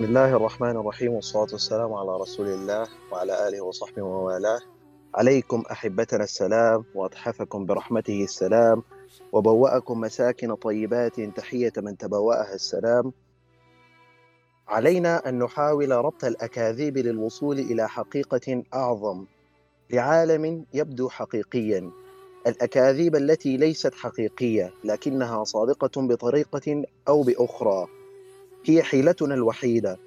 بسم الله الرحمن الرحيم والصلاة والسلام على رسول الله وعلى آله وصحبه ووالاه عليكم أحبتنا السلام وأتحفكم برحمته السلام وبوأكم مساكن طيبات تحية من تبوأها السلام. علينا أن نحاول ربط الأكاذيب للوصول إلى حقيقة أعظم لعالم يبدو حقيقيا. الأكاذيب التي ليست حقيقية لكنها صادقة بطريقة أو بأخرى. هي حيلتنا الوحيدة.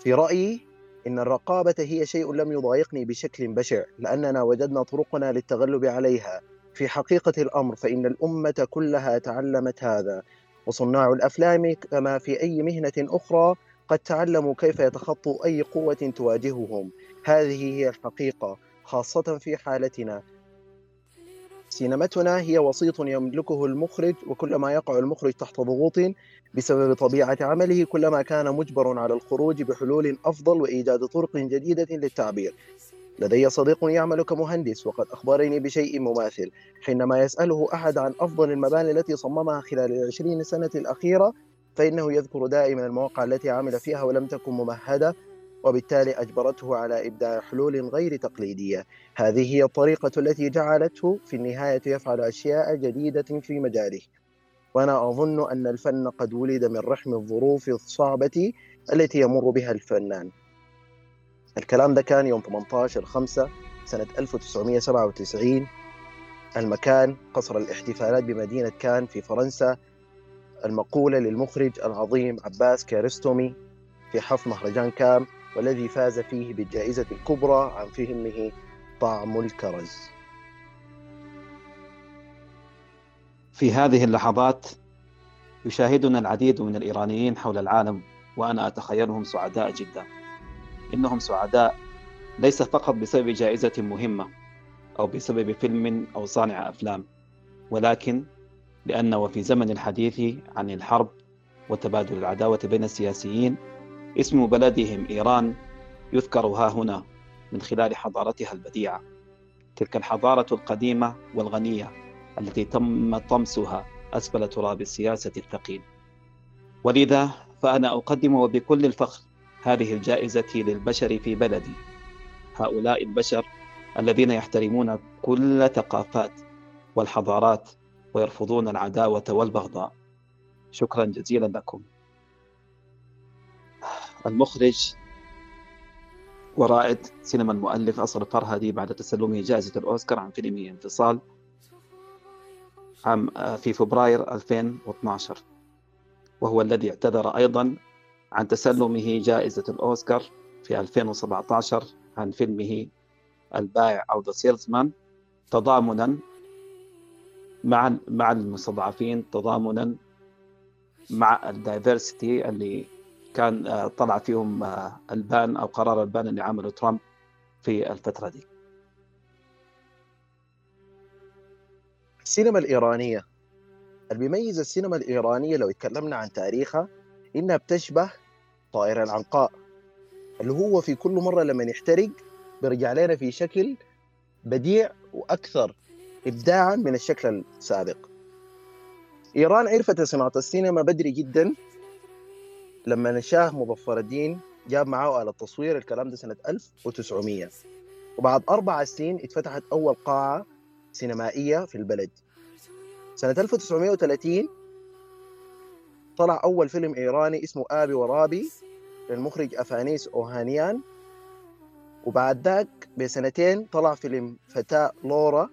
في رأيي إن الرقابة هي شيء لم يضايقني بشكل بشع لأننا وجدنا طرقنا للتغلب عليها. في حقيقة الأمر فإن الأمة كلها تعلمت هذا. وصناع الأفلام كما في أي مهنة أخرى قد تعلموا كيف يتخطوا أي قوة تواجههم. هذه هي الحقيقة خاصة في حالتنا. سينمتنا هي وسيط يملكه المخرج وكلما يقع المخرج تحت ضغوط بسبب طبيعة عمله كلما كان مجبر على الخروج بحلول أفضل وإيجاد طرق جديدة للتعبير. لدي صديق يعمل كمهندس وقد أخبرني بشيء مماثل. حينما يسأله أحد عن أفضل المباني التي صممها خلال العشرين سنة الأخيرة فإنه يذكر دائما المواقع التي عمل فيها ولم تكن ممهدة. وبالتالي أجبرته على إبداع حلول غير تقليدية. هذه هي الطريقة التي جعلته في النهاية يفعل أشياء جديدة في مجاله. وأنا أظن أن الفن قد ولد من رحم الظروف الصعبة التي يمر بها الفنان. الكلام ده كان يوم 18 5 سنة 1997 المكان قصر الاحتفالات بمدينة كان في فرنسا. المقولة للمخرج العظيم عباس كيارستومي في حفل مهرجان كام والذي فاز فيه بالجائزة الكبرى عن فيلمه طعم الكرز. في هذه اللحظات يشاهدنا العديد من الإيرانيين حول العالم وأنا أتخيلهم سعداء جدا. إنهم سعداء ليس فقط بسبب جائزة مهمة أو بسبب فيلم أو صانع أفلام ولكن لأن وفي زمن الحديث عن الحرب وتبادل العداوة بين السياسيين اسم بلدهم إيران يذكر ها هنا من خلال حضارتها البديعة. تلك الحضارة القديمة والغنية التي تم طمسها أسفل تراب السياسة الثقيل. ولذا فأنا أقدم وبكل الفخر هذه الجائزة للبشر في بلدي. هؤلاء البشر الذين يحترمون كل الثقافات والحضارات ويرفضون العداوة والبغضاء. شكرا جزيلا لكم. المخرج ورائد سينما المؤلف أصغر فرهادي بعد تسلمه جائزة الأوسكار عن فيلمه انفصال عام في فبراير 2012 وهو الذي اعتذر أيضا عن تسلمه جائزة الأوسكار في 2017 عن فيلمه البائع أو The Salesman تضامنا مع مع المستضعفين تضامنا مع ال diversity اللي كان طلع فيهم البان أو قرار البان اللي عمله ترامب في الفترة دي. السينما الإيرانية اللي بيميز السينما الإيرانية لو اتكلمنا عن تاريخها إنها بتشبه طائر العنقاء اللي هو في كل مرة لما يحترق بيرجع لنا في شكل بديع وأكثر ابداعا من الشكل السابق. إيران عرفت صناعة السينما بدري جدا لما الشاه مظفر الدين جاب معاه آلة تصوير الكلام ده سنة 1900 وبعد أربع سنين اتفتحت أول قاعة سينمائية في البلد. سنة 1930 طلع أول فيلم إيراني اسمه آبي ورابي للمخرج أفانيس أوهانيان. وبعد ذاك بسنتين طلع فيلم فتاة لورا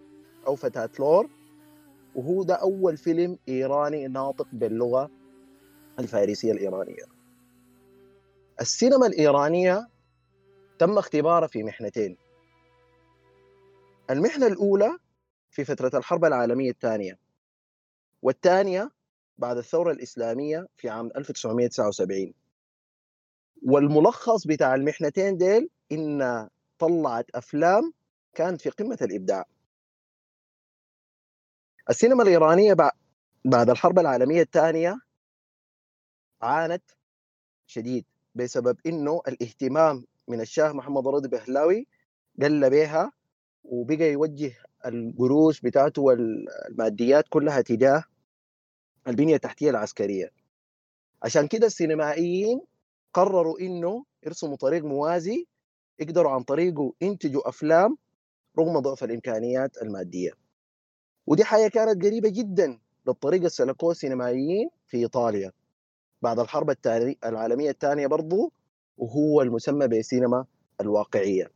أو فتاة لور. وهو ده أول فيلم إيراني ناطق باللغة الفارسية الإيرانية. السينما الإيرانية تم اختبارها في محنتين. المحنة الأولى في فترة الحرب العالمية الثانية والثانية بعد الثورة الإسلامية في عام 1979 والملخص بتاع المحنتين ديل إن طلعت أفلام كانت في قمة الإبداع. السينما الإيرانية بعد الحرب العالمية الثانية عانت شديد. بسبب إنه الاهتمام من الشاه محمد رضا بهلاوي قل بها وبقى يوجه القروش بتاعته والماديات كلها تجاه البنية التحتية العسكرية. عشان كده السينمائيين قرروا إنه يرسموا طريق موازي يقدروا عن طريقه ينتجوا أفلام رغم ضعف الإمكانيات المادية. ودي حاجة كانت قريبة جدا للطريقه سلكوه السينمائيين في إيطاليا. بعد الحرب التاني العالمية الثانية برضو وهو المسمى بالسينما الواقعية.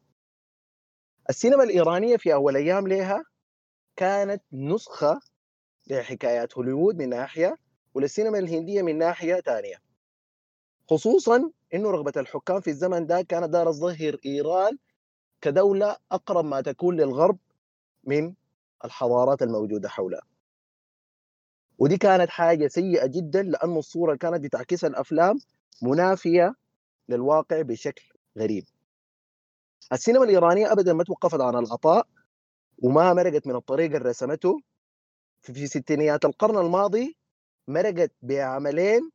السينما الإيرانية في أول أيام لها كانت نسخة لحكايات هوليوود من ناحية وللسينما الهندية من ناحية ثانية. خصوصا إنه رغبة الحكام في الزمن ده كانت دار تظهر إيران كدولة أقرب ما تكون للغرب من الحضارات الموجودة حولها ودي كانت حاجة سيئة جدا لأنه الصورة اللي كانت بتعكسها الأفلام منافية للواقع بشكل غريب. السينما الإيرانية ابدا ما توقفت عن العطاء وما مرقت من الطريق اللي رسمته. في ستينيات القرن الماضي مرقت بعملين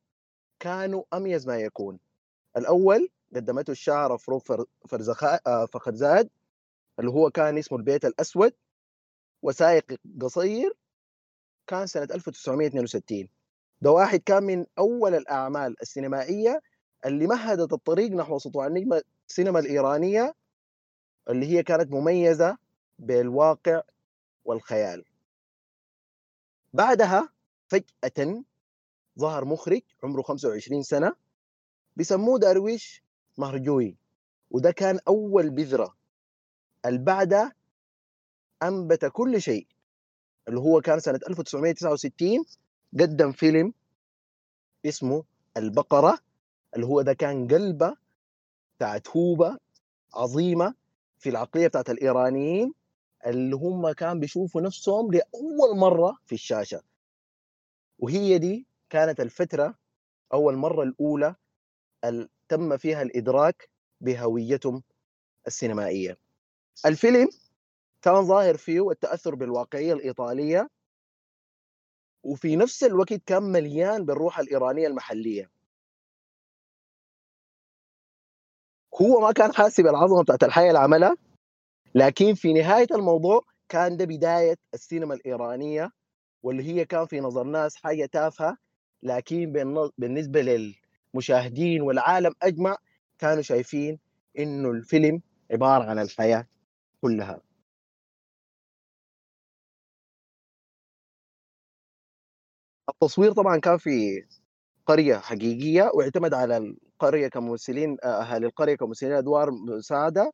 كانوا أميز ما يكون. الأول قدمته الشاعره فروق فرزخاء فخرزاد اللي هو كان اسمه البيت الأسود وسائق قصير كان سنة 1962 ده واحد كان من أول الأعمال السينمائية اللي مهدت الطريق نحو سطوع النجمة السينما الإيرانية اللي هي كانت مميزة بالواقع والخيال. بعدها فجأة ظهر مخرج عمره 25 سنة بيسموه دارويش مهرجوي وده كان أول بذرة. البعدة أنبت كل شيء. اللي هو كان سنة 1969 قدم فيلم اسمه البقرة اللي هو ده كان قلبة بتاعت هوبة عظيمة في العقلية بتاعت الإيرانيين اللي هم كان بيشوفوا نفسهم لأول مرة في الشاشة. وهي دي كانت الفترة أو المرة الأولى تم فيها الإدراك بهويتهم السينمائية. الفيلم كان ظاهر فيه التأثر بالواقعية الإيطالية وفي نفس الوقت كان مليان بالروح الإيرانية المحلية. هو ما كان حاسب العظمة بتاعت الحياة اللي عملها لكن في نهاية الموضوع كان ده بداية السينما الإيرانية واللي هي كان في نظر ناس حاجة تافهة لكن بالنسبة للمشاهدين والعالم أجمع كانوا شايفين إنه الفيلم عبارة عن الحياة كلها. التصوير طبعا كان في قرية حقيقية واعتمد على القرية كممثلين أهالي القرية كممثلين أدوار مساعدة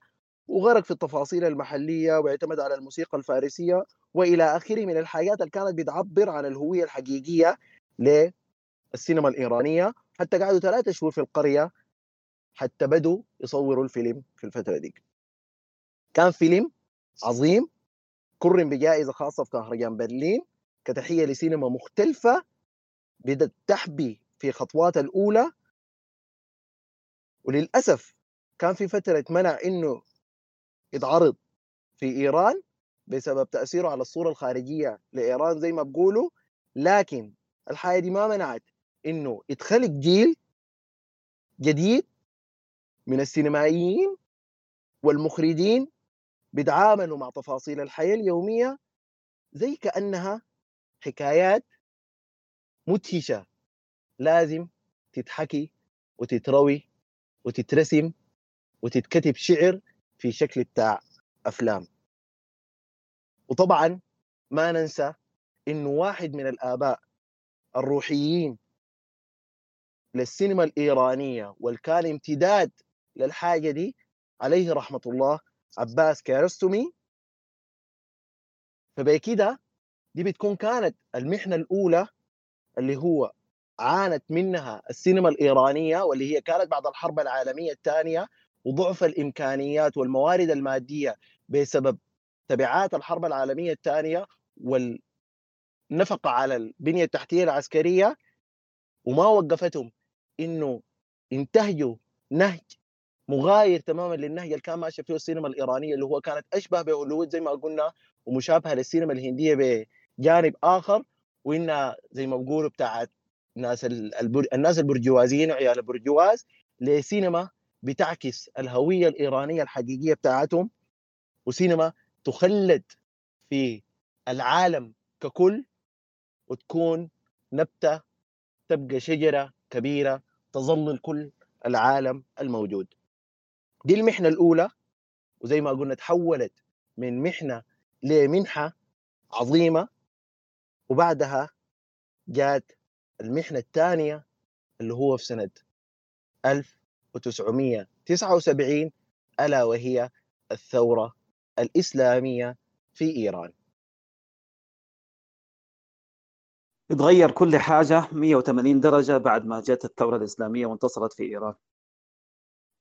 وغرق في التفاصيل المحلية واعتمد على الموسيقى الفارسية وإلى آخره من الحاجات اللي كانت بتعبر عن الهوية الحقيقية للسينما الإيرانية. حتى قعدوا ثلاثة شهور في القرية حتى بدوا يصوروا الفيلم في الفترة دي. كان فيلم عظيم كرم بجائزة خاصة في مهرجان برلين. كتحية لسينما مختلفة بدأت تحبي في خطوات الأولى. وللأسف كان في فترة منع إنه يتعرض في إيران بسبب تأثيره على الصورة الخارجية لإيران زي ما بقولوا. لكن الحاجة دي ما منعت إنه يتخلق جيل جديد من السينمائيين والمخرجين بيتعاملوا مع تفاصيل الحياة اليومية زي كأنها حكايات مدهشه لازم تتحكي وتتروي وتترسم وتتكتب شعر في شكل بتاع أفلام. وطبعا ما ننسى إنه واحد من الآباء الروحيين للسينما الإيرانية والكان امتداد للحاجة دي عليه رحمة الله عباس كيارستومي فبكده دي بتكون كانت المحنة الأولى اللي هو عانت منها السينما الإيرانية واللي هي كانت بعد الحرب العالمية الثانية وضعف الإمكانيات والموارد المادية بسبب تبعات الحرب العالمية الثانية والنفقة على البنية التحتية العسكرية وما وقفتهم إنه ينتهجوا نهج مغاير تماما للنهج اللي كان ماشي فيه السينما الإيرانية اللي هو كانت أشبه بهوليوود زي ما قلنا ومشابهة للسينما الهندية بجانب آخر وانها زي ما بقولوا بتاعت الناس البر... الناس البرجوازيين وعيال البرجواز لسينما بتعكس الهوية الإيرانية الحقيقية بتاعتهم وسينما تخلد في العالم ككل وتكون نبتة تبقى شجرة كبيرة تظلل كل العالم الموجود. دي المحنة الأولى وزي ما قلنا تحولت من محنة لمنحة عظيمة. وبعدها جات المحنة الثانية اللي هو في سنة 1979 ألا وهي الثورة الإسلامية في إيران. تغير كل حاجة 180 درجة بعد ما جت الثورة الإسلامية وانتصرت في إيران.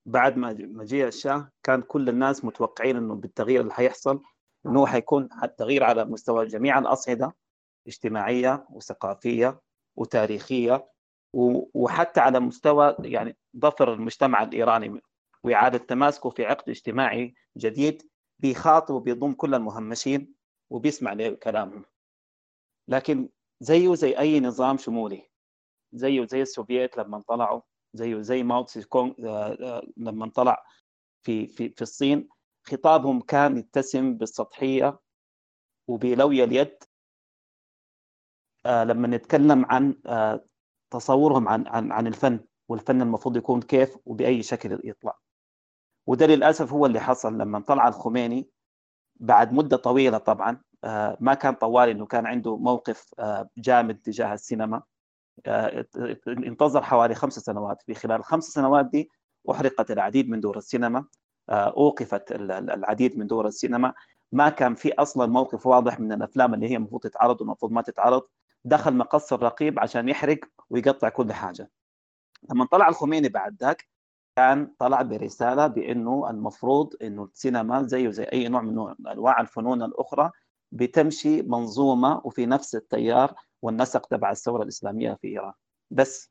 بعد ما مجيء الشاه كان كل الناس متوقعين إنه بالتغيير اللي حيحصل إنه حيكون تغيير على مستوى جميع الأصعدة. اجتماعية وثقافية وتاريخية وحتى على مستوى يعني ظفر المجتمع الإيراني وإعادة تماسكه في عقد اجتماعي جديد بيخاطب وبيضم كل المهمشين وبيسمع لكلامهم. لكن زيه زي أي نظام شمولي. زيه زي السوفييت لما طلعوا زيه زي ماو تسي كونغ آه، آه، لما طلع في في في الصين خطابهم كان يتسم بالسطحية وبلوي اليد لما نتكلم عن تصورهم عن عن عن الفن والفن المفروض يكون كيف وبأي شكل يطلع. وده للأسف هو اللي حصل لما طلع الخميني بعد مدة طويلة طبعا ما كان طوال إنه كان عنده موقف جامد تجاه السينما. آه، انتظر حوالي خمس سنوات. في خلال الخمس سنوات دي أحرقت العديد من دور السينما. آه، أوقفت العديد من دور السينما. ما كان في أصلا موقف واضح من الأفلام اللي هي المفروض تتعرض والمفروض ما تتعرض. دخل مقص الرقيب عشان يحرق ويقطع كل حاجة. لما طلع الخميني بعد ذاك كان طلع برسالة بأنه المفروض إنه السينما زيه زي أي نوع من أنواع الفنون الأخرى بتمشي منظومة وفي نفس التيار والنسق تبع الثورة الإسلامية في إيران. بس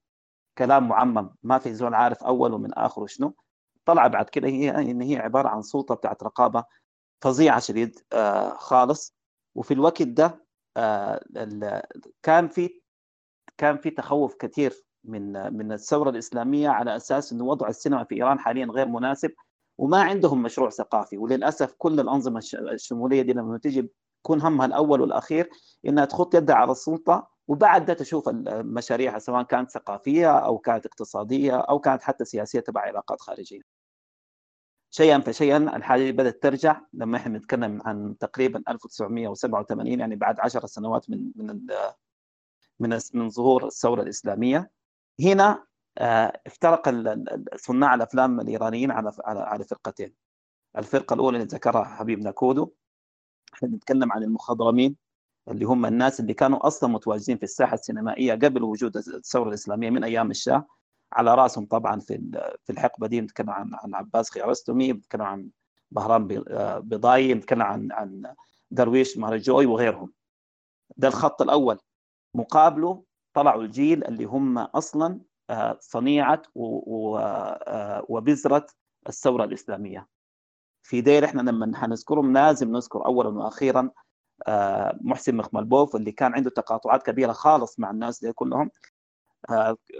كلام معمم ما في زول عارف اوله من اخره شنو. طلع بعد كده هي إن هي عبارة عن سلطة بتاعت رقابة فظيعة شديد آه خالص. وفي الوقت ده كان في كان في تخوف كثير من من الثورة الإسلامية على أساس إنه وضع السينما في إيران حاليا غير مناسب وما عندهم مشروع ثقافي وللأسف كل الأنظمة الشمولية دي لما تيجي يكون همها الأول والأخير إنها تخط يدها على السلطة وبعد ده تشوف مشاريعها سواء كانت ثقافية أو كانت اقتصادية أو كانت حتى سياسية تبع علاقات خارجية. شيئا فشيئا الحاجة بدأت ترجع لما إحنا بنتكلم عن تقريبا 1987 يعني بعد 10 سنوات من من من من ظهور الثورة الإسلامية. هنا آه، افترق صناع الأفلام الإيرانيين على على فرقتين. الفرقة الأولى اللي ذكرها حبيبنا كودو إحنا بنتكلم عن المخضرمين اللي هم الناس اللي كانوا أصلا متواجدين في الساحة السينمائية قبل وجود الثورة الإسلامية من أيام الشاه. على رأسهم طبعا في في الحقبة دي بنتكلم عن عن عباس خيارستمي بنتكلم عن بهرام بضاي بنتكلم عن عن درويش مارجوي وغيرهم. ده الخط الأول. مقابله طلعوا الجيل اللي هم أصلا آه، صنيعة آه، وبذرة الثورة الإسلامية. في دير إحنا لما حنذكرهم لازم نذكر اولا وأخيرا آه، محسن مخملبوف اللي كان عنده تقاطعات كبيرة خالص مع الناس دي كلهم. آه،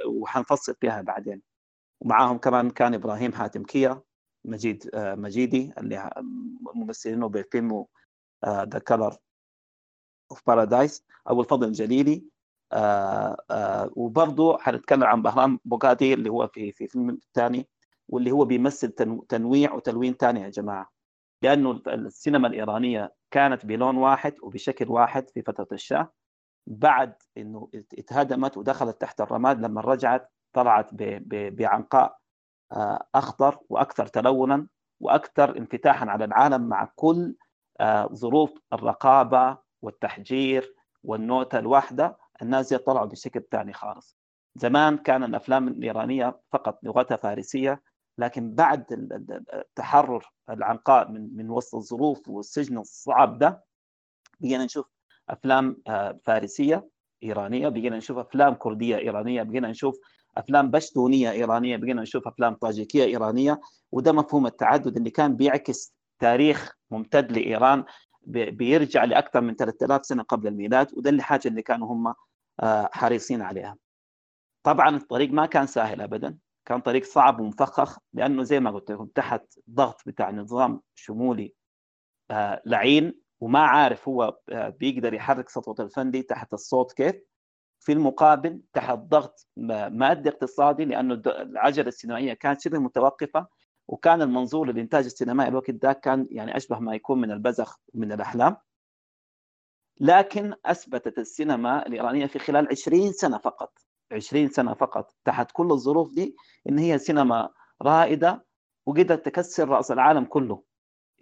وحنفصل فيها بعدين. ومعاهم كمان كان إبراهيم حاتمي كيا مجيد آه، مجيدي اللي ممثلينه بفيلم The Color of Paradise أبو الفضل الجليلي وبرضه حنتكلم عن بهمن قوبادي اللي هو في في فيلم ثاني واللي هو بيمثل تنويع وتلوين ثاني يا جماعة. لأنه السينما الإيرانية كانت بلون واحد وبشكل واحد في فترة الشاه. بعد إنه اتهدمت ودخلت تحت الرماد لما رجعت طلعت بعنقاء آه، أخضر وأكثر تلونا وأكثر انفتاحا على العالم مع كل آه، ظروف الرقابة والتحجير والنوتة الواحدة الناس طلعوا بشكل ثاني خالص. زمان كان الأفلام الإيرانية فقط لغتها فارسية لكن بعد التحرر العنقاء من من وسط الظروف والسجن الصعب ده بقينا نشوف أفلام آه، فارسية إيرانية بقينا نشوف أفلام كردية إيرانية بقينا نشوف أفلام بشتونية إيرانية بقينا نشوف أفلام طاجيكية إيرانية وده مفهوم التعدد اللي كان بيعكس تاريخ ممتد لإيران بيرجع لأكثر من 3000 سنة قبل الميلاد وده اللي حاجة اللي كانوا هم آه، حريصين عليها. طبعا الطريق ما كان سهل ابدا كان طريق صعب ومفخخ لأنه زي ما قلت لكم تحت ضغط بتاع نظام شمولي آه لعين وما عارف هو آه بيقدر يحرك سطوة الفن دي تحت الصوت كيف. في المقابل تحت ضغط مادي اقتصادي لأنه العجلة السينمائية كانت شبه متوقفة وكان المنظور للإنتاج السينمائي الوقت ده كان يعني أشبه ما يكون من البزخ من الأحلام. لكن أثبتت السينما الإيرانية في خلال 20 سنة فقط 20 سنة فقط تحت كل الظروف دي إن هي سينما رائدة وقدرت تكسر رأس العالم كله.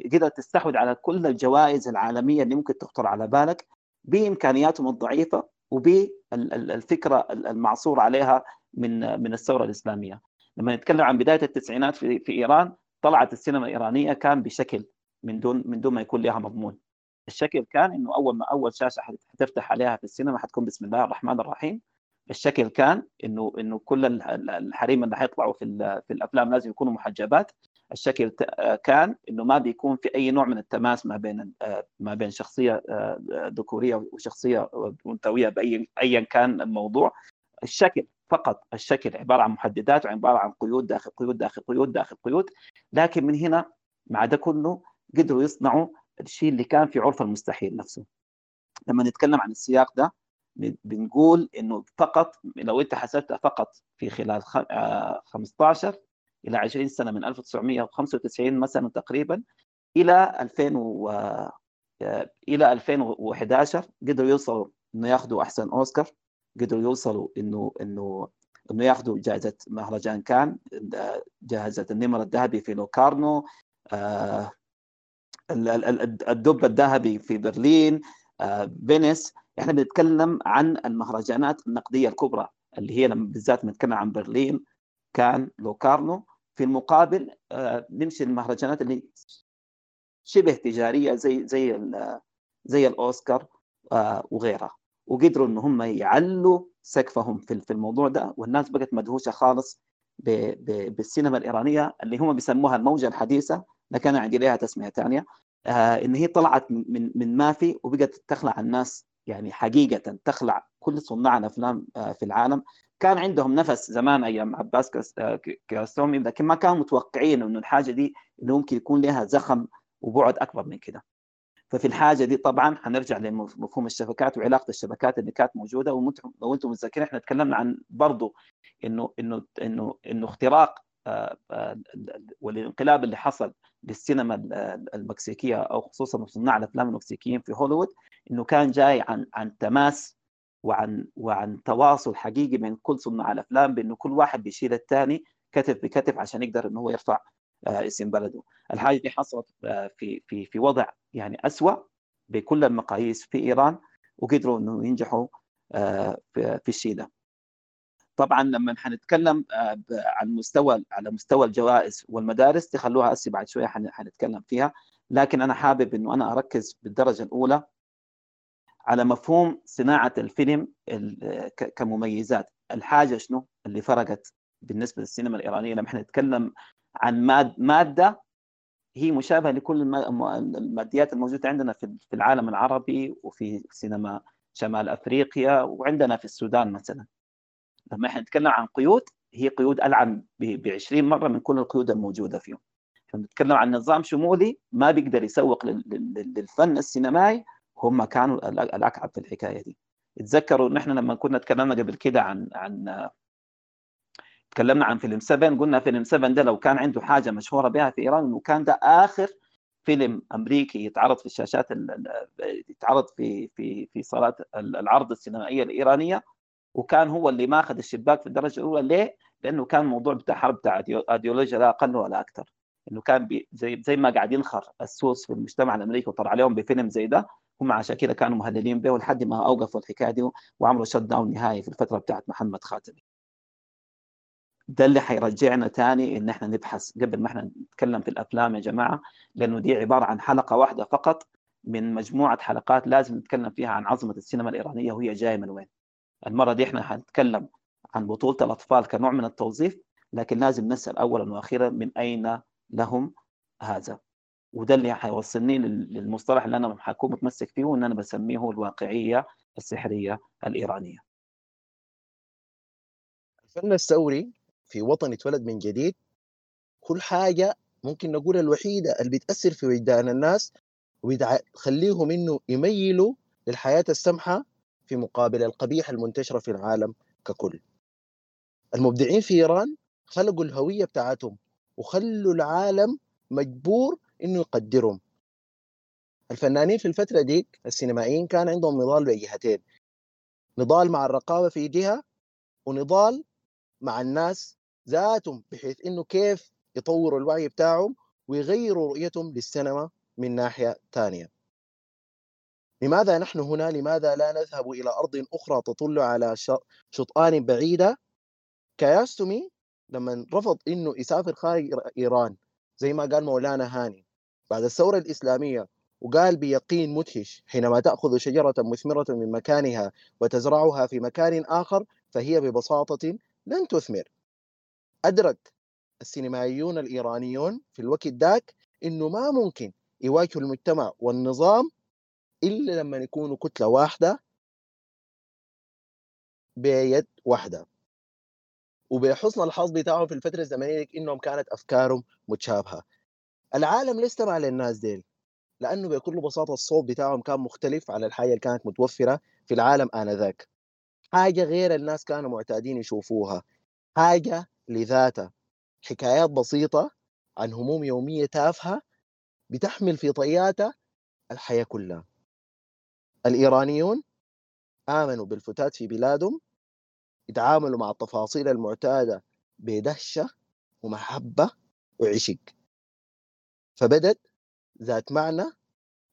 قدرت تستحوذ على كل الجوائز العالمية اللي ممكن تخطر على بالك بإمكانياتهم الضعيفة وبالفكره المعصور عليها من من الثورة الإسلامية. لما نتكلم عن بداية التسعينات في, في إيران طلعت السينما الإيرانية كان بشكل من دون من دون ما يكون لها مضمون. الشكل كان إنه أول ما أول شاشة حتفتح عليها في السينما حتكون بسم الله الرحمن الرحيم. الشكل كان انه إنه كل الحريم اللي حيطلعوا في في الأفلام لازم يكونوا محجبات. الشكل كان إنه ما بيكون في أي نوع من التماس ما بين ما بين شخصية ذكورية وشخصية انثويه بأي ايا كان الموضوع. الشكل فقط الشكل عبارة عن محددات وعبارة عن قيود داخل قيود داخل قيود داخل قيود. لكن من هنا مع ده كله قدروا يصنعوا الشيء اللي كان في عرف المستحيل نفسه. لما نتكلم عن السياق ده بنقول إنه فقط لو أنت حسبتها فقط في خلال 15 إلى 20 سنة من 1995 مثلا تقريبا إلى 2000 و إلى 2011 قدروا يوصلوا إنه ياخذوا أحسن أوسكار قدروا يوصلوا إنه إنه إنه ياخذوا جائزة مهرجان كان جائزة النمر الذهبي في لوكارنو الدب الذهبي في برلين فينيس. إحنا بنتكلم عن المهرجانات النقدية الكبرى اللي هي بالذات بنتكلم عن برلين كان لوكارنو في المقابل نمشي المهرجانات اللي شبه تجارية زي زي زي الأوسكار وغيرها. وقدروا إن هم يعلوا سقفهم في في الموضوع ده والناس بقت مدهوشة خالص بالسينما الإيرانية اللي هم بيسموها الموجة الحديثة لكن أنا عندي لها تسمية ثانية إن هي طلعت من من ما في وبقت تخلع الناس يعني حقيقة تخلع كل صناع الأفلام في العالم. كان عندهم نفس زمان أيام عباس كاستومي لكن ما كانوا متوقعين إنه الحاجة دي إنه ممكن يكون لها زخم وبعد أكبر من كده. ففي الحاجة دي طبعا حنرجع لمفهوم الشبكات وعلاقة الشبكات اللي كانت موجودة. لو أنتم متذكرين إحنا تكلمنا عن برضه انه انه انه إنه اختراق والانقلاب اللي حصل للسينما المكسيكية أو خصوصا صناع الأفلام المكسيكيين في هوليوود إنه كان جاي عن عن تماس وعن وعن تواصل حقيقي بين كل صناع الأفلام بأنه كل واحد بيشيل الثاني كتف بكتف عشان يقدر إنه هو يرفع اسم بلده. الحاجة دي حصلت في في في وضع يعني أسوأ بكل المقاييس في إيران وقدروا إنه ينجحوا في الشيء ده. طبعا لما حنتكلم عن مستوى على مستوى الجوائز والمدارس تخلوها هسه بعد شوية حنتكلم فيها. لكن أنا حابب إنه أنا أركز بالدرجة الأولى على مفهوم صناعة الفيلم كمميزات. الحاجة شنو؟ اللي فرقت بالنسبة للسينما الإيرانية لما نتكلم عن مادة هي مشابهة لكل الماديات الموجودة عندنا في العالم العربي وفي سينما شمال أفريقيا وعندنا في السودان مثلا. لما إحنا نتكلم عن قيود هي قيود ألعن ب 20 مرة من كل القيود الموجودة فيهم. نتكلم عن نظام شمولي ما بيقدر يسوق للفن السينمائي هم كانوا الأكعب في الحكاية دي. تذكروا إن إحنا لما كنا تكلمنا قبل كده عن عن تكلمنا عن فيلم 7 قلنا فيلم 7 ده لو كان عنده حاجة مشهورة بها في إيران إنه كان ده آخر فيلم أمريكي يتعرض في الشاشات يتعرض في في في صالات العرض السينمائية الإيرانية وكان هو اللي ماخذ الشباك في الدرجة الأولى. ليه؟ لأنه كان موضوع بتاع حرب بتاع ايديولوجيا لا أقل ولا أكثر. إنه كان زي زي ما قاعد ينخر السوس في المجتمع الأمريكي وطلع عليهم بفيلم زي ده. هم عشان كده كانوا مهللين به لحد ما أوقفوا الحكاية دي وعملوا شت داون نهائي في الفترة بتاعت محمد خاتمي ده اللي حيرجعنا تاني إن إحنا نبحث قبل ما إحنا نتكلم في الأفلام يا جماعة لأنه دي عبارة عن حلقة واحدة فقط من مجموعة حلقات لازم نتكلم فيها عن عظمة السينما الإيرانية وهي جاية من وين. المرة دي إحنا حنتكلم عن بطولة الأطفال كنوع من التوظيف لكن لازم نسأل اولا وأخيرا من أين لهم هذا. وده اللي حيوصلني للمصطلح اللي أنا حكون متمسك فيه وإن أنا بسميه الواقعية السحرية الإيرانية. الفن الثوري في وطن اتولد من جديد كل حاجة ممكن نقول الوحيدة اللي بتأثر في وجدان الناس وبتخليهم إنه يميلوا للحياة السمحة في مقابل القبيح المنتشرة في العالم ككل المبدعين في إيران خلقوا الهوية بتاعتهم وخلوا العالم مجبور إنه يقدرهم. الفنانين في الفترة ديك السينمائيين كان عندهم نضال بجهتين نضال مع الرقابة في جهة ونضال مع الناس ذاتهم بحيث إنه كيف يطوروا الوعي بتاعهم ويغيروا رؤيتهم للسينما من ناحية ثانية لماذا نحن هنا؟ لماذا لا نذهب إلى أرض أخرى تطل على شطآن بعيدة؟ كياستومي لما رفض إنه يسافر خارج إيران زي ما قال مولانا هاني بعد الثورة الإسلامية وقال بيقين مدهش حينما تأخذ شجرة مثمرة من مكانها وتزرعها في مكان آخر فهي ببساطة لن تثمر. أدرك السينمائيون الإيرانيون في الوقت ذاك إنه ما ممكن يواجهوا المجتمع والنظام إلا لما يكونوا كتلة واحدة بيد واحدة. وبحسن الحظ بتاعهم في الفترة الزمنية إنهم كانت أفكارهم متشابهة. العالم ليس تبع للناس ديل؟ لأنه بكل بساطة الصوت بتاعهم كان مختلف على الحاجة اللي كانت متوفرة في العالم آنذاك. حاجة غير الناس كانوا معتادين يشوفوها. حاجة لذاتها. حكايات بسيطة عن هموم يومية تافهة بتحمل في طياتها الحياة كلها. الإيرانيون آمنوا بالفتات في بلادهم يتعاملوا مع التفاصيل المعتادة بدهشة ومحبة وعشق. فبدت ذات معنى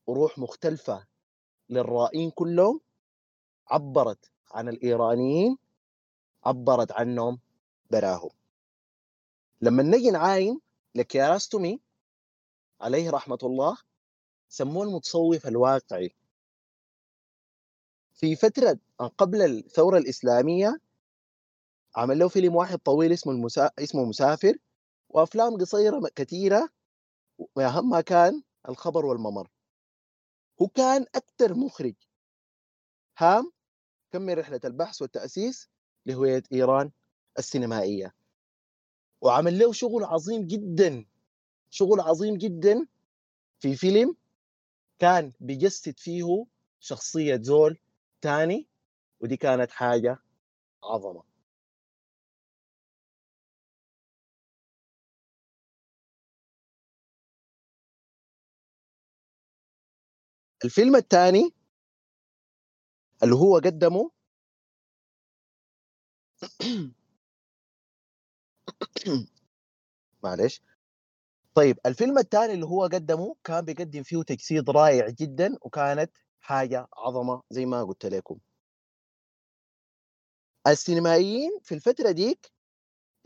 وروح مختلفة للرائين كلهم عبرت عن الإيرانيين عبرت عنهم براهم. لما نجي نعاين لكياراستومي عليه رحمة الله سموه المتصوف الواقعي. في فترة قبل الثورة الإسلامية عمل له فيلم واحد طويل اسمه المسا... اسمه مسافر وأفلام قصيرة كثيرة واهمها كان الخبر والممر. هو كان أكثر مخرج. هام كمل رحلة البحث والتأسيس لهوية إيران السينمائية. وعمل له شغل عظيم جدا شغل عظيم جدا في فيلم كان بيجسد فيه شخصية زول تاني ودي كانت حاجة عظمة. الفيلم الثاني اللي هو قدمه معلش طيب الفيلم الثاني اللي هو قدمه كان بيقدم فيه تجسيد رائع جدا وكانت حاجة عظمة زي ما قلت لكم. السينمائيين في الفترة ديك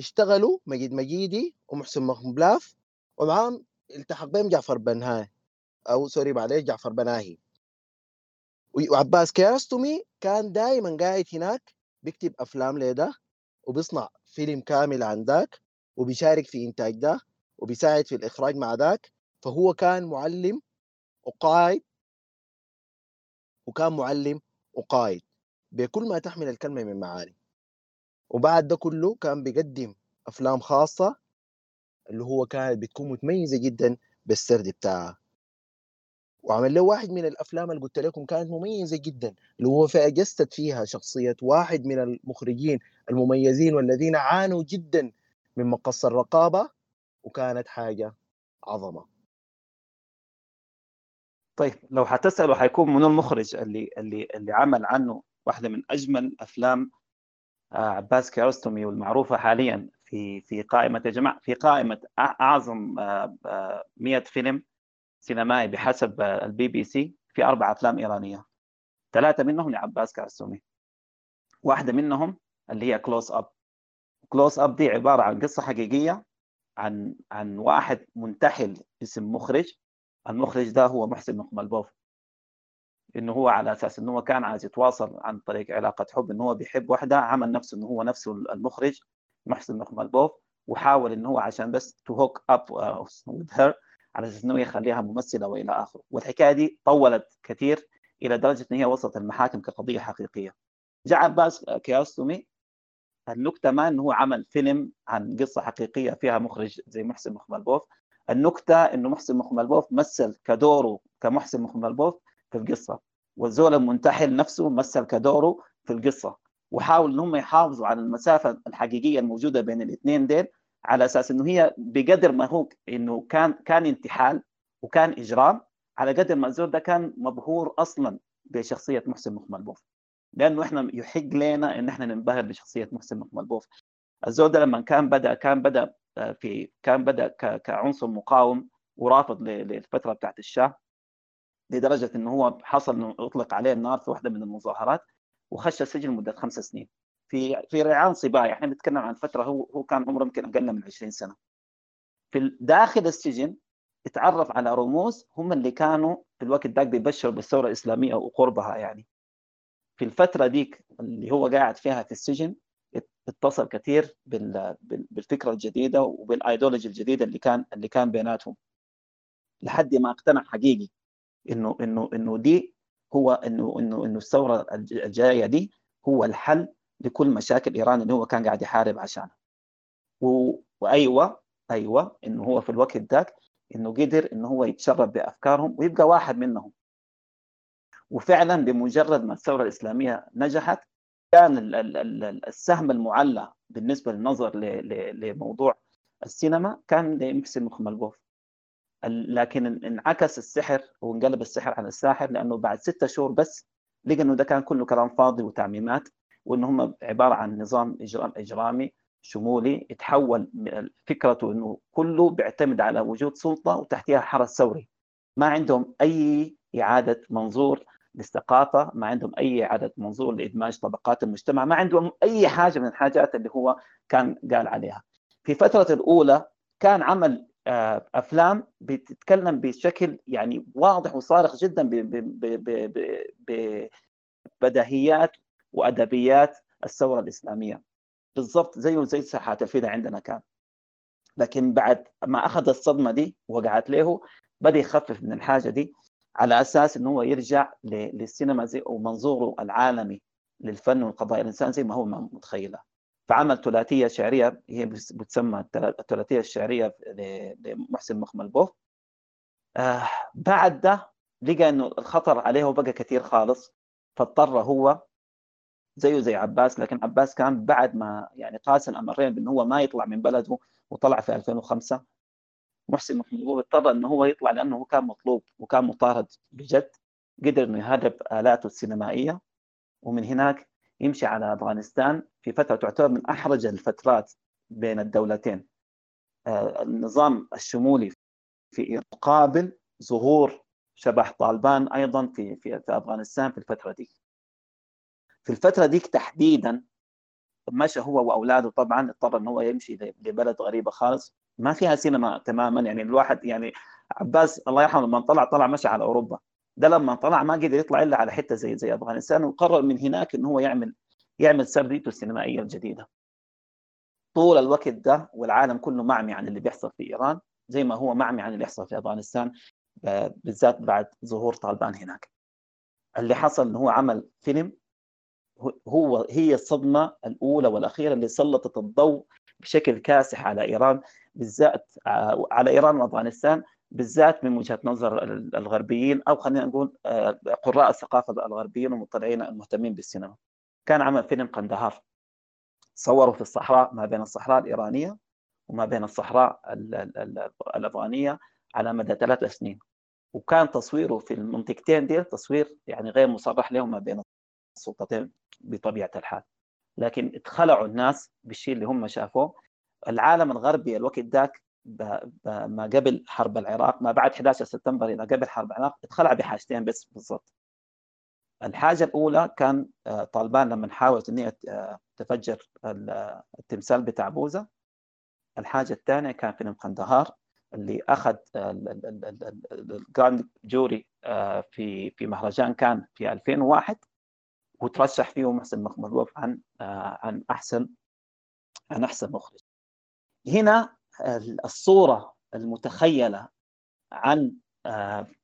اشتغلوا مجيد مجيدي ومحسن مخبلاف ومعاهم التحق بهم جعفر بنهاي أو سوري معلش جعفر بناهي. وعباس كياستومي كان دائما قاعد هناك بيكتب أفلام لده وبيصنع فيلم كامل عن ذاك وبيشارك في إنتاج ده وبيساعد في الإخراج مع ذاك. فهو كان معلم وقائد. وكان معلم وقائد. بكل ما تحمل الكلمة من معاني. وبعد ده كله كان بيقدم أفلام خاصة اللي هو كانت بتكون متميزة جدا بالسرد بتاعها وعمل له واحد من الأفلام اللي قلت لكم كانت مميزة جدا اللي هو فيها جسد فيها شخصية واحد من المخرجين المميزين والذين عانوا جدا من مقص الرقابة وكانت حاجة عظمة. طيب لو حتسألوا حيكون من المخرج اللي اللي اللي عمل عنه واحدة من أجمل أفلام عباس كيارستمي والمعروفة حاليا في في قائمة يا جماعة في قائمة أعظم 100 فيلم؟ سينمائي بحسب البي بي سي في أربع أفلام إيرانية. ثلاثة منهم لعباس كيارستمي واحدة منهم اللي هي Close-Up Close-Up دي عبارة عن قصة حقيقية عن عن واحد منتحل اسم مخرج. المخرج ده هو محسن مخملبوف إنه هو على أساس إنه هو كان عايز يتواصل عن طريق علاقة حب إنه هو بيحب واحدة عمل نفسه إنه هو نفسه المخرج محسن مخملبوف وحاول إنه هو عشان بس to hook up with her على أساس إنه يخليها ممثلة وإلى آخره. والحكاية دي طولت كثير إلى درجة إن هي وصلت المحاكم كقضية حقيقية. جاء عباس كياستومي النكتة ما إنه هو عمل فيلم عن قصة حقيقية فيها مخرج زي محسن مخملبوف. النكتة إنه محسن مخملبوف مثل كدوره كمحسن مخملبوف في القصة والزول المنتحل نفسه مثل كدوره في القصة. وحاول ان هم يحافظوا على المسافة الحقيقية الموجودة بين الاثنين ديل على أساس إنه هي بقدر ما هو إنه كان كان انتحال وكان إجرام على قدر ما الزول ده كان مبهور أصلا بشخصية محسن مخملبوف لأنه إحنا يحق لنا إن إحنا ننبهر بشخصية محسن مخملبوف الزول ده لما كان بدا كان بدأ آه، في كان بدأ كعنصر مقاوم ورافض للفترة بتاعت الشاه لدرجة إنه هو حصل إنه أطلق عليه النار في واحدة من المظاهرات وخش السجن لمده خمس سنين. في في ريعان صبايا. إحنا بنتكلم عن فترة هو هو كان عمره يمكن أقل من 20 سنة. في داخل السجن اتعرف على رموز هم اللي كانوا في الوقت ذاك بيبشروا بالثورة الإسلامية وقربها يعني. في الفترة ديك اللي هو قاعد فيها في السجن اتصل كثير بالفكرة الجديدة وبالآيديولوجي الجديدة اللي كان اللي كان بيناتهم. لحد ما اقتنع حقيقي إنه إنه إنه دي هو إنه إنه إنه الثورة الجاية دي هو الحل لكل مشاكل إيران اللي هو كان قاعد يحارب عشانها. و... وأيوة أيوه إنه هو في الوقت ذاك إنه قدر إنه هو يتشرب بأفكارهم ويبقى واحد منهم. وفعلا بمجرد ما الثورة الإسلامية نجحت كان السهم المعلى بالنسبة للنظر لموضوع السينما كان لمحسن مخملبوف. لكن انعكس السحر وانقلب السحر على الساحر لأنه بعد ستة شهور بس لقى إنه ده كان كله كلام فاضي وتعميمات. وإن هم عبارة عن نظام إجرامي شمولي يتحول فكرته إنه كله بيعتمد على وجود سلطة وتحتها حرس ثوري. ما عندهم أي إعادة منظور للثقافة ما عندهم أي إعادة منظور لإدماج طبقات المجتمع ما عندهم أي حاجة من الحاجات اللي هو كان قال عليها. في فترة الأولى كان عمل آه، أفلام بتتكلم بشكل يعني واضح وصارخ جدا ببديهيات وأدبيات الثورة الإسلامية. بالضبط زيه زي ساحات الفدا عندنا كان. لكن بعد ما أخذ الصدمة دي وقعت له بدأ يخفف من الحاجة دي على أساس إنه هو يرجع للسينما زي ومنظوره العالمي للفن وقضايا الإنسان زي ما هو متخيله. فعمل ثلاثية شعرية هي بتسمى الثلاثيه الشعريه لمحسن مخملبوف آه بعد ده لقى إنه الخطر عليه بقى كثير خالص. فاضطر هو زيه زي عباس لكن عباس كان بعد ما يعني قاس الامرين بأنه هو ما يطلع من بلده وطلع في 2005 محسن محمود اضطر أنه هو يطلع لأنه هو كان مطلوب وكان مطارد بجد قدر إنه يهرب آلاته السينمائية ومن هناك يمشي على أفغانستان في فترة تعتبر من أحرج الفترات بين الدولتين. آه، النظام الشمولي في مقابل ظهور شبح طالبان أيضا في في أفغانستان في الفترة دي. في الفترة ديك تحديدا مشى هو وأولاده طبعا اضطر انه هو يمشي لبلد غريبة خالص. ما فيها سينما تماما يعني الواحد يعني عباس الله يرحمه لما طلع طلع مشى على أوروبا. ده لما طلع ما قدر يطلع إلا على حتة زي زي أفغانستان وقرر من هناك انه هو يعمل يعمل سرديته السينمائية الجديدة. طول الوقت ده والعالم كله معمي عن اللي بيحصل في إيران زي ما هو معمي عن اللي بيحصل في أفغانستان بالذات بعد ظهور طالبان هناك. اللي حصل انه هو عمل فيلم هو هي الصدمة الأولى والأخيرة اللي سلطت الضوء بشكل كاسح على إيران بالذات على إيران وأفغانستان بالذات من وجهة نظر الغربيين أو خلينا نقول آه، قراء الثقافة الغربيين والمطلعين المهتمين بالسينما. كان عمل فيلم قندهار. صوروا في الصحراء ما بين الصحراء الإيرانية وما بين الصحراء الأفغانية على مدى ثلاث سنين. وكان تصويره في المنطقتين دي تصوير يعني غير مصرح لهم ما بين السلطتين بطبيعة الحال. لكن اتخلعوا الناس بالشيء اللي هم شافوه. العالم الغربي الوقت ذاك ما قبل حرب العراق ما بعد 11 سبتمبر إلى قبل حرب العراق اتخلع بحاجتين بس بالضبط. الحاجة الأولى كان آه، طالبان لما حاولت هي آه، تفجر التمثال بتاع بوزة. الحاجة الثانية كان فيلم قندهار اللي أخذ الجراند جوري آه، في في مهرجان كان في 2001 وترشح فيه محسن مخلوف عن عن أحسن عن أحسن مخرج. هنا الصورة المتخيلة عن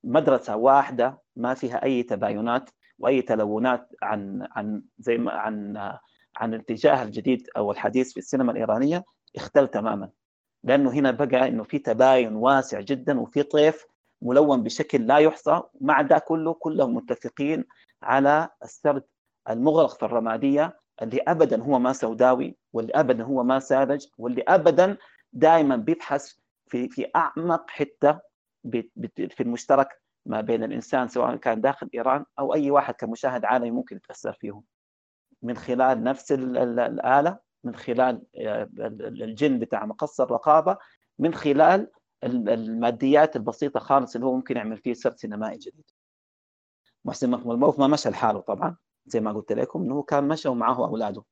مدرسة واحدة ما فيها أي تباينات وأي تلونات عن عن زي ما عن عن الاتجاه الجديد أو الحديث في السينما الإيرانية اختل تماما. لأنه هنا بقى إنه في تباين واسع جدا وفي طيف ملون بشكل لا يحصى. مع ده كله كلهم متفقين على السرد المغرق في الرمادية اللي ابدا هو ما سوداوي واللي ابدا هو ما ساذج واللي ابدا دائما بيبحث في في أعمق حتة في المشترك ما بين الإنسان سواء كان داخل إيران أو أي واحد كمشاهد عالمي ممكن يتأثر فيهم من خلال نفس الآلة من خلال آه، الجن بتاع مقص الرقابة من خلال الماديات البسيطة خالص اللي هو ممكن يعمل فيه سرد سينمائي جديد. محسن مخمل ما مشى لحاله طبعا. زي ما قلت لكم إنه كان مشى ومعه أولاده.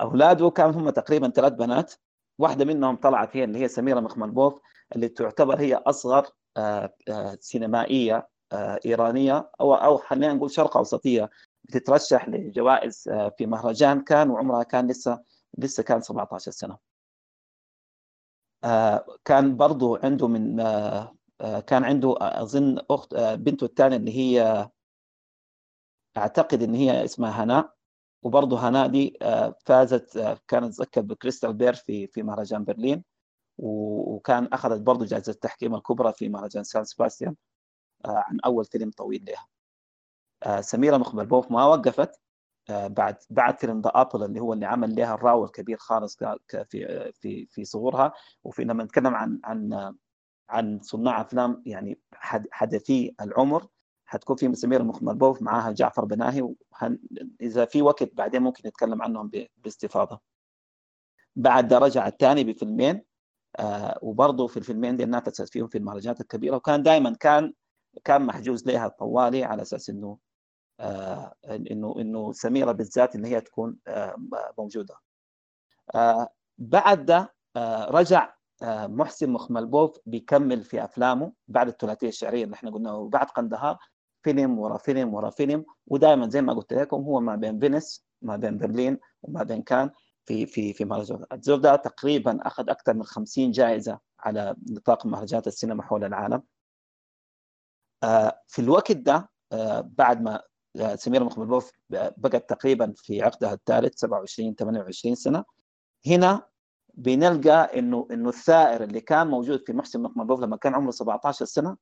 أولاده كان هم تقريبا ثلاث بنات. واحدة منهم طلعت هي اللي هي سميرة مخملبوف اللي تعتبر هي أصغر آه، آه، سينمائية آه، إيرانية أو أو خلينا نقول شرق أوسطية بتترشح لجوائز في مهرجان كان وعمرها كان لسه لسه كان 17 سنة. كان برضو عنده من كان عنده أظن أخت بنته الثانية اللي هي أعتقد إن هي اسمها هناء وبرضه هناء دي فازت كانت تذكر ب Crystal Bear في في مهرجان برلين وكان أخذت برضه جائزة التحكيم الكبرى في مهرجان سان سباستيان آه، عن أول فيلم طويل لها. آه، سميرة مخملبوف ما وقفت آه، بعد بعد فيلم The Apple اللي هو اللي عمل لها الراو الكبير خالص في في في صغورها وفي لما نتكلم عن عن عن صناع أفلام يعني حدثي العمر حتكون في سمير مخبربوف معاها جعفر بناهي إذا في وقت بعدين ممكن نتكلم عنهم باستفاضة بعد ده الثاني بفيلمين آه وبرضه في الفيلمين دي نافست فيهم في المهرجانات الكبيرة وكان دائما كان كان محجوز لها طوالي على أساس إنه آه انه إنه سميرة بالذات إن هي تكون آه موجودة. آه بعد ده آه رجع آه محسن مخملبوف بيكمل في أفلامه بعد الثلاثية الشعرية اللي إحنا قلناها وبعد قندهار فيلم ورا فيلم ورا فيلم ودائما زي ما قلت لكم هو ما بين فينيس ما بين برلين وما بين كان في في في مهرجان الزور ده تقريبا أخذ أكثر من 50 جائزة على نطاق مهرجانات السينما حول العالم. آه، في الوقت ده آه، بعد ما آه، سمير مخبلوف بقت تقريبا في عقدها الثالث 27 28 سنة. هنا بنلقى إنه إنه الثائر اللي كان موجود في محسن مخبلوف لما كان عمره 17 سنة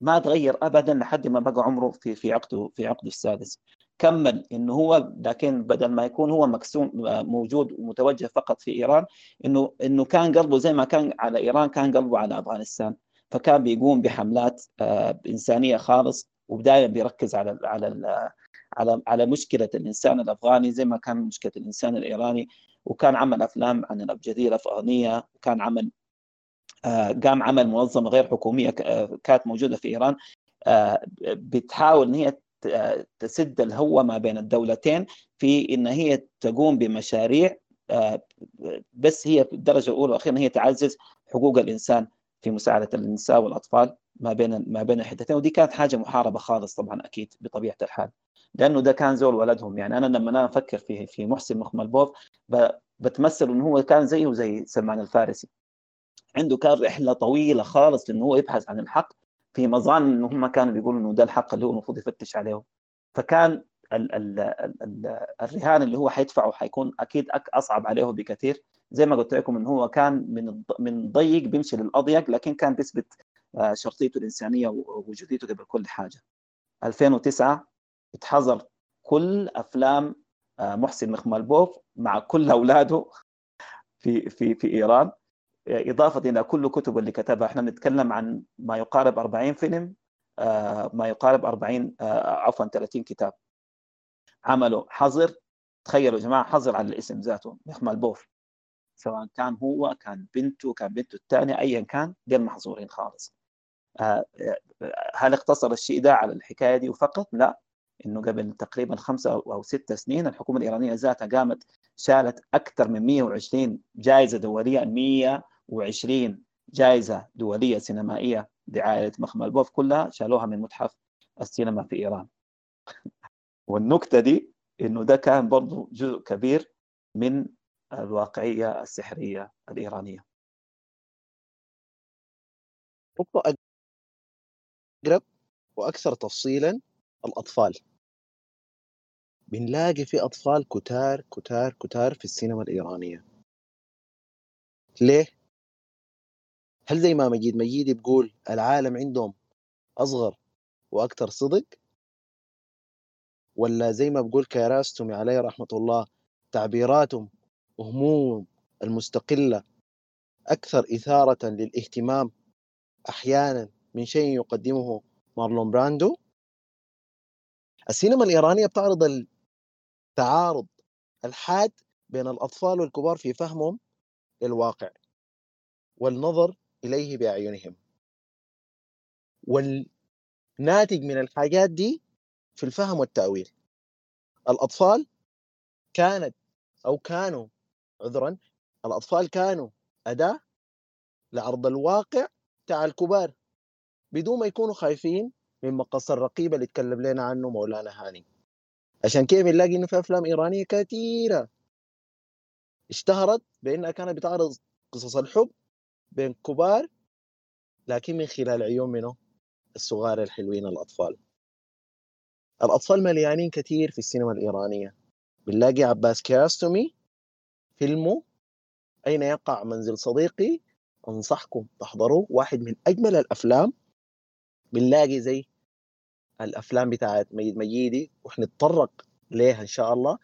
ما تغير ابدا لحد ما بقى عمره في في عقده في عقده السادس. كمل إنه هو لكن بدل ما يكون هو مكسوم موجود ومتوجه فقط في إيران إنه إنه كان قلبه زي ما كان على إيران كان قلبه على أفغانستان. فكان بيقوم بحملات آه، إنسانية خالص ودائما بيركز على على على على مشكلة الإنسان الأفغاني زي ما كان مشكلة الإنسان الإيراني. وكان عمل أفلام عن الابجديه الافغانيه وكان عمل آه، قام عمل منظمة غير حكومية آه، كانت موجودة في إيران بتحاول إن هي تسد الهوة ما بين الدولتين في إن هي تقوم بمشاريع آه، بس هي في الدرجة الأولى والأخيرة هي تعزز حقوق الإنسان في مساعدة النساء والأطفال ما بين ما بين الحدتين ودي كانت حاجة محاربة خالص طبعا أكيد بطبيعة الحال لأنه ده كان زول ولدهم. يعني أنا لما أنا أفكر في في محسن مخملبوف بتمثل إنه هو كان زيه زي سلمان الفارسي. عنده كان رحلة طويلة خالص إنه هو يبحث عن الحق في مظان إنه هم كانوا بيقولوا إنه ده الحق اللي هو المفروض يفتش عليه. فكان ال ال ال الرهان اللي هو حيدفعه حيكون أكيد أصعب عليه بكثير. زي ما قلت لكم إنه هو كان من من ضيق بيمشي للأضيق لكن كان بيثبت آه، شرطيته الإنسانية ووجوديته قبل كل حاجة. 2009 اتحظر كل أفلام آه، محسن مخملبوف مع كل أولاده في في في إيران. إضافة إلى كل كتب اللي كتبها. إحنا نتكلم عن ما يقارب 40 فيلم آه، ما يقارب 40 آه، عفوا 30 كتاب. عملوا حظر. تخيلوا يا جماعة حظر على الاسم ذاته يخمل بوف. سواء كان هو كان بنته كان بنته الثانية أيا كان دين محظورين خالص. آه، هل اقتصر الشيء ده على الحكاية دي فقط؟ لا. إنه قبل تقريبا خمسة أو ستة سنين الحكومة الإيرانية ذاتها قامت شالت أكثر من 120 جائزة دولية 100 و20 جائزة دولية سينمائية لعائلة مخملبوف كلها شالوها من متحف السينما في إيران. والنكتة دي إنه ده كان برضو جزء كبير من الواقعية السحرية الإيرانية. نقطة أقرب وأكثر تفصيلا الأطفال. بنلاقي في أطفال كتار كتار كتار في السينما الإيرانية. ليه؟ هل زي ما مجيد مجيد بيقول العالم عندهم أصغر وأكثر صدق؟ ولا زي ما بقول كيراستومي عليه رحمة الله تعبيراتهم وهمومهم المستقلة أكثر إثارة للاهتمام أحيانا من شيء يقدمه مارلون براندو؟ السينما الإيرانية بتعرض التعارض الحاد بين الأطفال والكبار في فهمهم للواقع والنظر إليه بأعينهم. والناتج من الحاجات دي في الفهم والتأويل. الأطفال كانت أو كانوا عذرا الأطفال كانوا أداة لعرض الواقع تاع الكبار بدون ما يكونوا خايفين من مقص الرقيب اللي اتكلم لنا عنه مولانا هاني. عشان كيف بنلاقي إنه في أفلام إيرانية كثيرة اشتهرت بأنها كانت بتعرض قصص الحب بين كبار لكن من خلال عيون منه الصغار الحلوين الأطفال. الأطفال مليانين كثير في السينما الإيرانية. بنلاقي عباس كياستومي فيلمه أين يقع منزل صديقي؟ أنصحكم تحضروا واحد من أجمل الأفلام. بنلاقي زي الأفلام بتاعت مجيد مجيدي وحنتطرق ليها إن شاء الله.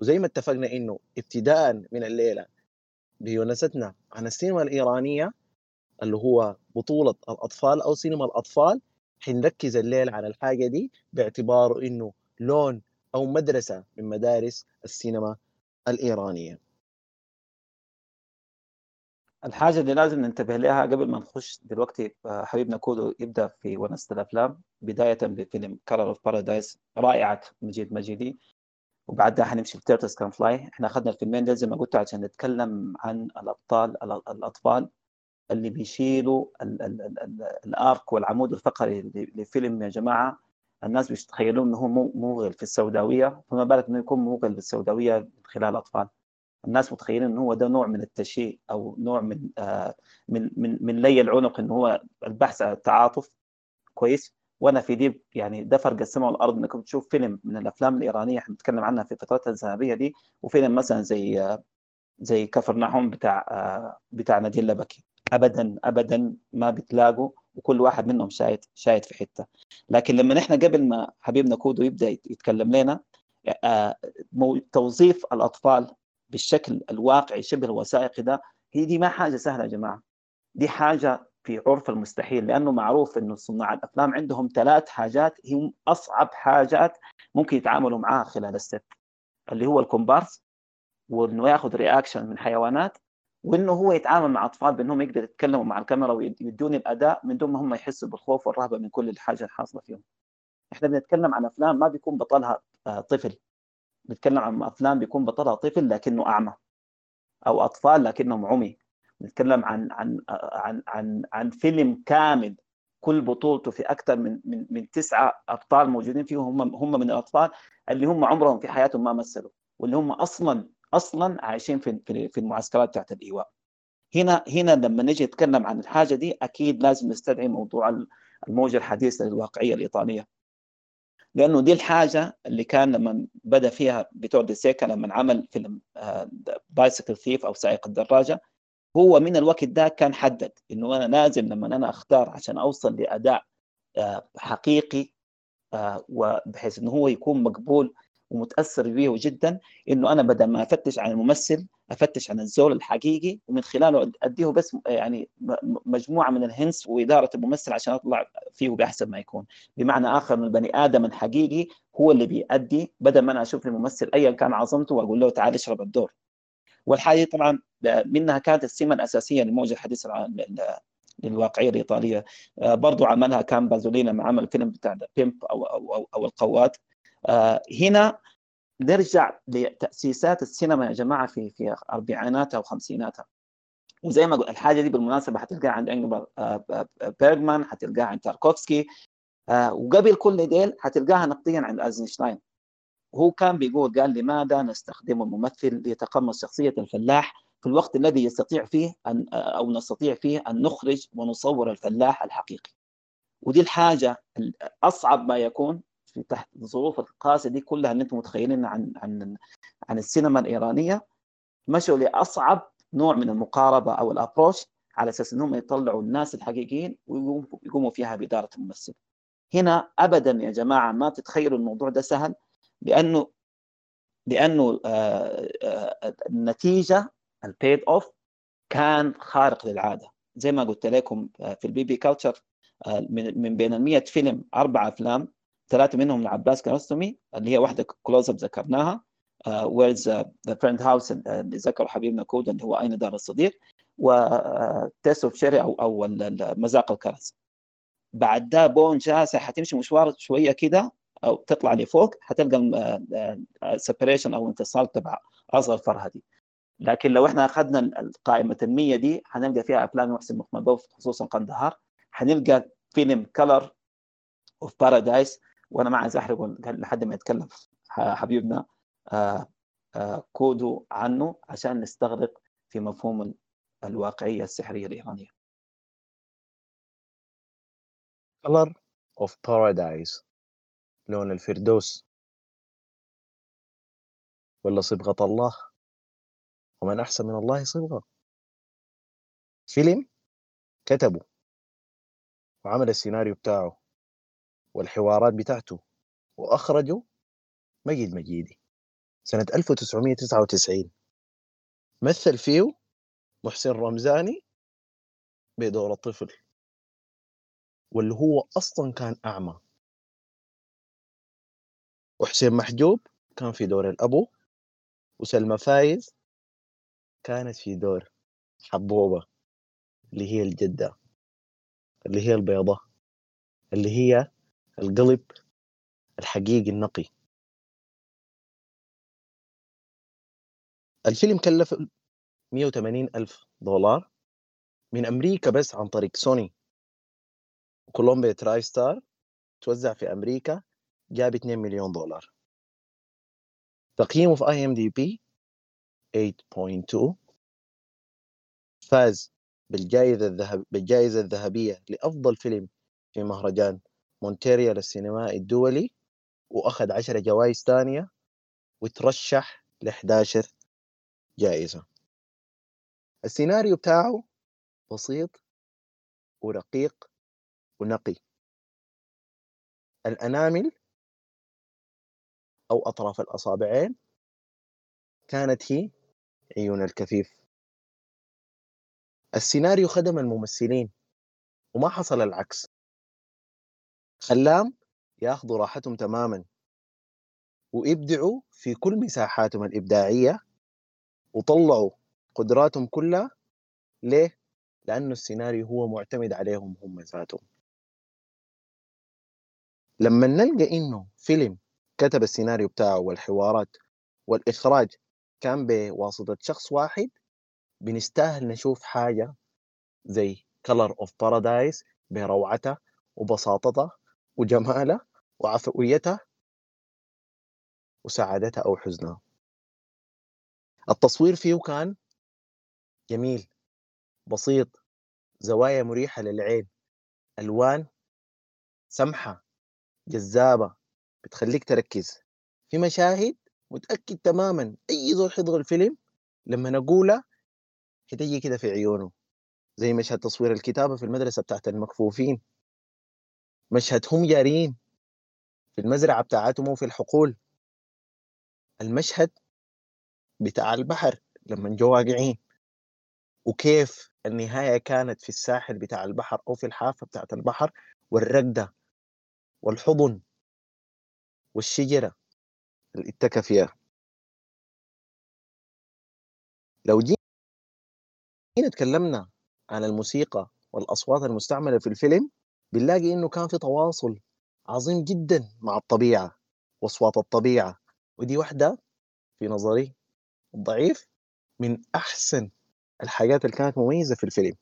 وزي ما اتفقنا إنه ابتداء من الليلة بيونستنا عن السينما الإيرانية اللي هو بطولة الأطفال أو سينما الأطفال حنركز الليلة على الحاجة دي باعتباره إنه لون أو مدرسة من مدارس السينما الإيرانية. الحاجة اللي لازم ننتبه لها قبل ما نخش دلوقتي حبيبنا كودو يبدأ في ونسة الأفلام بداية بفيلم Color of Paradise رائعة مجيد مجيدي. وبعدها حنمشي في Turtles Can Fly إحنا أخذنا الفيلمين دول زي ما قلت عشان نتكلم عن الأبطال الأطفال اللي بيشيلوا ال ال ال ال الأرك والعمود الفقري لفيلم يا جماعة. الناس بيتخيلون إنه هو موغل في السوداوية فما بالك إنه يكون موغل في السوداوية من خلال اطفال الناس متخيلين إنه هو ده نوع من التشيء أو نوع من آه من من من لي العنق إنه هو البحث عن التعاطف. كويس؟ وأنا في دي يعني ده فرق السماء والأرض. إنك تشوف فيلم من الأفلام الإيرانية إحنا بنتكلم عنها في فترتها الذهبية دي وفيلم مثلا زي آه زي كفر نحوم بتاع آه بتاع نادين لبكي. ابدا ابدا ما بتلاقوا وكل واحد منهم شايد شايد في حتة. لكن لما نحن قبل ما حبيبنا كودو يبدأ يتكلم لنا توظيف الأطفال بالشكل الواقعي شبه الوثائقي ده هي دي ما حاجة سهلة يا جماعة. دي حاجة في عرف المستحيل لأنه معروف إنه صناع الأفلام عندهم ثلاث حاجات هم أصعب حاجات ممكن يتعاملوا معاها خلال الست اللي هو الكومبارس وإنه ياخذ رياكشن من حيوانات وإنه هو يتعامل مع أطفال بإنهم يقدروا يتكلموا مع الكاميرا ويدون الأداء من دون ما هم يحسوا بالخوف والرهبة من كل الحاجة الحاصلة فيهم. إحنا بنتكلم عن أفلام ما بيكون بطلها طفل بنتكلم عن أفلام بيكون بطلها طفل لكنه أعمى أو أطفال لكنهم عمي نتكلم عن عن عن عن عن فيلم كامل كل بطولته في أكثر من من من تسعة أبطال موجودين فيه هم هم من الأطفال اللي هم عمرهم في حياتهم ما مثلوا واللي هم أصلا أصلا عايشين في في المعسكرات بتاعت الإيواء. هنا هنا لما نجي نتكلم عن الحاجة دي أكيد لازم نستدعي موضوع الموجة الحديثة للواقعيه الإيطالية. لأنه دي الحاجة اللي كان لما بدأ فيها فيتوريو دي سيكا لما عمل فيلم Bicycle Thief أو سارق الدراجة هو من الوقت ده كان حدد إنه أنا لازم لما أنا أختار عشان أوصل لأداء حقيقي وبحيث إنه هو يكون مقبول ومتأثر به جدا إنه أنا بدل ما أفتش عن الممثل أفتش عن الزول الحقيقي ومن خلاله أديه بس يعني مجموعة من الهنس وإدارة الممثل عشان أطلع فيه بأحسن ما يكون. بمعنى آخر ان البني آدم الحقيقي هو اللي بيأدي بدل ما أنا أشوف الممثل ايا كان عظمته وأقول له تعال اشرب الدور. والحاجة طبعا منها كانت السمة الأساسية للموجه الحديثه للواقعية الإيطالية. برضو عملها كان بازوليني لما عمل فيلم بتاع pimp أو أو أو, أو القواد. هنا نرجع لتأسيسات السينما يا جماعة في في أربعيناتها وخمسيناتها. وزي ما قلت الحاجة دي بالمناسبة حتلقاها عند انجمار بيرجمان حتلقاها عند تاركوفسكي. وقبل كل ديل حتلقاها نقديا عند أيزنشتاين. وهو كان بيقول قال لماذا نستخدم الممثل ليتقمص شخصية الفلاح في الوقت الذي يستطيع فيه أن أو نستطيع فيه أن نخرج ونصور الفلاح الحقيقي. ودي الحاجة أصعب ما يكون في تحت الظروف القاسية دي كلها اللي أنتم متخيلين عن عن عن السينما الإيرانية. مشوا لأصعب نوع من المقاربة أو الأبروش على أساس إنهم يطلعوا الناس الحقيقيين ويقوموا فيها بإدارة الممثل. هنا ابدا يا جماعة ما تتخيلوا الموضوع ده سهل. لأنه لأنه آه، آه، النتيجة ال paid off كان خارق للعادة. زي ما قلت لكم آه، في ال BBC Culture من بين ال 100 فيلم أربع أفلام ثلاثة منهم لعباس كيارستمي اللي هي واحدة Close-Up ذكرناها Where's the Friend's House اللي ذكر حبيبنا كودو اللي هو أين دار الصديق و Taste of Cherry أو أو مذاق الكرز بعد ده بون شاسع حتمشي مشوار شوية كده أو تطلع لفوق حتلقى ال Separation أو انفصال تبع أصغر فرهادي لكن لو إحنا أخذنا قائمه ال 100 دي حنلقى فيها أفلام محسن مخملبوف خصوصا قندهار حنلقى فيلم Color of Paradise وأنا ما عايز أحرقه لحد ما يتكلم حبيبنا آه، آه، كودو عنه عشان نستغرق في مفهوم الواقعية السحرية الإيرانية. Color of Paradise. لون الفردوس. ولا صبغة الله. ومن أحسن من الله صبغة. فيلم كتبه. وعمل السيناريو بتاعه. والحوارات بتاعته. وأخرجه مجيد مجيدي. سنة 1999 مثل فيه محسن رمزاني بدور الطفل. واللي هو أصلا كان أعمى. وحسين محجوب كان في دور الأبو وسلمى فايز كانت في دور حبوبة اللي هي الجدة اللي هي البيضة اللي هي القلب الحقيقي النقي. الفيلم كلف 180 ألف دولار من أمريكا بس عن طريق سوني. وكولومبيا تراي ستار توزع في أمريكا جاب 2 مليون دولار. تقييمه في IMDb 8.2 فاز بالجائزة الذهب بالجائزة الذهبية لأفضل فيلم في مهرجان مونتريال السينمائي الدولي وأخذ 10 جوائز ثانية وترشح ل 11 جائزة. السيناريو بتاعه بسيط ورقيق ونقي. الأنامل أو أطراف الأصابعين كانت هي عيون الكفيف السيناريو خدم الممثلين وما حصل العكس. خلاهم ياخذوا راحتهم تماما ويبدعوا في كل مساحاتهم الإبداعية وطلعوا قدراتهم كلها. ليه؟ لأنه السيناريو هو معتمد عليهم هم ذاتهم. لما نلقى إنه فيلم كتب السيناريو بتاعه والحوارات والإخراج كان بواسطة شخص واحد بنستاهل نشوف حاجة زي Color of Paradise بروعتها وبساطتها وجمالها وعفويتها وسعادتها أو حزنها التصوير فيه كان جميل بسيط زوايا مريحة للعين ألوان سمحة جذابة. بتخليك تركز. في مشاهد متأكد تماما أي زول حضر الفيلم لما نقولها حتجي كده في عيونه. زي مشهد تصوير الكتابة في المدرسة بتاعت المكفوفين. مشهد هم جارين في المزرعة بتاعتهم وفي الحقول. المشهد بتاع البحر لما جو واقعين. وكيف النهاية كانت في الساحل بتاع البحر أو في الحافة بتاعت البحر والرقدة والحضن. والشجرة اللي اتكى فيها. لو جينا تكلمنا عن الموسيقى والأصوات المستعملة في الفيلم بنلاقي إنه كان في تواصل عظيم جدا مع الطبيعة وأصوات الطبيعة. ودي واحدة في نظري الضعيف من أحسن الحاجات اللي كانت مميزة في الفيلم.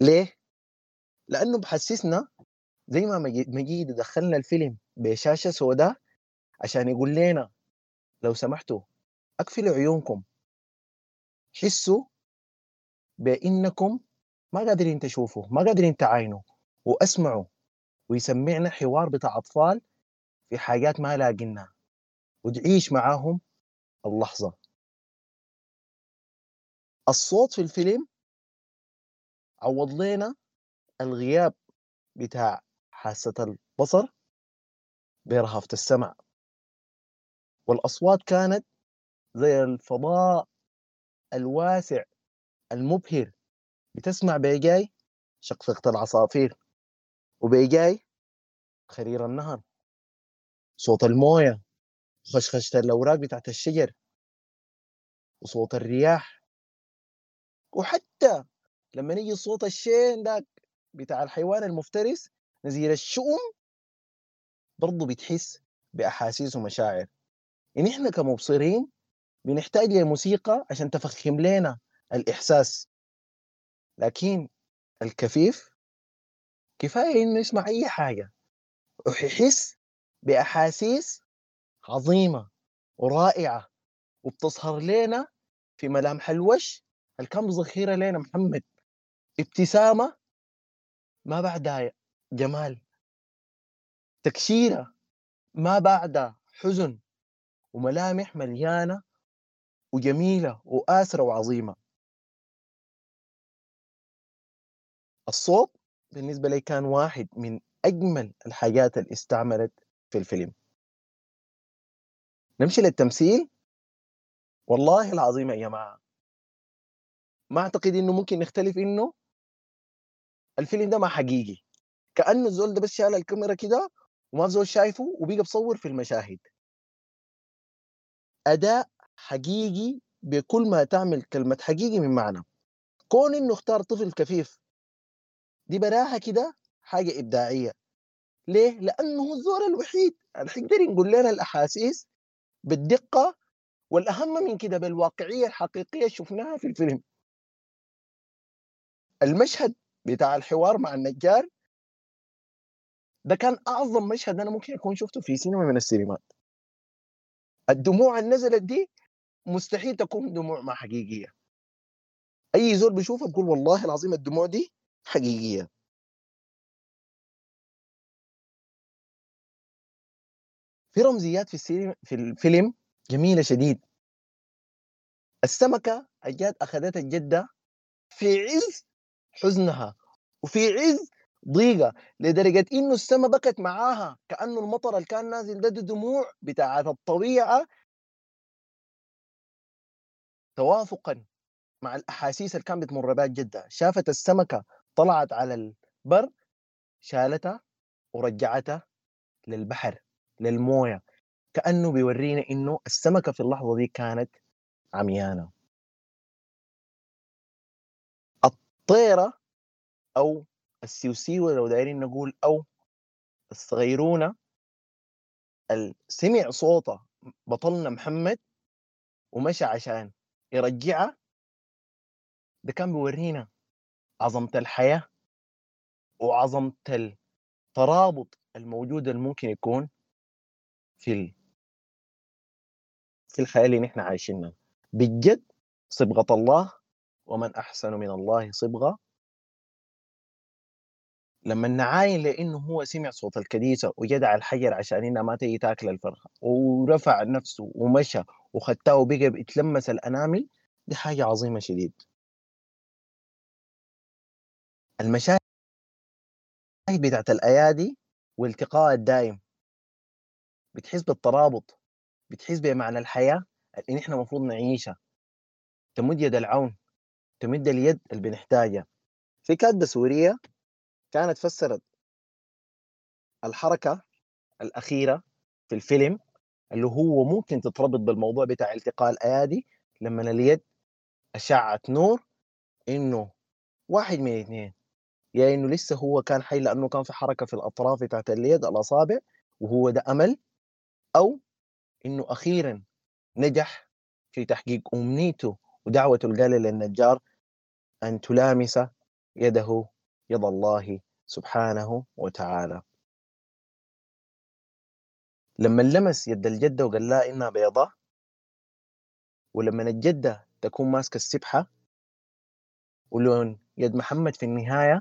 ليه؟ لأنه بحسسنا زي ما مجيد دخلنا الفيلم بشاشة سوداء عشان يقول لنا لو سمحتوا أقفلوا عيونكم. حسوا بإنكم ما قادرين تشوفوا ما قادرين تعاينوا وأسمعوا ويسمعنا حوار بتاع أطفال في حاجات ما لاقيناها وتعيش معاهم اللحظة. الصوت في الفيلم عوض لنا الغياب بتاع حاسة البصر. برهافة السمع. والأصوات كانت زي الفضاء الواسع المبهر بتسمع بيجاي شقشقة العصافير وبيجاي خرير النهر. صوت الموية. وخشخشة الأوراق بتاعت الشجر. وصوت الرياح. وحتى لما يجي صوت الشين داك بتاع الحيوان المفترس نزيل الشؤم برضه بتحس بأحاسيس ومشاعر. يعني إحنا كمبصرين بنحتاج لموسيقى عشان تفخم لنا الإحساس. لكن الكفيف كفاية إنه يسمع أي حاجة ويحس بأحاسيس عظيمة ورائعة وبتظهر لنا في ملامح الوش الكم ذخيرة لنا. محمد ابتسامة ما بعدها جمال. تكشيرة ما بعدها حزن وملامح مليانة وجميلة وآسرة وعظيمة. الصوت بالنسبة لي كان واحد من أجمل الحاجات اللي استعملت في الفيلم. نمشي للتمثيل؟ والله العظيم يا جماعة. ما أعتقد إنه ممكن نختلف إنه الفيلم ده ما حقيقي. كأنه الزول ده بس شال الكاميرا كده وما زول شايفه وبيقى بصور في المشاهد. أداء حقيقي بكل ما تعمل كلمة حقيقي من معنى. كون إنه اختار طفل كفيف. دي براها كده حاجة إبداعية. ليه؟ لأنه هو الزول الوحيد. اللي حيقدر نقول لنا الأحاسيس بالدقة والأهم من كده بالواقعية الحقيقية شفناها في الفيلم. المشهد بتاع الحوار مع النجار ده كان أعظم مشهد أنا ممكن أكون شفته في سينما من السينمات. الدموع اللي نزلت دي مستحيل تكون دموع ما حقيقية. أي زول بيشوفها بيقول والله العظيم الدموع دي حقيقية. في رمزيات في السينما في الفيلم جميلة شديد. السمكة جات أخذت الجدة في عز حزنها وفي عز ضيقة لدرجة إنه السما بكت معاها كأنه المطر اللي كان نازل ده, دموع بتاعت الطبيعة. توافقا مع الأحاسيس اللي كان بتمر بها الجدة شافت السمكة طلعت على البر شالتها ورجعتها للبحر للموية. كأنه بيورينا إنه السمكة في اللحظة دي كانت عميانة. الطيرة أو السيوسيوه لو دايرين نقول أو الصغيرونة سمع صوته بطلنا محمد ومشى عشان يرجعها ده كان بيورينا عظمة الحياة وعظمة الترابط الموجود اللي ممكن يكون في ال... في الحياة اللي نحن عايشينها. بجد صبغة الله ومن أحسن من الله صبغة لما نعاين لإنه هو سمع صوت الكنيسة وجدع الحجر عشان إنها ما تيجي تاكل الفرخة ورفع نفسه ومشى وخدتها وبقى بيتلمس الأنامل دي حاجة عظيمة شديد. المشاهد بتاعت الأيادي والتقاء الدائم بتحس بالترابط بتحس بمعنى الحياة اللي نحن المفروض نعيشها. تمد يد العون تمد اليد اللي بنحتاجها. في كاتبه سوريه كانت فسرت الحركة الأخيرة في الفيلم اللي هو ممكن تتربط بالموضوع بتاع التقاء الايادي لما اليد اشعت نور إنه واحد من الاثنين يا إنه لسه هو كان حي لأنه كان في حركة في الأطراف بتاعت اليد الأصابع وهو ده أمل أو إنه أخيرا نجح في تحقيق أمنيته ودعوته اللي قال للنجار أن تلامس يده يد الله سبحانه وتعالى. لما لمس يد الجدة وقال لها إنها بيضاء ولما الجدة تكون ماسكة السبحة ولون يد محمد في النهاية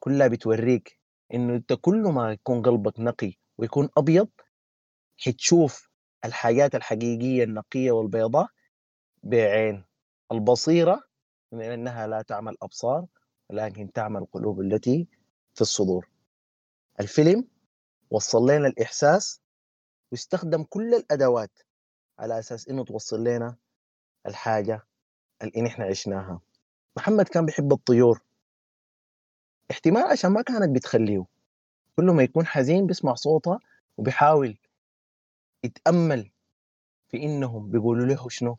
كلها بتوريك إنه أنت كل ما يكون قلبك نقي ويكون أبيض حتشوف الحاجات الحقيقية النقية والبيضاء بعين. البصيرة من أنها لا تعمل أبصار ولكن تعمى القلوب التي في الصدور. الفيلم وصل لنا الإحساس واستخدم كل الأدوات على أساس إنه توصل لنا الحاجة اللي نحن عشناها. محمد كان بيحب الطيور. احتمال عشان ما كانت بتخليه. كل ما يكون حزين بيسمع صوتها وبيحاول يتأمل في إنهم بيقولوا له شنو.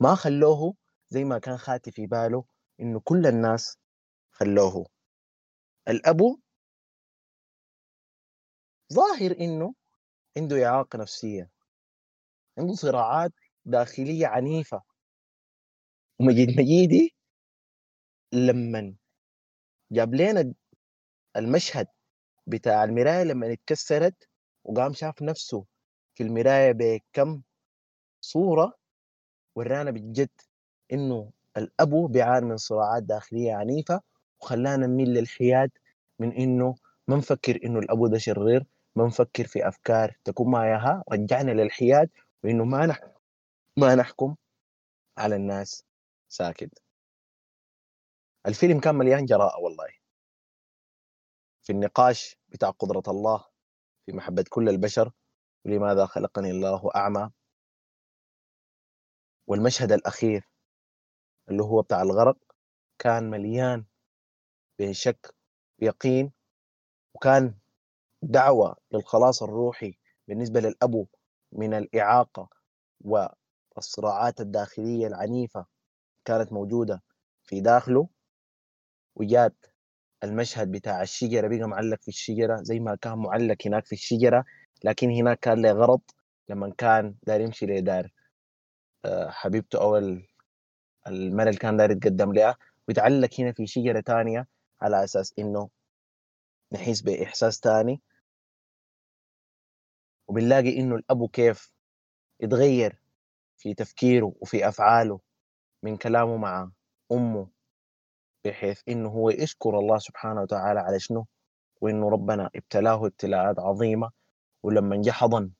ما خلوه زي ما كان خاتي في باله إنه كل الناس خلوه. الأبو ظاهر إنه عنده إعاقة نفسية عنده صراعات داخلية عنيفة. ومجيد مجيدي لما جاب لنا المشهد بتاع المراية لما اتكسرت وقام شاف نفسه في المراية بكم صورة ورانا بجد إنه الأبو بيعاني من صراعات داخلية عنيفة. وخلانا نميل للحياد من إنه ما نفكر إنه الأبو ده شرير ما نفكر في أفكار تكون معها رجعنا للحياد وإنه ما نح... ما نحكم على الناس ساكت. الفيلم كان مليان جراءة والله. في النقاش بتاع قدرة الله في محبة كل البشر ولماذا خلقني الله أعمى؟ والمشهد الأخير اللي هو بتاع الغرق كان مليان بشك ويقين وكان دعوة للخلاص الروحي بالنسبة للأبو من الإعاقة والصراعات الداخلية العنيفة كانت موجودة في داخله. وجات المشهد بتاع الشجرة بقى معلق في الشجرة زي ما كان معلق هناك في الشجرة لكن هناك كان له غرض لما كان داير يمشي لدار آه، حبيبته أو المرأة اللي كان داير يتقدم لها ويتعلق هنا في شجرة تانية على أساس إنه نحس بإحساس تاني. وبنلاقي إنه الأبو كيف يتغير في تفكيره وفي أفعاله من كلامه مع أمه بحيث إنه هو يشكر الله سبحانه وتعالى على شنو؟ وإنه ربنا ابتلاه ابتلاءات عظيمة. ولما جه حضن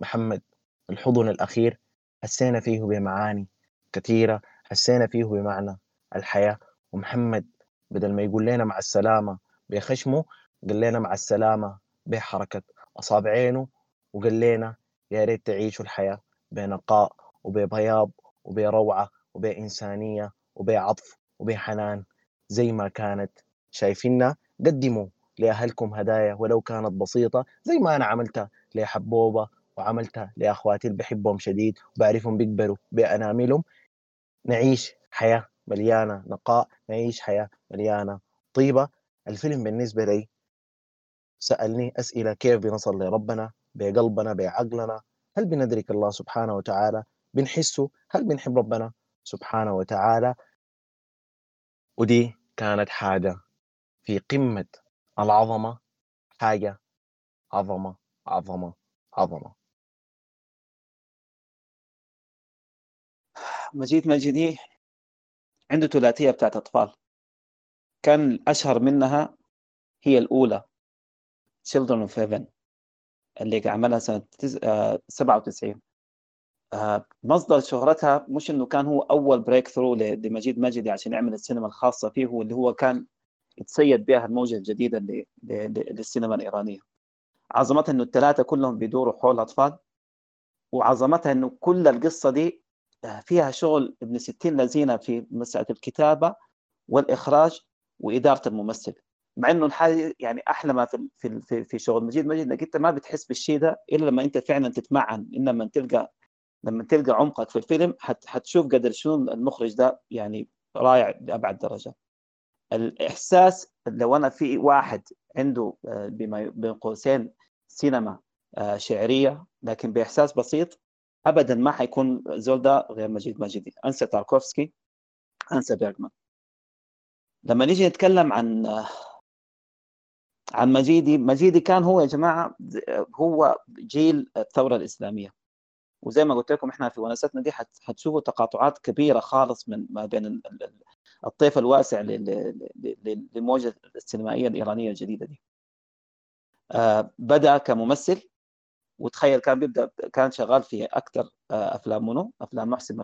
محمد الحضن الأخير حسينا فيه بمعاني كثيرة حسينا فيه بمعنى الحياة. ومحمد بدل ما يقول لنا مع السلامة بخشمه قال لنا مع السلامة بحركة أصابعينه وقال لنا يا ريت تعيشوا الحياة بنقاء وببياض وبروعة وبإنسانية وبعطف وبحنان زي ما كانت شايفيننا. قدموا لأهلكم هدايا ولو كانت بسيطة زي ما أنا عملتها لحبوبة وعملتها لأخواتي اللي بحبهم شديد وبعرفهم بيكبروا بأناملهم. نعيش حياة مليانة نقاء نعيش حياة مليانة طيبة. الفيلم بالنسبة لي سألني أسئلة كيف بنصل لربنا بقلبنا بعقلنا؟ هل بندرك الله سبحانه وتعالى؟ بنحسه هل بنحب ربنا سبحانه وتعالى؟ ودي كانت حاجة في قمة العظمة حاجة عظمة عظمة عظمة. مجيد مجيدي عنده ثلاثية بتاعت أطفال. كان الأشهر منها هي الأولى Children of Heaven اللي عملها سنة 97 آه، آه، مصدر شهرتها مش إنه كان هو أول بريك ثرو لمجيد مجدي عشان يعمل السينما الخاصة فيه واللي هو كان يتصيد بها الموجة الجديدة للسينما الإيرانية. عظمتها إنه الثلاثه كلهم بيدوروا حول اطفال وعظمتها إنه كل القصة دي آه، فيها شغل ابن ستين لذينه في مسألة الكتابة والإخراج. وإدارة الممثل. مع إنه الحاجة يعني أحلى ما في في في شغل مجيد مجيد إنك أنت ما بتحس بالشيء ده إلا لما أنت فعلا تتمعن. إنما تلقى لما تلقى عمقك في الفيلم حت حتشوف قدر شنو المخرج ده يعني رائع لأبعد درجة. الإحساس لو أنا في واحد عنده آه، بما بين قوسين سينما آه، شعرية لكن بإحساس بسيط ابدا ما حيكون زول ده غير مجيد مجيدي أنسى تاركوفسكي أنسى بيرجمان لما نيجي نتكلم عن عن مجيدي مجيدي كان هو يا جماعة هو جيل الثورة الإسلامية. وزي ما قلت لكم إحنا في ونستنا دي حتشوفوا تقاطعات كبيرة خالص من ما بين الطيف الواسع للموجة السينمائية الإيرانية الجديدة دي. آه، بدأ كممثل وتخيل كان بيبدأ كان شغال في أكثر آه، أفلام منه أفلام محسن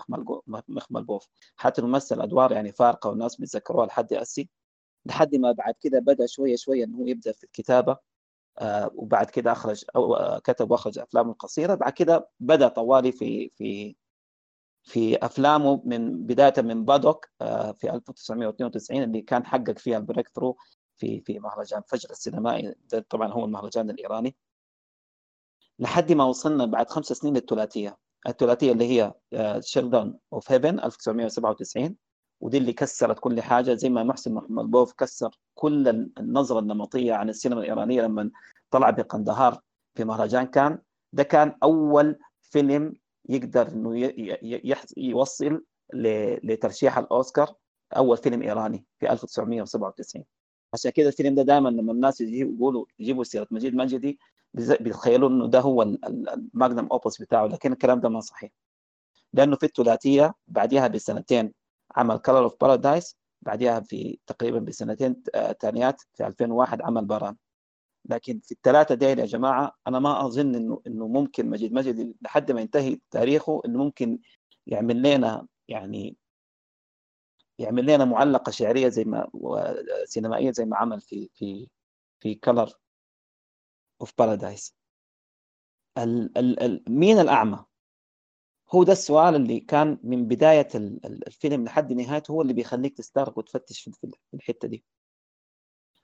مخملبوف. حتى ممثل ادوار يعني فارقة والناس بيتذكروها لحد هسي لحد ما بعد كده بدأ شوية شوية إنه هو يبدأ في الكتابة آه وبعد كده أخرج أو آه كتب وأخرج افلام قصيره بعد كده بدأ طوالي في في في أفلامه من بداية من بادوك في 1992 اللي كان حقق فيها ال breakthrough في في مهرجان فجر السينمائي. طبعا هو المهرجان الإيراني. لحد ما وصلنا بعد خمس سنين للثلاثية. الثلاثية اللي هي Children of Heaven 1997 ودي اللي كسرت كل حاجة زي ما محسن مخملبوف كسر كل النظرة النمطية عن السينما الإيرانية لما طلع بقندهار في مهرجان كان. ده كان أول فيلم يقدر إنه يوصل لترشيح الأوسكار. أول فيلم إيراني في 1997 عشان كده الفيلم ده دائما لما الناس يجيبوا يقولوا يجيبوا سيرة مجيد مجيدي بيتخيلوا إنه ده هو ال magnum opus بتاعه لكن الكلام ده ما صحيح. لأنه في الثلاثية بعدها بسنتين عمل Color of Paradise بعدها في تقريبا بسنتين ثانيات في 2001 عمل باران لكن في الثلاثة ديل يا جماعة أنا ما أظن إنه إنه ممكن مجيد مجيدي لحد ما ينتهي تاريخه إنه ممكن يعمل لنا يعني يعمل لنا معلقة شعرية زي ما سينمائية زي ما عمل في في في Color of Paradise مين الأعمى؟ هو ده السؤال اللي كان من بداية الفيلم لحد نهايته هو اللي بيخليك تستغرق وتفتش في الحتة دي.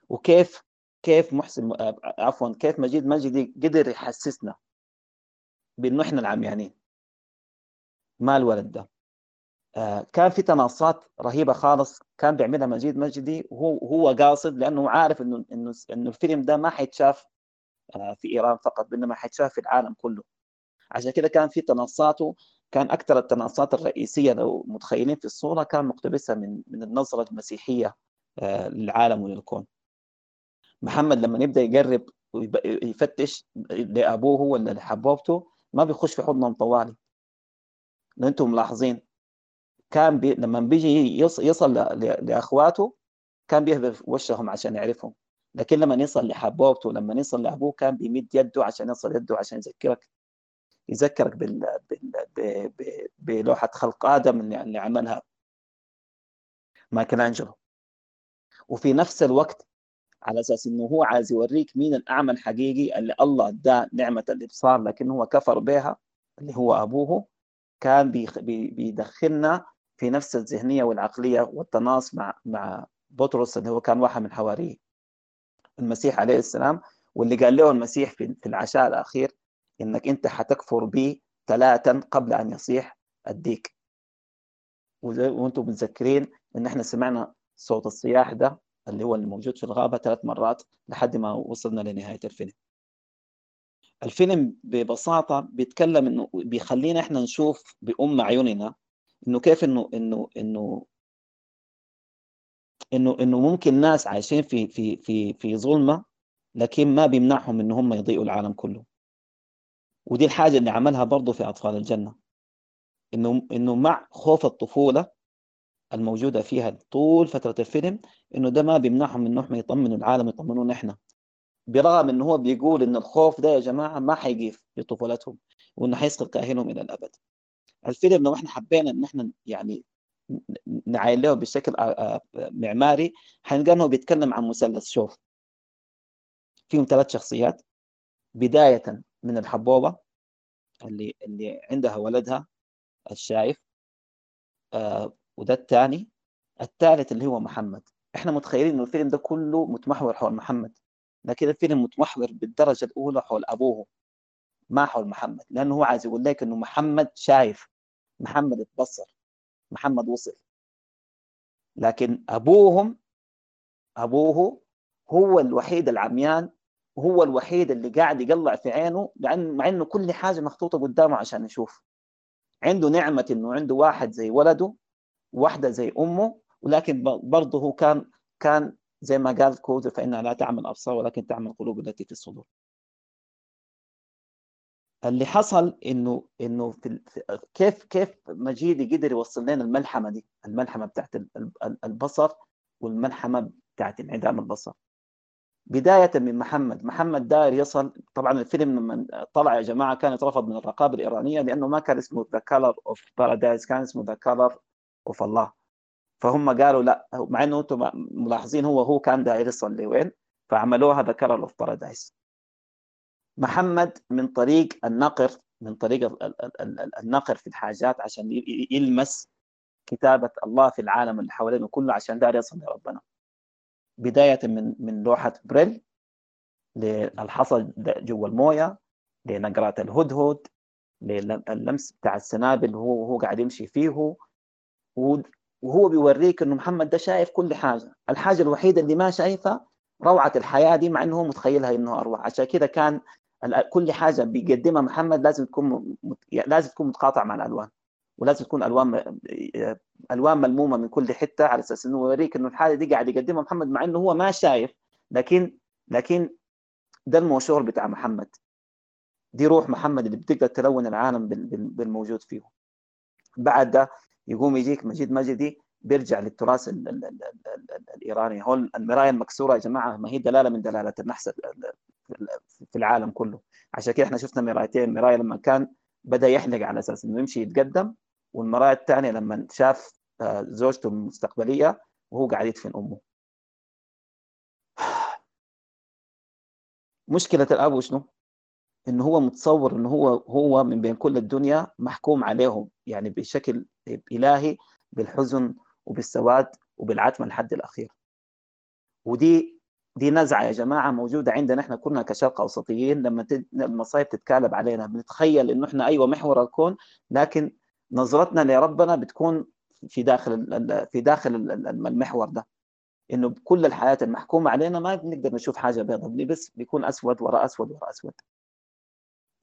وكيف كيف محسن عفوا كيف مجيد مجيدي قدر يحسسنا بأنه إحنا العميانين؟ ما الولد ده؟ آه كان في تناصات رهيبة خالص كان بيعملها مجيد مجدي وهو هو قاصد لأنه عارف إنه إنه إنه الفيلم ده ما حيتشاف في إيران فقط انما حيتشاف في العالم كله. عشان كده كان في تناصاته كان أكثر التناصات الرئيسية لو متخيلين في الصورة كان مقتبسها من من النظرة المسيحية آه للعالم وللكون. محمد لما يبدأ يقرب ويفتش لأبوه ولا لحبوبته ما بيخش في حضنهم طوالي. لو أنتم ملاحظين كان بي... لما بيجي يص... يصل. لأخواته كان بيهبط وشهم عشان يعرفهم. لكن لما يصل لحبوبته لما يصل لأبوه كان بيمد يده عشان يصل يده عشان يذكرك يذكرك بال... بال... بلوحة خلق آدم اللي, اللي عملها. مايكل أنجلو وفي نفس الوقت على أساس إنه هو عايز يوريك مين الأعمى الحقيقي اللي الله اداه نعمة الإبصار لكن هو كفر بها اللي هو أبوه كان بيدخلنا في نفس الذهنية والعقلية والتناص مع مع بطرس اللي هو كان واحد من حواريه. المسيح عليه السلام واللي قال له المسيح في العشاء الأخير إنك أنت حتكفر بي ثلاثا قبل أن يصيح الديك. وأنتم متذكرين إن إحنا سمعنا صوت الصياح ده اللي هو اللي موجود في الغابة ثلاث مرات لحد ما وصلنا لنهاية الفيلم. الفيلم ببساطة بيتكلم إنه بيخلينا إحنا نشوف بأم عيوننا إنه كيف إنه إنه إنه إنه إنه ممكن ناس عايشين في في في في ظلمة لكن ما بيمنعهم ان هم يضيئوا العالم كله. ودي الحاجة اللي عملها برضه في أطفال الجنة. إنه إنه مع خوف الطفولة الموجودة فيها طول فترة الفيلم إنه ده ما بيمنعهم انهم يطمنوا العالم يطمنونا إحنا. برغم إنه هو بيقول إن الخوف ده يا جماعة ما حيجي في طفولتهم وإنه حيسقط كاهلهم إلى الأبد. الفيلم لو إحنا حبينا إن إحنا يعني نعاين له بشكل معماري. حنلقى انه بيتكلم عن مثلث. شوف فيهم ثلاث شخصيات. بداية من الحبوبة اللي اللي عندها ولدها الشايف آه وده الثاني. الثالث اللي هو محمد. إحنا متخيلين انه الفيلم ده كله متمحور حول محمد لكن الفيلم متمحور بالدرجة الأولى حول أبوه ما حول محمد لأنه هو عايز يقول لك إنه محمد شايف محمد اتبصر. محمد وصل. لكن أبوهم أبوه هو الوحيد العميان وهو الوحيد اللي قاعد يقلع في عينه لأن مع إنه كل حاجة محطوطة قدامه عشان يشوف. عنده نعمة إنه عنده واحد زي ولده واحدة زي أمه ولكن برضه هو كان كان زي ما قال كوزر فإنها لا تعمى الأبصار ولكن تعمى القلوب التي في الصدور. اللي حصل إنه إنه في كيف كيف مجيدي قدر يوصل لنا الملحمة دي؟ الملحمة بتاعت البصر والملحمة بتاعت انعدام البصر. بداية من محمد. محمد داير يصل طبعا الفيلم لما طلع يا جماعة كان يترفض من الرقابة الإيرانية لأنه ما كان اسمه The Color of Paradise كان اسمه The Color of الله فهم قالوا لا مع إنه أنتم ملاحظين هو هو كان داير يصل لوين؟ فعملوها The Color of Paradise محمد من طريق النقر من طريق النقر في الحاجات عشان يلمس كتابة الله في العالم اللي حوالينه كله عشان داير يصل لربنا بداية من من لوحة بريل للحصى جوا الموية لنقرات الهدهد للمس بتاع السنابل هو هو قاعد يمشي فيه. وهو بيوريك إنه محمد ده شايف كل حاجة. الحاجة الوحيدة اللي ما شايفها روعة الحياة دي مع إنه هو متخيلها إنه أروع. عشان كده كان كل حاجة بيقدمها محمد لازم تكون لازم تكون متقاطع مع الألوان ولازم تكون ألوان ألوان ملمومة من كل حتة على أساس إنه يوريك إنه الحالة دي قاعد يقدمها محمد مع إنه هو ما شايف لكن لكن ده الموشور بتاع محمد. دي روح محمد اللي بتقدر تلون العالم بالموجود فيه. بعد ده يقوم يجيك مجيد مجدي بيرجع للتراث ال ال ال ال الإيراني. هون المرايه المكسورة يا جماعة ما هي دلالة من دلالات النحس في العالم كله. عشان كده إحنا شفنا مرايتين. مرايه لما كان بدأ يحلق على أساس إنه يمشي يتقدم والمرايه الثانية لما شاف آه، زوجته المستقبليه وهو قاعد يدفن أمه. مشكلة الأب وشنو؟ إنه هو متصور إنه هو هو من بين كل الدنيا محكوم عليهم يعني بشكل إلهي بالحزن وبالسواد وبالعتمة لحد الأخير. ودي دي نزعة يا جماعة موجودة عندنا إحنا كلنا كشرق أوسطيين لما المصايب تتكالب علينا بنتخيل إنه إحنا أيوه محور الكون لكن نظرتنا لربنا بتكون في داخل في داخل المحور ده. إنه كل الحياة المحكومة علينا ما بنقدر نشوف حاجة بيضاء بس بيكون أسود وراء أسود وراء أسود.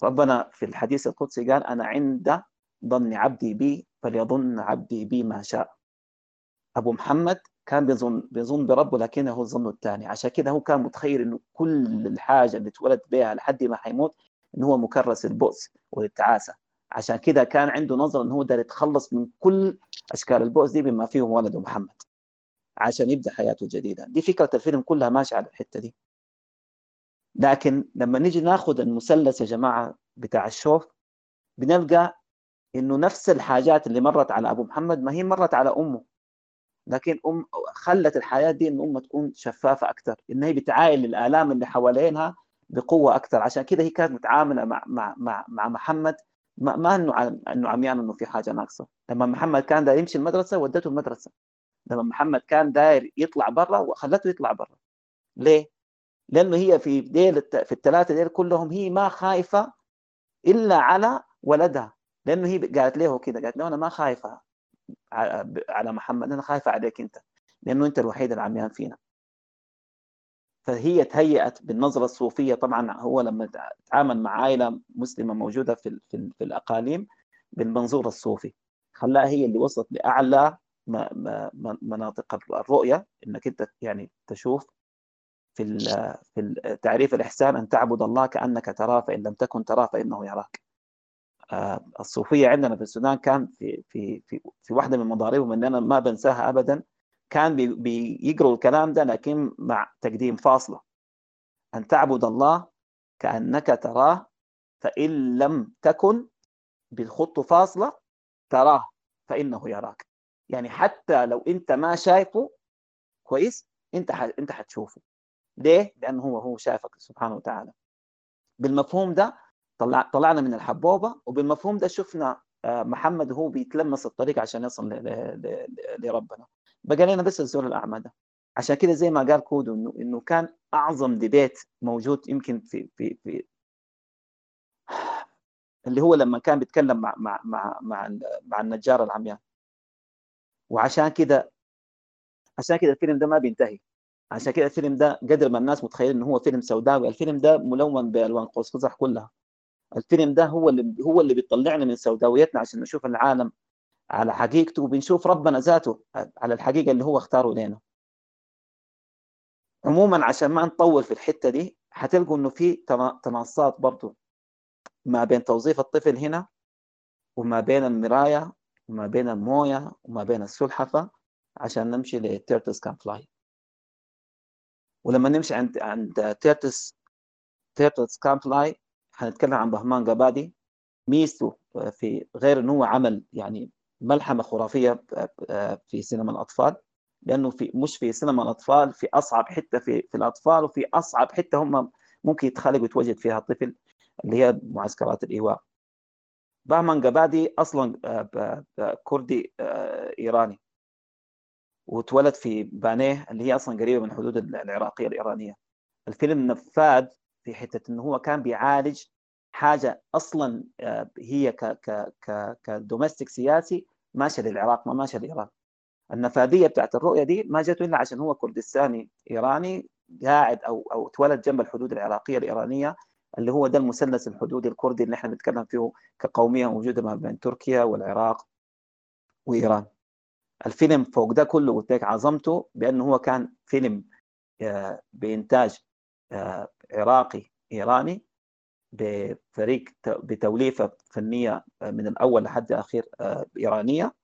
ربنا في الحديث القدسي قال أنا عند ظن عبدي بي فليظن عبدي بي ما شاء. أبو محمد كان بيظن بيظن بربه لكنه الظن الثاني. عشان كده هو كان متخيل إنه كل الحاجة اللي اتولد بها لحد ما حيموت إنه هو مكرس البؤس والتعاسة. عشان كده كان عنده نظره إنه هو داير يتخلص من كل أشكال البؤس دي بما فيهم ولده محمد عشان يبدأ حياته الجديده دي فكرة الفيلم كلها ماشية على الحتة دي. لكن لما نيجي ناخذ المثلث يا جماعة بتاع الشوف بنلقى إنه نفس الحاجات اللي مرت على أبو محمد ما هي مرت على أمه. لكن أم خلت الحياة دي إن امه تكون شفافة أكثر إن هي بتعاين الآلام اللي حوالينها بقوة أكثر عشان كده هي كانت متعاملة مع مع مع, مع محمد ما, ما إنه إنه عميان إنه في حاجة ناقصة. لما محمد كان داير يمشي المدرسة ودته المدرسة. لما محمد كان داير يطلع برا وخلته يطلع برا. ليه؟ لأنه هي في ديل في الثلاثه ديل كلهم هي ما خايفة إلا على ولدها. لأنه هي قالت له كده قالت له أنا ما خايفة. على محمد أنا خايفه عليك أنت لأنه أنت الوحيد العميان فينا فهي تهيأت بالنظرة الصوفية طبعا هو لما تعامل مع عائلة مسلمة موجودة في في, في الأقاليم بالمنظور الصوفي خلاها هي اللي وصلت لأعلى مناطق الرؤية إنك أنت يعني تشوف في في تعريف الإحسان أن تعبد الله كأنك تراه فإن لم تكن تراه فإنه يراك. آه، الصوفية عندنا في السودان كان في في في في واحدة من مضاربهم اللي أنا ما بنساها ابدا كان بيقروا الكلام ده لكن مع تقديم فاصلة. أن تعبد الله كأنك تراه فإن لم تكن بخط فاصلة تراه فإنه يراك. يعني حتى لو أنت ما شايفه كويس أنت أنت حتشوفه. ليه؟ لأنه هو هو شايفك سبحانه وتعالى. بالمفهوم ده طلع طلعنا من الحبوبة وبالمفهوم ده شفنا آه، محمد وهو بيتلمس الطريق عشان يصل لربنا. بقى لنا بس الزول الأعمى ده. عشان كده زي ما قال كودو انه إنه كان أعظم ديبيت موجود يمكن في في في اللي هو لما كان بيتكلم مع مع مع مع, مع النجار العميان. وعشان كده عشان كده الفيلم ده ما بينتهي. عشان كده الفيلم ده قدر ما الناس متخيلين إنه هو فيلم سوداوي. الفيلم ده ملون بألوان قوس قزح كلها. الفيلم ده هو اللي هو اللي بيطلعنا من سوداويتنا عشان نشوف العالم على حقيقته وبنشوف ربنا ذاته على الحقيقة اللي هو اختاره لنا. عموما عشان ما نطول في الحتة دي حتلقوا إنه في تناصات برضه ما بين توظيف الطفل هنا وما بين المرايه وما بين المويه وما بين السلحفاة عشان نمشي ل Turtles Can Fly ولما نمشي عند عند Turtles Turtles Can Fly حنتكلم عن بهمان قبادي ميزته في غير انه هو عمل يعني ملحمة خرافية في سينما الأطفال لأنه في مش في سينما الأطفال في أصعب حتة في في الأطفال وفي أصعب حتة هم ممكن يتخلق ويتوجد فيها الطفل اللي هي معسكرات الإيواء. باهمان جبادي أصلا كردي إيراني وتولد في بانيه اللي هي أصلا قريبة من الحدود العراقية الإيرانية. الفيلم نفاذ في حتة إنه هو كان بيعالج حاجة أصلا هي ك ك ك كدومستيك سياسي ماشية للعراق ما ماشية لإيران النفاذية بتاعت الرؤية دي ما جته إلا عشان هو كردستاني إيراني قاعد أو أو تولد جنب الحدود العراقية الإيرانية اللي هو ده المثلث الحدودي الكردي اللي إحنا بنتكلم فيه كقومية موجودة ما بين تركيا والعراق وإيران. الفيلم فوق ده كله قلت لك عظمته بأنه هو كان فيلم بإنتاج عراقي إيراني بفريق بتوليفة فنية من الأول لحد الأخير إيرانية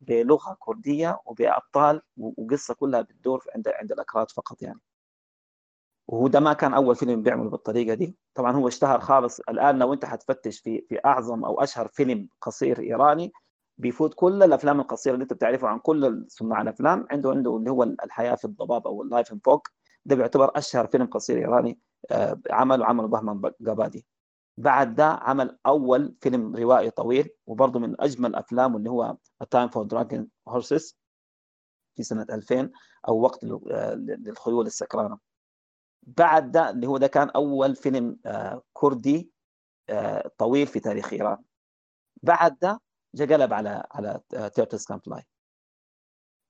بلغة كردية وبأبطال وقصة كلها بتدور عند عند الأكراد فقط يعني. وهو ده ما كان أول فيلم بيعمله بالطريقة دي. طبعا هو اشتهر خالص. الآن لو أنت حتفتش في في أعظم أو أشهر فيلم قصير إيراني بيفوت كل الأفلام القصيرة اللي أنت بتعرفها عن كل صناع الأفلام. عنده عنده اللي هو الحياة في الضباب أو اللايف إن فوق. ده بيعتبر أشهر فيلم قصير إيراني عمله عمله بهمان قبادي بعد ده عمل أول فيلم روائي طويل وبرضه من أجمل افلامه اللي هو Time for Drunken Horses في سنة 2000 أو وقت للخيول السكرانة. بعد ده اللي هو ده كان أول فيلم كردي طويل في تاريخ إيران. بعد ده جا قلب على على Turtles Can Fly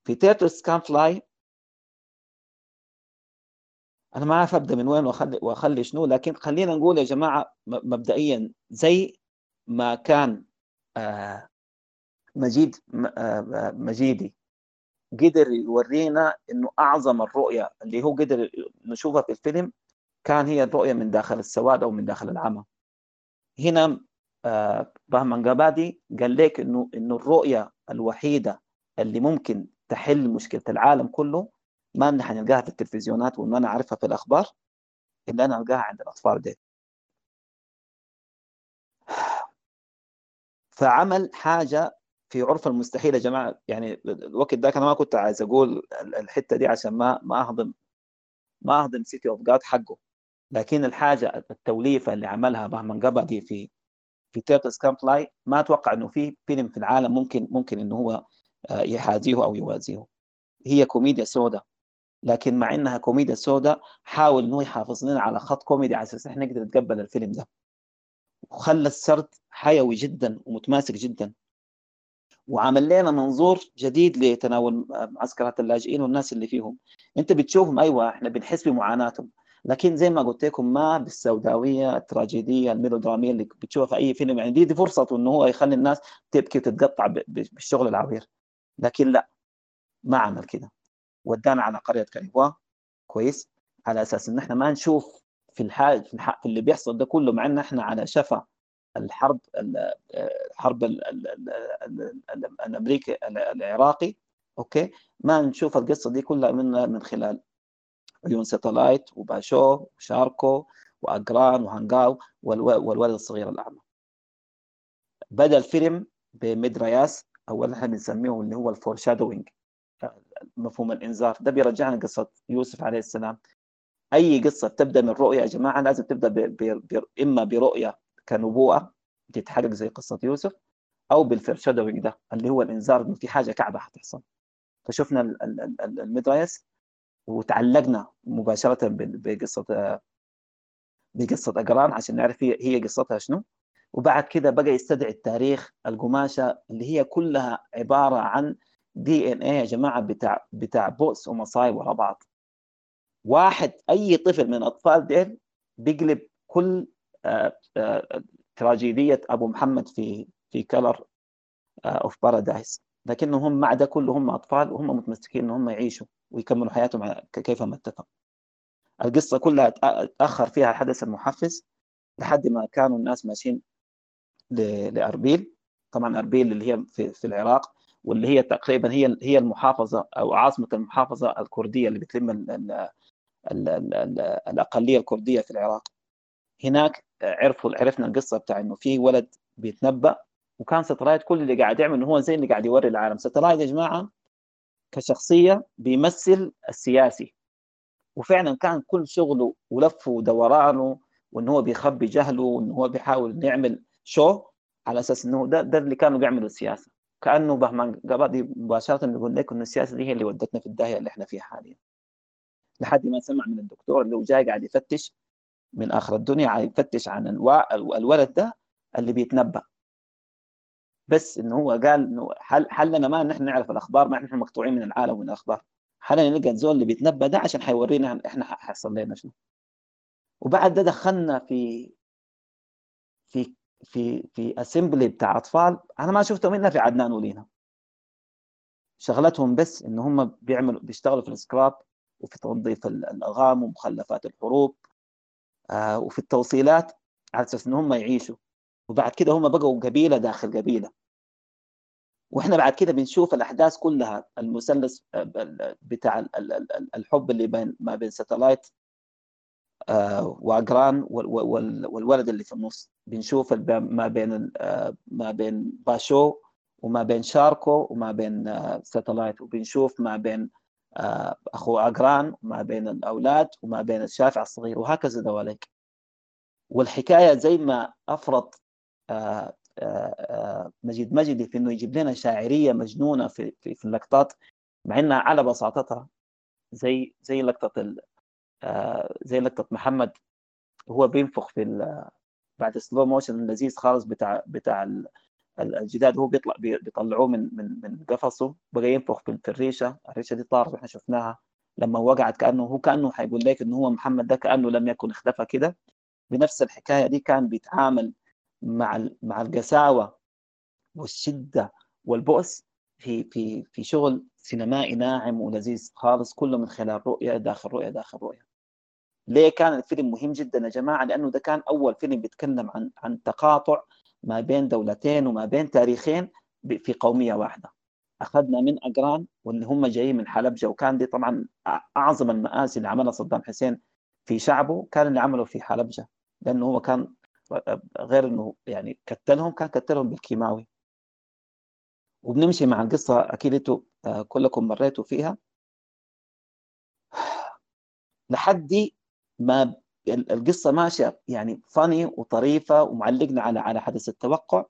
في Turtles Can Fly أنا ما أعرف أبدأ من وين واخلي وأخلي شنو لكن خلينا نقول يا جماعة مبدئيا زي ما كان مجيد مجيدي قدر يورينا إنه أعظم الرؤية اللي هو قدر نشوفها في الفيلم كان هي الرؤية من داخل السواد أو من داخل العمى. هنا بهمان جابادي قال لك انه إنه الرؤية الوحيدة اللي ممكن تحل مشكلة العالم كله ما ان حنلقاها في التلفزيونات وما أنا في الأخبار إلا أنا ألقاها عند الأطفال دي. فعمل حاجة في عرف المستحيل يا جماعة. يعني الوقت ده أنا ما كنت عايز أقول الحتة دي عشان ما ما اهضم ما أهضم سيتي اوف جاد حقه. لكن الحاجة التوليفة اللي عملها بهمان قبادي في في Turtles Can Fly ما أتوقع إنه في فيلم في العالم ممكن ممكن إنه هو يحاذيه أو يوازيه. هي كوميديا سوداء لكن مع إنها كوميديا سوداء حاول إنه يحافظ لنا على خط كوميدي على أساس إحنا نقدر نتقبل الفيلم ده. وخلى السرد حيوي جدا ومتماسك جدا. وعمل لنا منظور جديد لتناول معسكرات اللاجئين والناس اللي فيهم. أنت بتشوفهم أيوه إحنا بنحس بمعاناتهم. لكن زي ما قلت لكم ما بالسوداوية التراجيدية الميلودرامية اللي بتشوفها في أي فيلم. يعني دي, دي فرصته إنه هو يخلي الناس تبكي وتتقطع بالشغل العبير. لكن لا ما عمل كده. ودانا على قرية كريبوا كويس. على أساس إن إحنا ما نشوف في الحال في, الح... في اللي بيحصل ده كله مع إن إحنا على شفا الحرب الحرب ال ال ال ال الأمريكي العراقي. Okay. ما نشوف القصة دي كلها من من خلال عيون ساتلايت وباشو وشاركو واجرين وهينجاو والولد الصغير الأعمى. بدأ الفيلم بميد ريس أو اللي إحنا بنسميه اللي هو ال foreshadowing مفهوم الإنذار. ده بيرجعنا قصه يوسف عليه السلام. أي قصة تبدأ من رؤيه يا جماعة لازم تبدأ ب... ب... ب... إما برؤيه كنبوءة تتحقق زي قصة يوسف أو بال foreshadowing ده اللي هو الإنذار إنه في حاجة كعبة حتحصل فشفنا المدريس وتعلقنا مباشرة بقصة بقصة اجران عشان نعرف هي هي قصتها شنو. وبعد كده بقى يستدعي التاريخ القماشة اللي هي كلها عبارة عن DNA يا جماعة بتاع بتاع بؤس ومصايب ورا بعض. واحد أي طفل من الاطفال ديل بيقلب كل آآ آآ تراجيدية أب ومحمد في في Color of Paradise لكنهم مع ده كله هم أطفال وهم متمسكين إن هم يعيشوا ويكملوا حياتهم كيفما اتفق القصة كلها تأخر فيها الحدث المحفز لحد ما كانوا الناس ماشيين لأربيل. طبعا أربيل اللي هي في العراق. واللي هي تقريبا هي هي المحافظة أو عاصمة المحافظة الكردية اللي بتلم ال ال ال ال ال الأقلية الكردية في العراق. هناك عرفوا عرفنا القصة بتاع إنه في ولد بيتنبأ وكان ستلايت كل اللي قاعد يعمل إنه هو زي اللي قاعد يوري العالم. ستلايت يا جماعة كشخصية بيمثل السياسي. وفعلا كان كل شغله ولفه ودورانه وان هو بيخبي جهله وان هو بيحاول يعمل شو على أساس إنه ده ده اللي كانوا بيعملوا السياسة. كأنه بهمان قبادي مباشرة بيقول لك إنه السياسة دي هي اللي ودتنا في الداهية اللي إحنا فيها حاليا. لحد ما سمع من الدكتور اللي هو جاي قاعد يفتش من آخر الدنيا قاعد يفتش عن الولد ده اللي بيتنبأ. بس إنه هو قال إنه حل حلنا ما نحن نعرف الأخبار؟ ما نحن مقطوعين من العالم ومن الأخبار؟ حلنا نلقى الزول اللي بيتنبأ ده عشان حيورينا إحنا حيحصل لنا شنو؟ وبعد ده دخلنا في في في اسمبلي بتاع أطفال أنا ما شفتهم إلا في عدنان ولينا. شغلتهم بس إن هم بيعملوا بيشتغلوا في السكراب وفي تنظيف الالغام ومخلفات الحروب آه وفي التوصيلات على أساس إن هم يعيشوا. وبعد كده هم بقوا قبيلة داخل قبيلة. وإحنا بعد كده بنشوف الأحداث كلها المثلث بتاع الحب اللي بين ما بين ساتلايت آه، واجران والولد اللي في النص. بنشوف ما بين آه، ما بين باشو وما بين شاركو وما بين ساتلايت. آه، وبنشوف ما بين أخو اجران وما بين الأولاد وما بين الشافع الصغير. وهكذا دواليك. والحكاية زي ما افرض مجيد مجدي في إنه يجيب لنا شاعرية مجنونة في في, في اللقطات مع إنها على بساطتها زي زي لقطة زي لقطة محمد هو بينفخ في بعد سلو موشن اللذيذ خالص بتاع بتاع الجداد هو بيطلع بيطلعوه من من من قفصه بقى ينفخ في الريشة الريشة دي طارت وإحنا شفناها. لما وقعت كأنه هو كأنه حيقول لك إنه هو محمد ده كأنه لم يكن اختفى كده. بنفس الحكاية دي كان بيتعامل مع مع القساوة والشدة والبؤس في في في شغل سينمائي ناعم ولذيذ خالص كله من خلال رؤية داخل رؤية داخل رؤية. ليه كان الفيلم مهم جدا يا جماعة؟ لأنه ده كان أول فيلم بيتكلم عن عن تقاطع ما بين دولتين وما بين تاريخين في قومية واحدة. أخذنا من أجران واللي هم جايين من حلبجة وكان دي طبعا أعظم المآسي اللي عملها صدام حسين في شعبه كان اللي عمله في حلبجة. لأنه هو كان غير إنه يعني كتلهم كان كتلهم بالكيماوي. وبنمشي مع القصة أكيد أنتوا آه، كلكم مريتوا فيها. لحد ما القصة ماشية يعني فاني وطريفة ومعلقنا على على حدث التوقع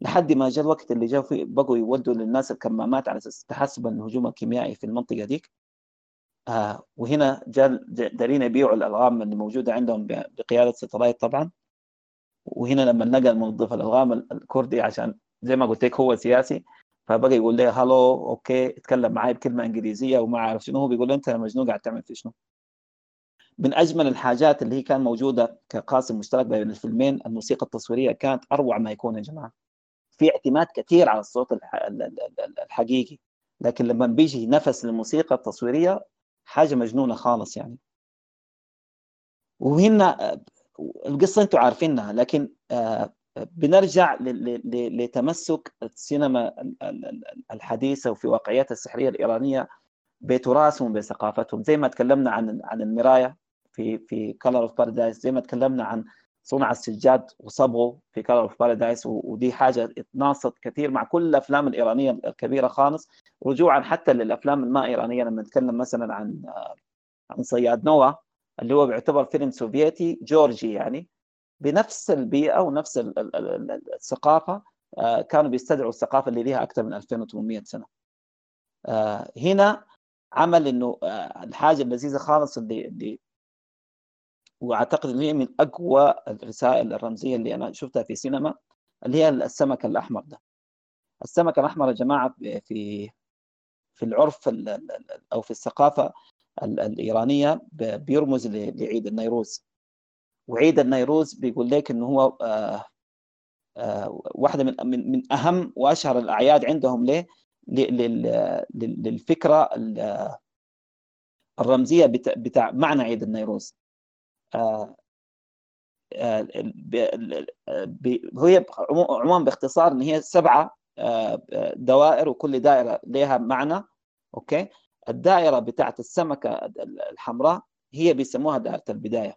لحد ما جاء الوقت اللي جاء فيه بقوا يودوا للناس الكمامات على أساس تحسب الهجوم الكيميائي في المنطقة ديك. آه وهنا جاء دارين يبيعوا الألغام اللي موجودة عندهم بقيادة ستلايت طبعا. وهنا لما لقى الموظف الألغام الكردي عشان زي ما قلت لك هو سياسي فبقى يقول لي هلو أوكي اتكلم معي بكلمة إنجليزية وما أعرف شنو هو بيقول أنت مجنون قاعد تعمل في شنو؟ من أجمل الحاجات اللي هي كان موجودة كقاسم مشترك بين الفيلمين الموسيقى التصويرية كانت أروع ما يكون يا جماعة. في اعتماد كثير على الصوت الحقيقي. لكن لما بيجي نفس للموسيقى التصويرية حاجة مجنونة خالص يعني. وهنا القصة أنتم عارفينها لكن آه، بنرجع لتمسك السينما الحديثة وفي واقعيتها السحرية الإيرانية بتراثهم بثقافتهم. زي ما تكلمنا عن عن المراية. في في Color of Paradise زي ما تكلمنا عن صنع السجاد وصبغه في Color of Paradise ودي حاجة اتناصت كثير مع كل الأفلام الإيرانية الكبيرة خالص. رجوعا حتى للأفلام الما إيرانية لما نتكلم مثلا عن عن صياد نوا اللي هو بيعتبر فيلم سوفيتي جورجي يعني. بنفس البيئة ونفس الثقافة آه، كانوا بيستدعوا الثقافة اللي لها أكثر من 2800 سنة. آه، هنا عمل إنه آه، الحاجة اللذيذة خالص اللي اللي وأعتقد ان هي من أقوى الرسائل الرمزية اللي أنا شفتها في سينما اللي هي السمك الأحمر ده. السمك الأحمر يا جماعة في في العرف أو في الثقافة الإيرانية بيرمز لعيد النيروز وعيد النيروز بيقول لك إنه هو آه، آه، واحدة من من أهم وأشهر الأعياد عندهم ليه؟ للفكرة الرمزية بتاع معنى عيد النيروز هي عموما باختصار إن هي سبعة دوائر وكل دائرة لها معنى أوكي؟ الدائرة بتاعت السمكة الحمراء هي بيسموها دائرة البداية.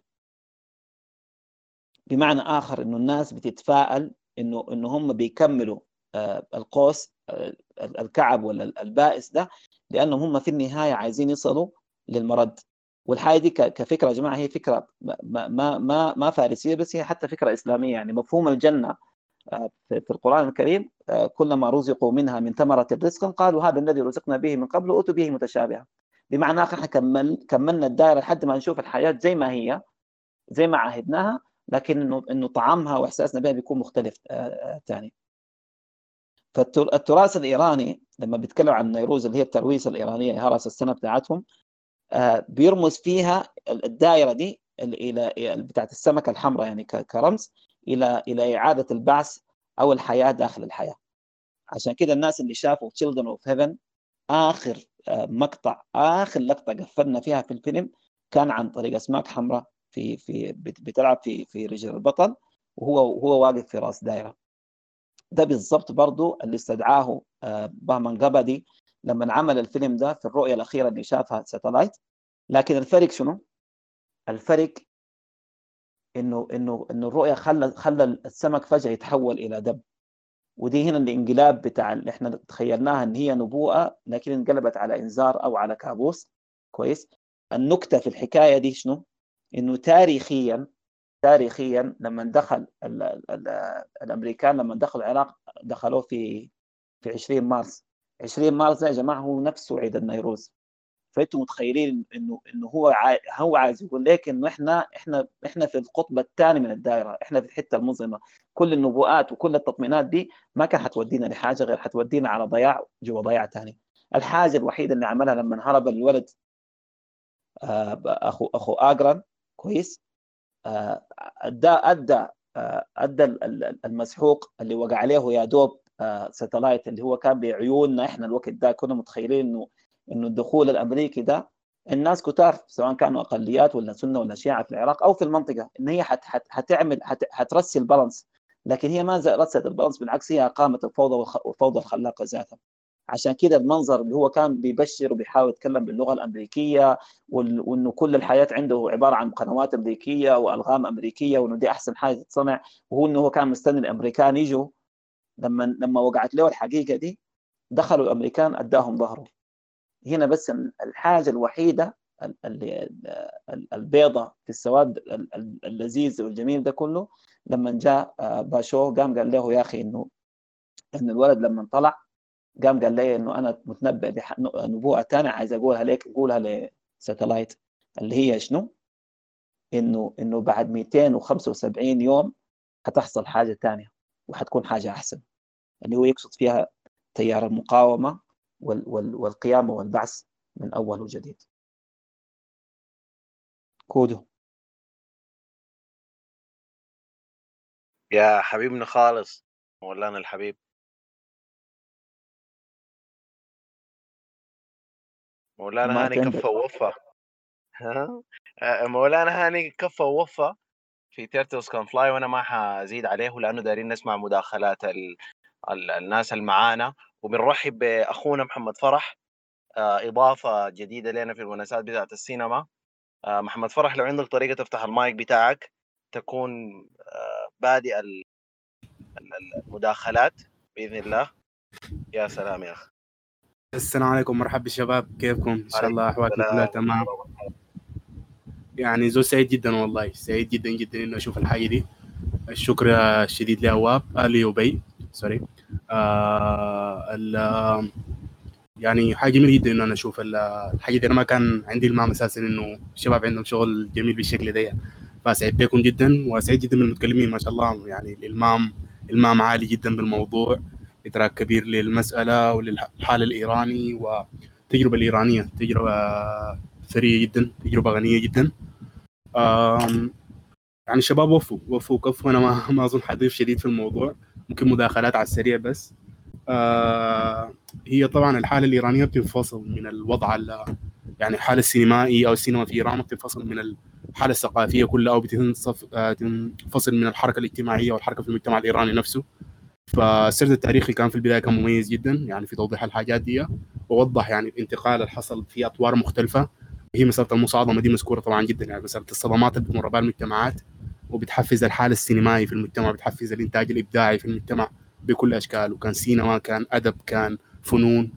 بمعنى آخر إنه الناس بتتفائل إنه إنه هم بيكملوا القوس الكعب ولا البائس ده لأنهم هم في النهاية عايزين يصلوا للمرد والحاجة دي كفكرة يا جماعة هي فكرة ما ما ما, فارسية بس هي حتى فكرة إسلامية. يعني مفهوم الجنة آه، في القرآن الكريم آه، كلما رزقوا منها من ثمرة رزقا قالوا هذا الذي رزقنا به من قبل أوتوا به متشابها. بمعنى آخر إحنا كمل كملنا الدائرة لحد ما نشوف الحياة زي ما هي زي ما عهدناها لكن انه إنه طعمها وإحساسنا بها بيكون مختلف ثاني آه، فالتراث الإيراني لما بيتكلم عن نيروز اللي هي الترويس الإيرانية راس السنة بتاعتهم بيرمز فيها الدائرة دي إلى بتاعت السمكة الحمراء يعني كرمز إلى إلى إعادة البعث أو الحياة داخل الحياة. عشان كده الناس اللي شافوا Children of Heaven آخر آه، مقطع آخر لقطة قفلنا فيها في الفيلم كان عن طريق أسماك حمراء في في بتلعب في في رجل البطل وهو وهو واقف في راس دائرة. ده بالضبط برضو اللي استدعاه آه، بهمان قبدي لما عمل الفيلم ده في الرؤية الأخيرة اللي شافها ساتلايت لكن الفرق شنو؟ الفرق إنه إنه إنه الرؤية خلى خلى السمك فجأة يتحول إلى دب ودي هنا الانقلاب بتاع اللي إحنا تخيلناها إن هي نبوءة لكن انقلبت على إنذار أو على كابوس. كويس. النكتة في الحكاية دي شنو؟ إنه تاريخيا تاريخيا لما دخل ال ال ال الأمريكان لما دخلوا العراق دخلوه في في 20 مارس. 20 مارس يا جماعة هو نفسه عيد النيروز. فانتم متخيلين إنه إنه هو عاي... هو عايز يقول لك انه إحنا إحنا إحنا في القطب الثاني من الدائرة إحنا في الحتة المظلمة. كل النبوءات وكل التطمينات دي ما كان حتودينا لحاجة غير حتودينا على ضياع جوا ضياع ثاني الحاجة الوحيدة اللي عملها لما هرب الولد آه، أخو أخو آجران كويس آه، أدى أدى آه، أدى المسحوق اللي وقع عليه يا دوب Satellite اللي هو كان بعيوننا إحنا الوقت ده كنا متخيلين إنه إنه الدخول الأمريكي ده الناس كتار سواء كانوا أقليات ولا سنة ولا شيعة في العراق أو في المنطقة إن هي حت حت حتعمل حت حترسي ال balance لكن هي ما رست ال balance بالعكس هي اقامت الفوضى والفوضى الخلاقه ذاتها. عشان كده المنظر اللي هو كان بيبشر وبيحاول يتكلم باللغة الأمريكية وإنه كل الحياة عنده عبارة عن قنوات أمريكية وألغام أمريكية وإنه دي أحسن حاجة تتصنع وهو إنه هو كان مستني الأمريكان يجوا لما لما وقعت له الحقيقة دي دخلوا الأمريكان أداهم ظهره هنا بس الحاجة الوحيدة البيضة في السواد اللذيذ والجميل ده كله لما جاء آه، باشو قام قال له يا أخي إنه ان الولد لما طلع قام قال لي إنه أنا متنبئ بنبوءه ثانية عايز أقولها لك قولها لساتلايت اللي هي شنو؟ انه إنه بعد 275 يوم حتحصل حاجة ثانية وحتكون حاجة أحسن. اللي هو يقصد فيها تيار المقاومة وال وال والقيامة والبعث من أول وجديد. كودو. يا حبيبنا خالص مولانا الحبيب. مولانا هاني كفى ووفى. ها؟ مولانا هاني كفى ووفى. في Turtles Can Fly وأنا ما حزيد عليه لأنه دايرين نسمع مداخلات ال... ال... الناس اللي معانا. وبنرحب باخونا محمد فرح آه، إضافة جديدة لنا في المناسبات بتاعت السينما. آه، محمد فرح لو عندك طريقة تفتح المايك بتاعك تكون بادئ المداخلات بإذن الله. يا سلام يا أخي. السلام عليكم مرحبا شباب كيفكم؟ إن شاء الله أحوالكم كلها تمام. يعني زول سعيد جدا والله. سعيد جدا جدا إنه أشوف الحاجة دي. الشكر الشديد لأواب لأبي سوري آه يعني حاجة جميلة جدا إنه أنا أشوف الحاجة دي. أنا ما كان عندي المام أساسا إنه الشباب عندهم شغل جميل بالشكل ده فسعيد بكم جدا وسعيد جدا بالمتكلمين ما شاء الله. يعني الإلمام المام عالي جدا بالموضوع. إدراك كبير للمسألة وللحال الإيراني والتجربه الإيرانية. تجربة ثرية جدا تجربة غنية جدا. يعني الشباب وفوا وفوا كفوا. أنا ما ما أظن حضيف شديد في الموضوع. ممكن مداخلات على السريع بس. آه هي طبعا الحالة الإيرانية بتنفصل من الوضع يعني الحاله السينمائي أو السينما في إيران بتنفصل من الحاله الثقافية كلها أو بتنفصل من الحركة الاجتماعية والحركه في المجتمع الإيراني نفسه. فالسرد التاريخي كان في البداية كان مميز جدا يعني في توضيح الحاجات دي. ووضح يعني الانتقال اللي حصل في أطوار مختلفة. هي مساله المصادمة دي مذكورة طبعا جدا يعني مساله الصدمات اللي بتمر بها المجتمعات وبتحفز الحال السينمائي في المجتمع بتحفز الإنتاج الإبداعي في المجتمع بكل اشكاله كان سينما كان أدب كان فنون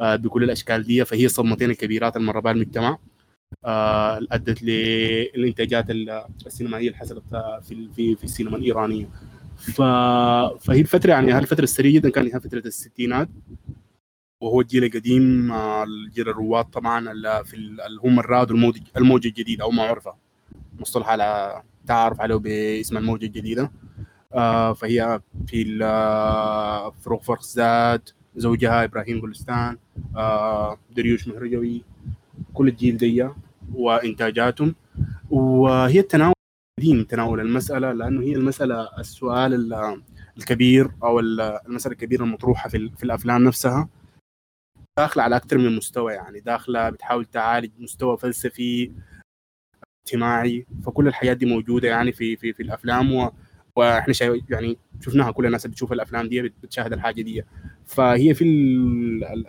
آه، بكل الأشكال دي. فهي الصدمتين الكبيرات اللي مر بها المجتمع آه، أدت للإنتاجات السينمائية اللي حصلت في في في السينما الإيرانية. ف... فهي الفترة يعني هالفتره السريه جدا كان هي فترة الستينات. وهو الجيل القديم الجيل الرواد طبعا اللي في اللي هم الراد الموجة الجديدة أو ما عرفه مصطلح على تعرف عليه باسم الموجة الجديدة. آه فهي في فروغ فرخزاد زوجها إبراهيم جلستان آه دريوش مهرجوي كل الجيل دي وإنتاجاتهم. وهي التناول قديم تناول المسألة لأنه هي المسألة السؤال الكبير أو المسألة الكبيرة المطروحة في الأفلام نفسها. داخلة على أكثر من مستوى يعني داخلة بتحاول تعالج مستوى فلسفي اجتماعي فكل الحاجات دي موجودة يعني في في في الأفلام و وإحنا شايف يعني شفناها كل الناس بتشوف الأفلام دي بتشاهد الحاجة دي. فهي في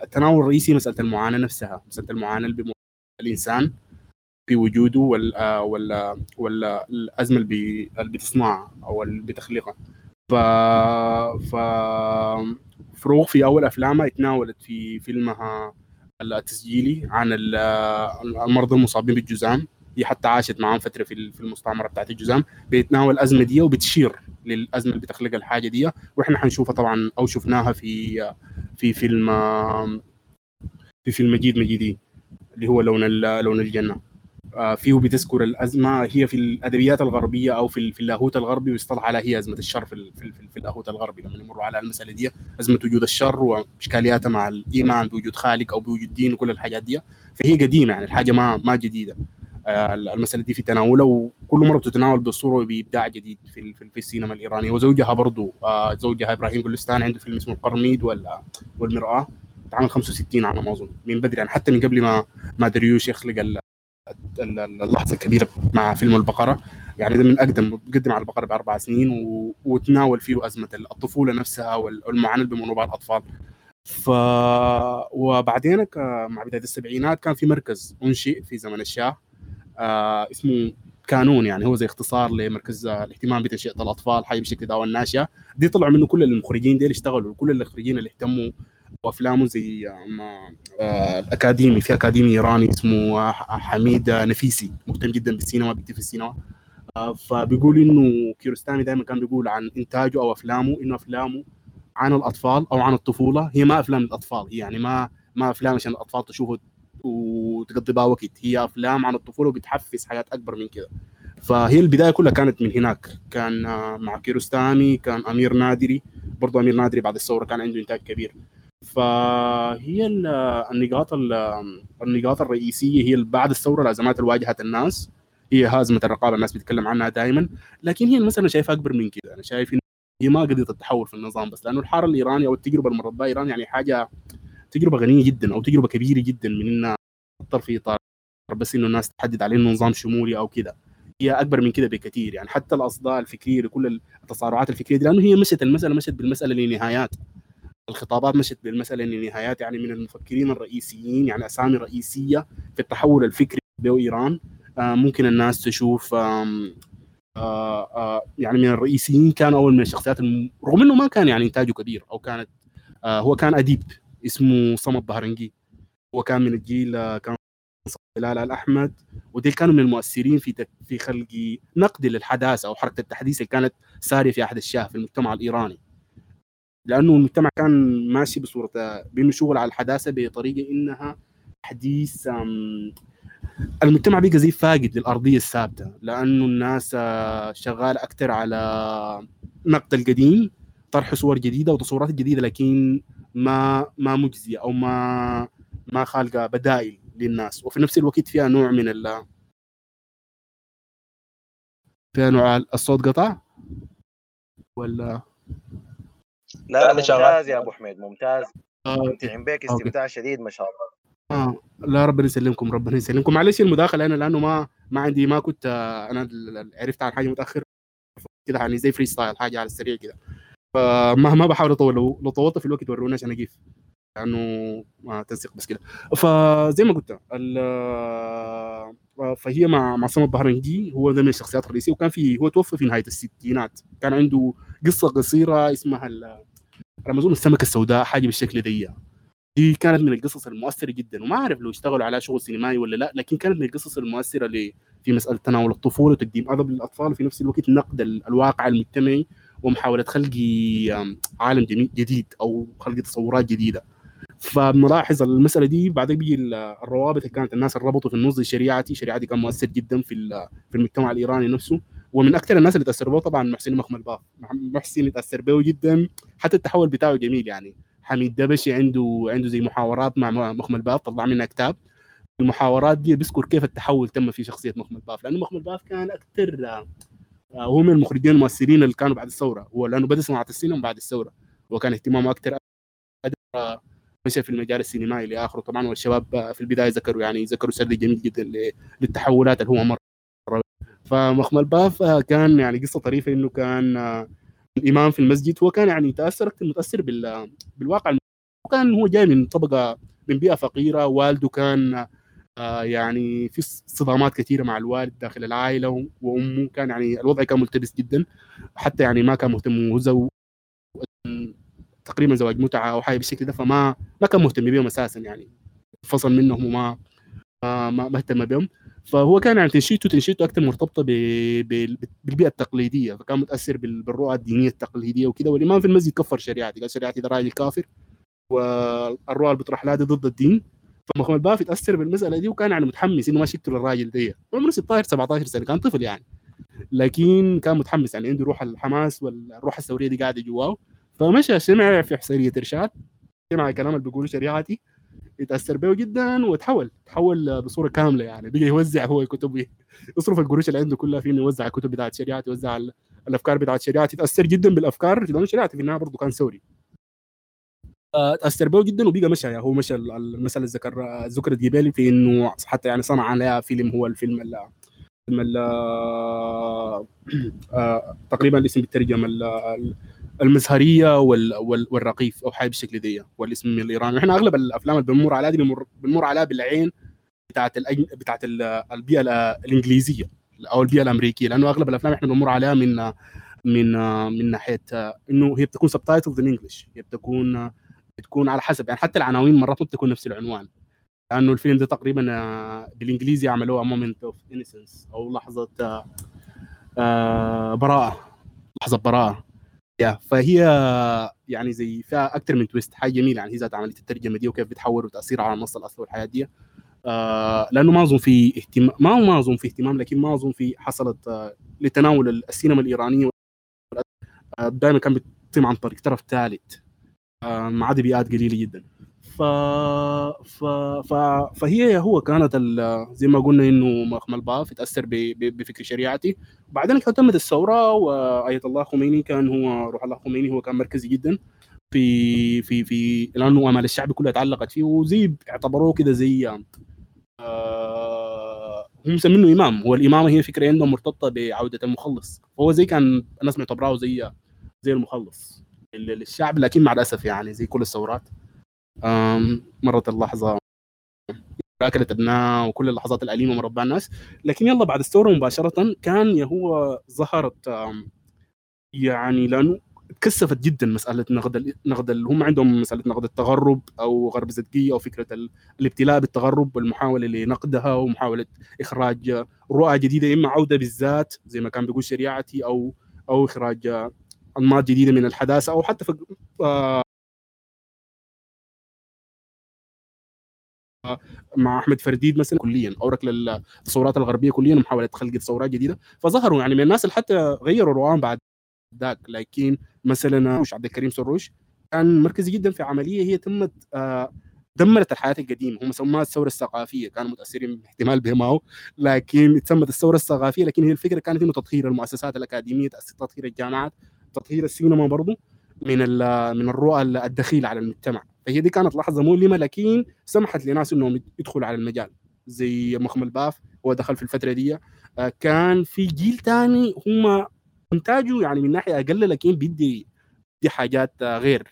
التناول الرئيسي مسألة المعاناة نفسها مسألة المعاناة اللي الإنسان في وجوده ولا ولا ولا الأزمة اللي بتصنعها أو اللي بتخلقها. ف ف فروغ في أول أفلامها اتناولت في فيلمها التسجيلي عن المرضى المصابين بالجذام هي حتى عاشت معاهم فترة في المستعمرة بتاعت الجزام. بيتناول الازمه دي وبتشير للأزمة اللي بتخلق الحاجة دي. وإحنا حنشوفها طبعا أو شفناها في في فيلم في فيلم مجيد مجيدي اللي هو لون لون الجنة. فيه بتذكر الأزمة هي في الأدبيات الغربية أو في في اللاهوت الغربي يصطلح على هي أزمة الشر في في, في اللاهوت الغربي لما يمروا على المسألة دي أزمة وجود الشر واشكالياتها مع الإيمان بوجود خالق أو بوجود دين وكل الحاجات دي فهي قديمة يعني الحاجة ما ما جديدة. آه، المسألة دي في تناولها وكل مرة بتتناول بصورة بابداع جديد في في السينما الإيرانية. وزوجها برضه آه، زوجها إبراهيم جلستان عنده فيلم اسمه القرميد والمرآة عام 65 على ما أظن من بدري يعني حتى من قبل ما ما دريوش يخلق اللحظة الكبيرة مع فيلم البقرة يعني ده من أقدم قدم على البقرة بأربع سنين و... وتناول فيه أزمة الطفولة نفسها والمعاناة اللي بيمروا الأطفال. ف وبعدين مع بداية السبعينات كان في مركز أنشئ في زمن الشاه آه اسمه كانون يعني هو زي اختصار لمركز الاهتمام بتنشئة الأطفال حي بشكل دعوه الناشئه دي طلعوا منه كل المخرجين دي اللي اشتغلوا كل المخرجين اللي اهتموا وافلامه زي آه، الاكاديمي في أكاديمي إيراني اسمه حميد نفيسي مهتم جدا بالسينما بيكتب في السينما. آه، فبيقول إنه كيروستامي دائما كان بيقول عن إنتاجه أو أفلامه إنه أفلامه عن الأطفال أو عن الطفولة. هي ما أفلام للأطفال هي يعني ما ما أفلام عشان الأطفال تشوفه وتقضي بها وقت. هي أفلام عن الطفولة وبتحفز حاجات أكبر من كده. فهي البداية كلها كانت من هناك. كان آه، مع كيروستامي كان أمير نادري. برضه أمير نادري بعد الثورة كان عنده إنتاج كبير. فهي النقاط النقاط الرئيسية هي بعد الثورة الازمات اللي واجهت الناس. هي هازمة الرقابة الناس بتتكلم عنها دائما لكن هي المسألة شايفها أكبر من كده. أنا شايف هي ما قضيه التحول في النظام بس لأنه الحاره الايراني أو التجربة مرت بها إيران يعني حاجة تجربة غنية جدا أو تجربة كبيرة جدا من إنها تضطر في إطار بس إنه الناس تحدد عليه إنه نظام شمولي أو كده. هي أكبر من كده بكثير يعني حتى الأصداء الفكرية لكل التصارعات الفكرية دي لأنه هي مشت المسألة مشت بالمسألة لنهايات. الخطابات مشت بالمسألة لنهايات يعني من المفكرين الرئيسيين يعني أسامي رئيسية في التحول الفكري بإيران آه ممكن الناس تشوف آه آه يعني من الرئيسيين كان أول من الشخصيات. رغم أنه ما كان يعني إنتاجه كبير أو كانت هو كان أديب اسمه صمد بهرنجي. هو كان من الجيل كان هلال الأحمد وديل كانوا من المؤثرين في في خلق نقد للحداثة أو حركة التحديث اللي كانت سارية في عهد الشاه في المجتمع الإيراني. لأنه المجتمع كان ماشي بصوره بانه شغل على الحداثة بطريقة إنها تحديث المجتمع بقى زي فاقد للأرضية الثابتة لأنه الناس آه، شغالة أكثر على نقد القديم طرح صور جديدة وتصورات جديدة لكن ما ما مجزية أو ما ما خالقة بدائل للناس. وفي نفس الوقت فيها نوع من ال فيها نوع الصوت قطع؟ ولا؟ لا ممتاز يا أبو حميد ممتاز. مستمتعين بك استمتاع شديد ما شاء الله. آه لا ربنا يسلمكم ربنا يسلمكم. معلش المداخلة أنا لأنه ما ما عندي ما كنت أنا عرفت عن حاجة متاخر كده يعني زي freestyle حاجة على السريع كده. فما ما بحاول أطول. لو, لو طولت في الوقت ورونا عشان اجيف لأنه ما تنسيق بس كده. فزي ما قلت فهي مع مع صمد بهرنجي هو ده من الشخصيات الرئيسية. وكان في هو توفى في نهاية الستينات. كان عنده قصة قصيرة اسمها على ما اظن السمكة السوداء حاجة بالشكل دي دي كانت من القصص المؤثرة جدا. وما أعرف لو اشتغلوا على شغل سينمائي ولا لا لكن كانت من القصص المؤثرة في مسألة تناول الطفولة وتقديم أدب للأطفال. وفي نفس الوقت نقد الواقع المجتمعي ومحاولة خلق عالم جديد أو خلق تصورات جديدة. فبنلاحظ المسألة دي بعدين بيجي الروابط اللي كانت الناس اللي ربطوا في النص شريعتي. شريعتي كان مؤثر جدا في في المجتمع الإيراني نفسه. ومن أكثر الناس اللي تاثر به طبعا محسن مخمل باف. محسن تأثر به جدا. حتى التحول بتاعه جميل يعني. حميد دبشي عنده عنده زي محاورات مع مخمل باف طلع منها كتاب. المحاورات دي بيذكر كيف التحول تم في شخصية مخمل باف. لأنه مخمل باف كان أكثر هو من المخرجين المؤثرين اللي كانوا بعد الثورة. هو لأنه بدأ صناعة السينما بعد الثورة. وكان اهتمامه أكثر مشى في المجال السينمائي إلى اخره طبعا. والشباب في البداية ذكروا يعني ذكروا سرد جميل جدا للتحولات اللي هو مر فمخمل باف كان يعني قصة طريفة إنه كان الإمام في المسجد هو كان يعني تأثر متأثر بال... بالواقع. وكان هو جاي من طبقة من بيئة فقيرة والده كان يعني في صدامات كثيرة مع الوالد داخل العائلة وأمه كان يعني الوضع كان ملتبس جدا حتى يعني ما كان مهتم هو تقريبا زواج متعة أو حاجة بالشكل ده فما ما كان مهتم بهم أساسا يعني فصل منهم وما ما ما اهتم بهم. فهو كان يعني تنشيته تنشيته أكثر مرتبطة بالبيئة التقليدية فكان متأثر بالرؤى الدينية التقليدية وكذا والإمام في المسجد كفر شريعتي قال شريعتي ده راجل كافر والرؤى اللي بيطرح لها ضد الدين. فمخمل باف تاثر بالمسألة دي وكان يعني متحمس إنه ماشي يقتل الراجل دي عمره 16 17 سنة كان طفل يعني. لكن كان متحمس يعني عنده روح الحماس والروح الثورية دي قاعدة جواه. فمشى سمع في حسينية إرشاد سمع الكلام اللي بيقوله شريعتي. يتأثر به جدا وتحول تحول بصورة كاملة يعني. بقى يوزع هو كتب يصرف القروش اللي عنده كلها في انه يوزع الكتب بتاعت شريعتي يوزع الأفكار بتاعت شريعتي تاثر جدا بالأفكار لأنه شريعتي. في النهايه برضه كان ثوري تأثر به جدا وبقى مشى. يعني هو مشى المساله اللي ذكر ذكرت جبالي في إنه حتى يعني صنع عليها فيلم هو الفيلم اللي فيلم آه تقريبا الاسم بالترجم المزهرية وال وال والرغيف أو حاجة بالشكل دي. والاسم الايراني إحنا أغلب الأفلام اللي بنمر عليها دي بنمر, بنمر عليها بالعين بتاعت الأج... بتاعت البيئة الإنجليزية أو البيئة الأمريكية. لأنه أغلب الأفلام إحنا بنمر عليها من من من ناحية إنه هي بتكون subtitles in English هي بتكون بتكون على حسب. يعني حتى العناوين مرات ما بتكون نفس العنوان. لأنه الفيلم ده تقريبا بالإنجليزي عملوها Moment of Innocence أو لحظة براءة. لحظة براءة. يا فهي يعني زي فيها أكثر من twist حاجة جميلة يعني هي ذات عمليه الترجمة دي وكيف بتحول وتأثيرها على النص الاصلي والحياة دي. آه لأنه ما أظن في اهتمام ما ما أظن في اهتمام لكن ما أظن في حصلت آه لتناول السينما الإيرانية. آه دائما كان بيتم عن طريق طرف ثالث. آه مع ادبيات قليلة جدا. ف... ف... ف... فهي هو كانت زي ما قلنا إنه مخمل باف تاثر ب... ب... بفكر شريعتي. بعدين تمت الثورة وآية الله خميني كان هو روح الله خميني هو كان مركزي جدا في في في لأنه امال الشعب كلها تعلقت فيه وزي اعتبروه كده زي آه هم مسمينه إمام. هو الامامه هي فكرة عندهم مرتبطة بعودة المخلص. هو زي كان الناس معتبراه زي زي المخلص للشعب لكن مع الأسف يعني زي كل الثورات. مرت اللحظة. اكلت ابناء وكل اللحظات الأليمة مرت بها الناس. لكن يلا بعد الثورة مباشرة كان هو ظهرت يعني لأنه تكثفت جدا مسألة نقد نقد هم عندهم مسألة نقد التغرب أو غرب زدقية أو فكرة الابتلاء بالتغرب والمحاولة لنقدها ومحاولة إخراج رؤى جديدة إما عودة بالذات زي ما كان بيقول شريعتي أو أو إخراج أنماط جديدة من الحداثة أو حتى مع أحمد فرديد مثلا كليا اورك للتصورات الغربية كليا ومحاوله خلق تصورات جديدة. فظهروا يعني من الناس اللي حتى غيروا رؤاهم بعد ذاك. لكن مثلا عبد الكريم سروش كان مركزي جدا في عملية هي تمت آه دمرت الحياة القديمة. هم سموها الثورة الثقافية. كانوا متأثرين احتمال بهم لكن تسمت الثورة الثقافية. لكن هي الفكرة كانت إنه تطهير المؤسسات الأكاديمية تطهير الجامعات تطهير السينما برضه من من الرؤى الدخيلة على المجتمع. فهي دي كانت لحظة مؤلمه لكن سمحت لناس إنهم يدخلوا على المجال. زي مخمل باف هو دخل في الفترة دي. كان في جيل ثاني هم إنتاجه يعني من ناحية أقل لكن بيدي بيدي حاجات غير.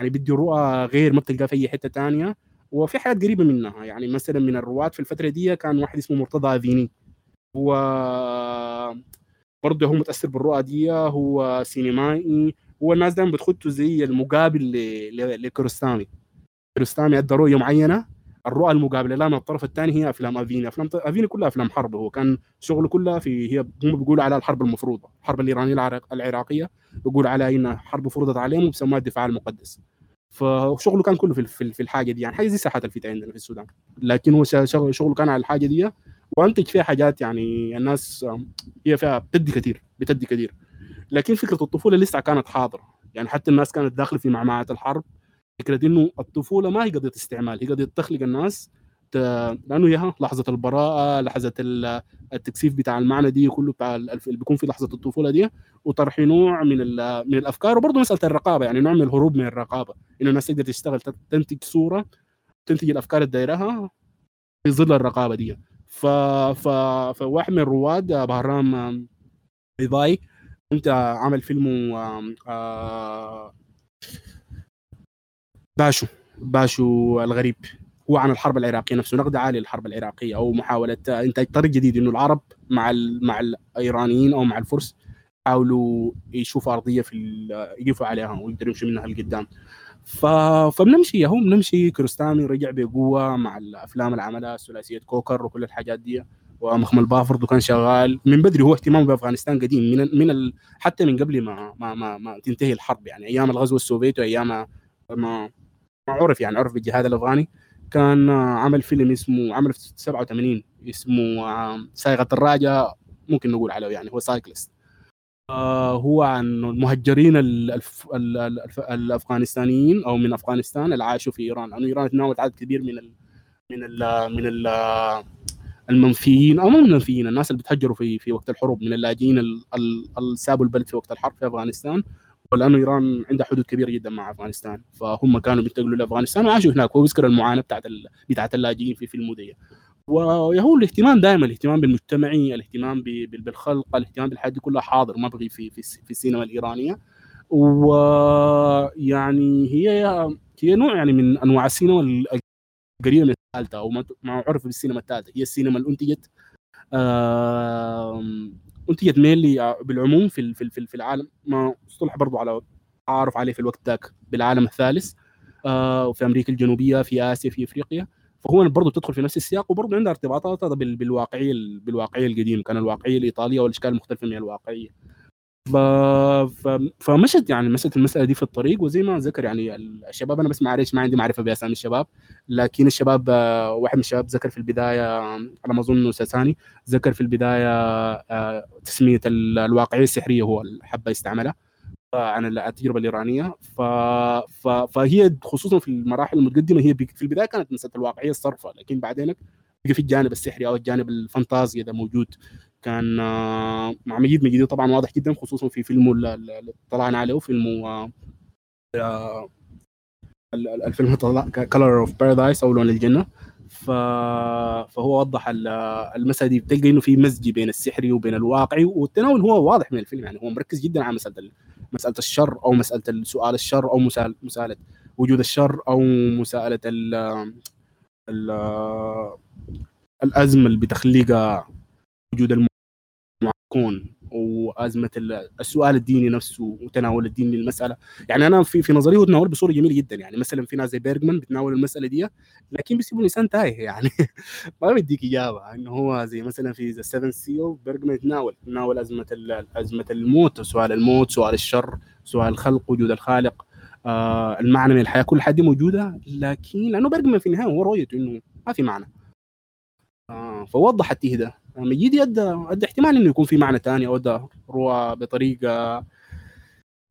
يعني بيدي رؤى غير ما بتلقاها في أي حتة ثانية وفي حاجات قريبة منها. يعني مثلا من الرواد في الفترة دي كان واحد اسمه مرتضى أذيني. هو برضه هو متأثر بالرؤى دي. هو سينمائي. هو الناس دائما بتخطوا زي المقابل لكرستامي كرستامي ادى رؤية معينة. الرؤى المقابلة لها من الطرف الثاني هي أفلام أفيني. أفلام أفيني كلها أفلام حرب. هو كان شغله كلها في هي هم بيقولوا على الحرب المفروضة الحرب الإيرانية العراقية. بيقول على إن حرب فرضت عليهم وبسموها الدفاع المقدس. فشغله كان كله في في الحاجة دي. يعني حاجة زي ساحة الفتاة عندنا في السودان. لكن هو شغله كان على الحاجة دي. وأنتج فيها حاجات يعني الناس هي فيها بتدي كثير بتدي كثير لكن فكرة الطفولة لسه كانت حاضرة. يعني حتى الناس كانت داخلة في معمعة الحرب. فكرة إنه الطفولة ما هي قضية استعمال هي قضية تخلق الناس ت... لأنه هي لحظة البراءة لحظة التكثيف بتاع المعنى دي كله بتاع اللي بيكون في لحظة الطفولة دي وطرح نوع من من الأفكار. وبرضه مسألة الرقابة يعني نوع من الهروب من الرقابة إنه الناس تقدر تشتغل تنتج صورة تنتج الأفكار اللي دايرها في ظل الرقابة دي. ف... ف... فواحد من الرواد بهرام بيضاي أنت عمل فيلم آه... باشو باشو الغريب. هو عن الحرب العراقية نفسه. نقد عالي للحرب العراقية أو محاولة انتاج طريق جديد إنه العرب مع مع الإيرانيين أو مع الفرس يحاولوا يشوفوا أرضية في يقفوا عليها ويقدروا يمشوا منها لقدام. ف... فبنمشي هو بنمشي. كرستامي رجع بقوة مع الأفلام اللي عملها ثلاثيه كوكر وكل الحاجات دي. ومخمل باف برضه كان شغال. من بدري هو اهتمامه بأفغانستان قديم. من من ال... حتى من قبل ما ما ما, ما تنتهي الحرب يعني. أيام الغزو السوفيتي وأيام ما عرف يعني عرف بالجهاد الأفغاني. كان عمل فيلم اسمه عمل في 87 اسمه سائق الدراجة ممكن نقول عليه يعني هو cyclist. هو عن المهجرين الأف... الأف... الأفغانستانيين أو من أفغانستان اللي عاشوا في إيران. لأنه إيران تناولت عدد كبير من ال... من ال... من ال... المنفيين أو مو المنفيين الناس اللي بتهجروا في في وقت الحروب من اللاجئين اللي سابوا البلد في وقت الحرب في أفغانستان. ولأنه إيران عندها حدود كبيرة جدا مع أفغانستان. فهم كانوا بينتقلوا لأفغانستان وعاشوا هناك هو بيذكر المعاناة بتاعت ال... بتاعت اللاجئين في فيلمه دي وهو الاهتمام دائما الاهتمام بالمجتمعي الاهتمام بالخلق الاهتمام بالحاجات دي كلها حاضر ما بغي في في, في السينما الإيرانية. ويعني هي هي نوع يعني من أنواع السينما القريبة من الثالثة أو ما عرف بالسينما الثالثة. هي السينما اللي أنتجت انتجت مينلي بالعموم في في في العالم ما اصطلح برضو على عارف عليه في الوقت ذاك بالعالم الثالث آه وفي أمريكا الجنوبية في آسيا في إفريقيا. فهو برضه تدخل في نفس السياق وبرضه عندها ارتباطات بالواقعية بالواقعية القديمة كان الواقعية الإيطالية والإشكال المختلفه من الواقعية. ف... فمشت يعني مشت المسألة دي في الطريق وزي ما ذكر يعني الشباب أنا بس معلش ما عندي معرفة باسامي الشباب لكن الشباب واحد من الشباب ذكر في البداية على ما أظن ساساني ذكر في البداية تسمية الواقعية السحرية هو حب يستعملها. عن التجربة الإيرانية. ف... ف... فهي خصوصا في المراحل المتقدمة هي في البداية كانت مسألة الواقعية الصرفة لكن بعدين بقى في الجانب السحري أو الجانب الفانتازيا ده موجود. كان مع مجيد مجيد طبعا واضح جدا خصوصا في فيلمه اللي طلعنا عليه فيلمه الفيلم Color of Paradise أو لون الجنة. فهو وضح المسألة دي بتلقى إنه في مزج بين السحري وبين الواقعي والتناول هو واضح من الفيلم يعني هو مركز جدا على مسألة مسألة الشر أو مسألة سؤال الشر أو مسألة وجود الشر أو مسألة ال... ال... الأزمة اللي بتخلقها وجود المعكون وأزمة السؤال الديني نفسه وتناول الدين للمسألة. يعني أنا في في نظري هو تناول بصورة جميلة جدا. يعني مثلا في ناس زي بيرجمان بتناول المسألة دي لكن بيسيبوا الإنسان تايه. يعني ما بيديك إجابة إنه هو زي مثلا في The Seventh Seal بيرجمان يتناول يتناول أزمة أزمة الموت سؤال الموت سؤال الشر سؤال الخلق وجود الخالق. آه المعنى من الحياة. كل حاجة موجودة لكن لأنه بيرجمان في النهاية هو رؤيته إنه ما في معنى. آه فوضح التيه ده؟ مجيد ادى ادى احتمال إنه يكون في معنى ثاني أو ادى روى بطريقة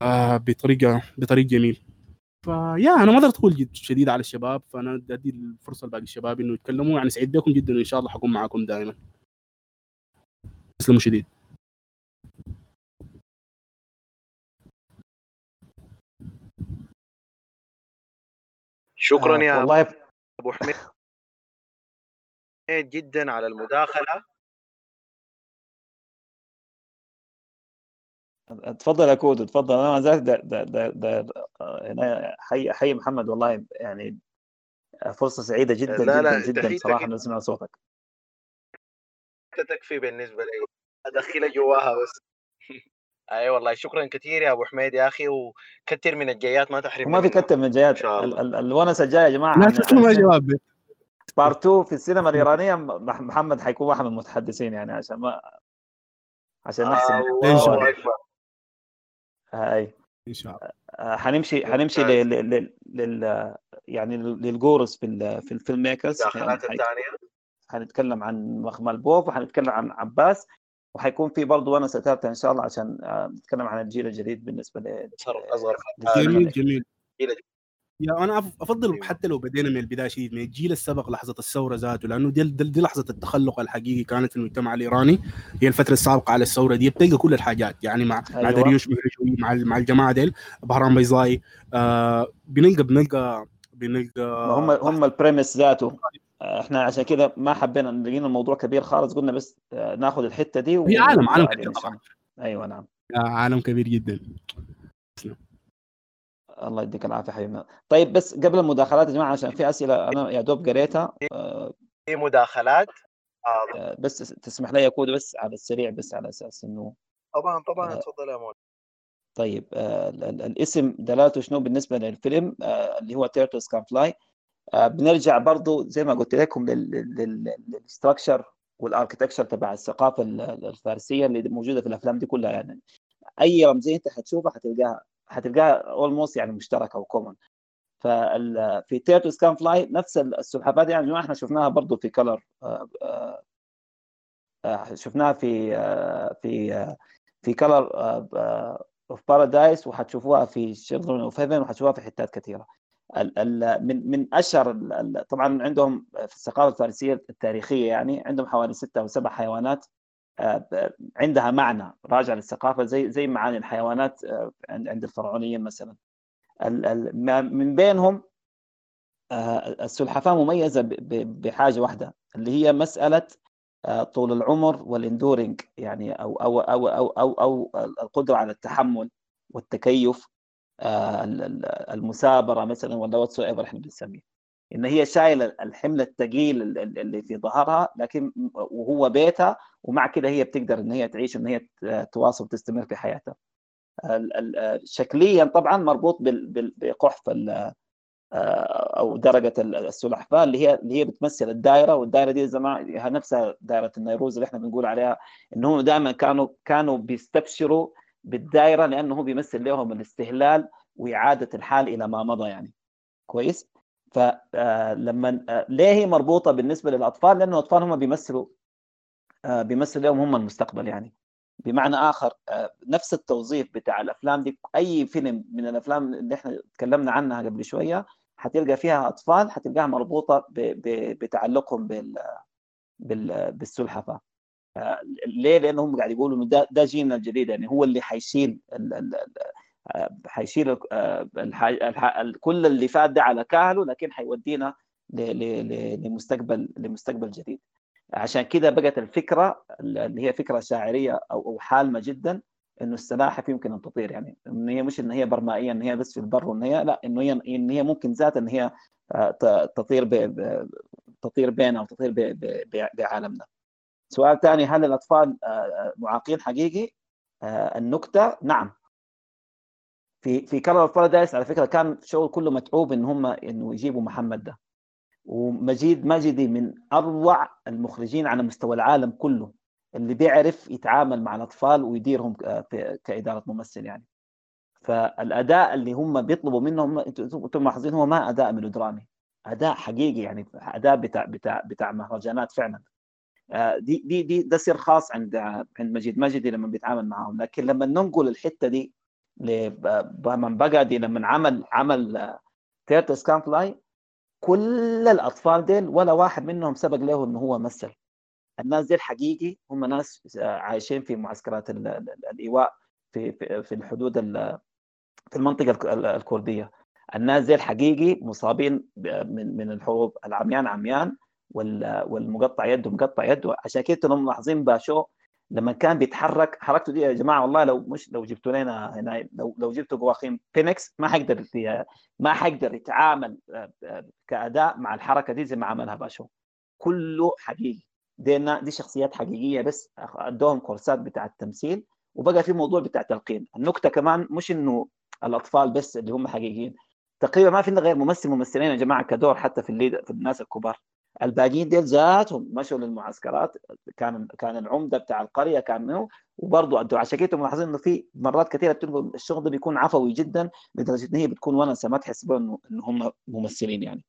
آه بطريقة بطريق جميل. فيا أنا ما أقدر أقول شديد على الشباب فأنا أدي الفرصة لباقي الشباب إنه يتكلموا. يعني سعيد بكم جدا وان شاء الله حكون معاكم دائما. تسلموا شديد. شكرا يا والله أبو حميد. جدا على المداخلة. تفضل يا كودو تفضل أنا ما زلت دا دا دا هنا حي حي محمد والله يعني فرصة سعيدة جدا لا لا جدا جدا صراحة نسمع صوتك. تكفي بالنسبة لي. ادخلها جواها بس. أي أيوة والله شكرا كثير يا أبو حميد يا أخي وكثر من الجايات ما تحرم وما في كثر من الجايات. الونس الجاي يا جماعة لا تسمع جواب بارت 2 في السينما الإيرانية محمد حيكون واحد من المتحدثين يعني عشان ما عشان نحسن آه إن هاي إن شاء الله. آه، حنمشي حنمشي لل لل يعني للجورس في في الفيلم ميكرز الداخلات الثانية. حنتكلم عن مخمل بوب وحنتكلم عن عباس وحيكون في برضه ونسه ثالثه إن شاء الله عشان آه، نتكلم عن الجيل الجديد بالنسبة ل جميل جميل. يا أنا أفضل أيوه. حتى لو بدينا من البداية شديد من الجيل السابق لحظة الثورة ذاته لأنه دي, دي, دي لحظة التخلق الحقيقي كانت في المجتمع الإيراني هي الفترة السابقة على الثورة دي بتلقى كل الحاجات يعني مع أيوة. مع داريوش مع مع الجماعة ديل بهرام بيزاي آه بنلقى بنلقى بنلقى هم هم البريمس ذاته. إحنا عشان كذا ما حبينا لقينا الموضوع كبير خالص قلنا بس آه، ناخذ الحتة دي هي عالم عالم كبير أيوه نعم. عالم كبير جدا. الله يديك العافية حبيبنا. طيب بس قبل المداخلات يا جماعة عشان في أسئلة أنا يا دوب قريتها. آه، في مداخلات؟ آه بس تسمح لي اكون بس على السريع بس على أساس إنه طبعا طبعا. آه تفضل يا مول. طيب آه الاسم دلالته شنو بالنسبة للفيلم؟ آه اللي هو Turtles Can Fly آه بنرجع برضو زي ما قلت لكم لل structure وال architecture تبع الثقافة الفارسية اللي موجودة في الأفلام دي كلها يعني. أي رمزية أنت حتشوفها حتلقاها. حتلقاها almost يعني مشتركة و common فال في Turtles Can Fly نفس السلحفاة يعني جماعة إحنا شفناها برضه في Color آه، آه، آه، شفناها في في في Color of Paradise وحتشوفوها في Children of Heaven وحتشوفوها في حتات كثيرة. من من أشهر طبعا عندهم في الثقافة الفارسية التاريخية يعني عندهم حوالي ستة أو سبع حيوانات. عندها معنى راجع للثقافة زي زي معاني الحيوانات آه، عند الفرعونيين مثلا. من بينهم آه، السلحفاة مميزة بحاجة واحدة اللي هي مسألة آه، طول العمر وال enduring يعني أو أو أو أو أو, أو القدرة على التحمل والتكيف المثابرة مثلا ولا whatsoever إحنا بنسميه إن هي شايلة الحمل الثقيل اللي في ظهرها لكن وهو بيتها ومع كده هي بتقدر إن هي تعيش ان هي تواصل وتستمر في حياتها. شكليا طبعا مربوط بقحف أو درقة السلحفاة اللي هي اللي هي بتمثل الدائره والدائره دي زمان نفسها دائره النيروز اللي إحنا بنقول عليها انهم دائما كانوا كانوا بيستبشروا بالدائره لأنه بيمثل لهم الاستهلال وإعادة الحال إلى ما مضى يعني. كويس؟ فلما آه، ليه هي مربوطة بالنسبة للأطفال؟ لأنه الأطفال هم بيمثلوا آه، بيمثلوا لهم هم المستقبل يعني. بمعنى آخر آه، نفس التوظيف بتاع الأفلام دي أي فيلم من الأفلام اللي إحنا تكلمنا عنها قبل شوية حتلقى فيها أطفال حتلقاها مربوطة بتعلقهم بال بالسلحفاة. ليه؟ لأنهم قاعد يقولوا إنه ده, ده جيلنا الجديد يعني هو اللي حيشيل حيشيل آه، كل اللي فات ده على كاهله لكن حيودينا لمستقبل لمستقبل جديد عشان كده بقت الفكرة اللي هي فكرة شاعرية أو حالمة جدا إنه السلاحف يمكن أن تطير يعني ان هي مش ان هي برمائيه ان هي بس في البر وان هي لا إنه هي ان هي ممكن ذات ان هي آه، تطير ب... تطير بيننا وتطير بعالمنا. سؤال ثاني هل الأطفال آه، معاقين حقيقي؟ النكتة نعم في في كارل بارادايس على فكرة كان شغل كله متعوب إن هم إنه يجيبوا محمد ده. ومجيد ماجدي من أروع المخرجين على مستوى العالم كله اللي بيعرف يتعامل مع الأطفال ويديرهم كإدارة ممثل يعني. فالأداء اللي هم بيطلبوا منهم أنتم ملاحظين هو ما أداء ميلودرامي. أداء حقيقي يعني أداء بتاع بتاع بتاع مهرجانات فعلا. آه، دي دي دي ده سر خاص عند عند مجيد ماجدي لما بيتعامل معهم. لكن لما ننقل الحتة دي من بقى لما عمل عمل Turtles Can Fly كل الأطفال ديل ولا واحد منهم سبق له إنه هو مثل. الناس ديل حقيقي هم ناس عايشين في معسكرات الإيواء في في الحدود في المنطقة الكردية. الناس ديل حقيقي مصابين من من الحروب العميان عميان والمقطع يده مقطع يده. عشان كده إنهم ملاحظين باشو لما كان بيتحرك حركته دي يا جماعة والله لو مش لو جبتوا لنا هنا لو لو جبتوا جواكين فينيكس ما حيقدر ما حيقدر يتعامل آه، آه، كأداء مع الحركة دي زي ما عملها باشو. كله حقيقي. دي دي شخصيات حقيقية بس أدوهم كورسات بتاع التمثيل وبقى في موضوع بتاع تلقين. النكتة كمان مش إنه الأطفال بس اللي هم حقيقيين. تقريبا ما في غير ممثل ممثلين يا جماعة كدور حتى في ال lead في الناس الكبار. الباقيين ديل ذاتهم مشوا للمعسكرات. كان كان العمدة بتاع القرية كان منه وبرضه أنتم عشان كده ملاحظين انه في مرات كثيرة الشغل ده بيكون عفوي جدا لدرجة إن هي بتكون ونسه ما تحس انه إنه هم ممثلين يعني.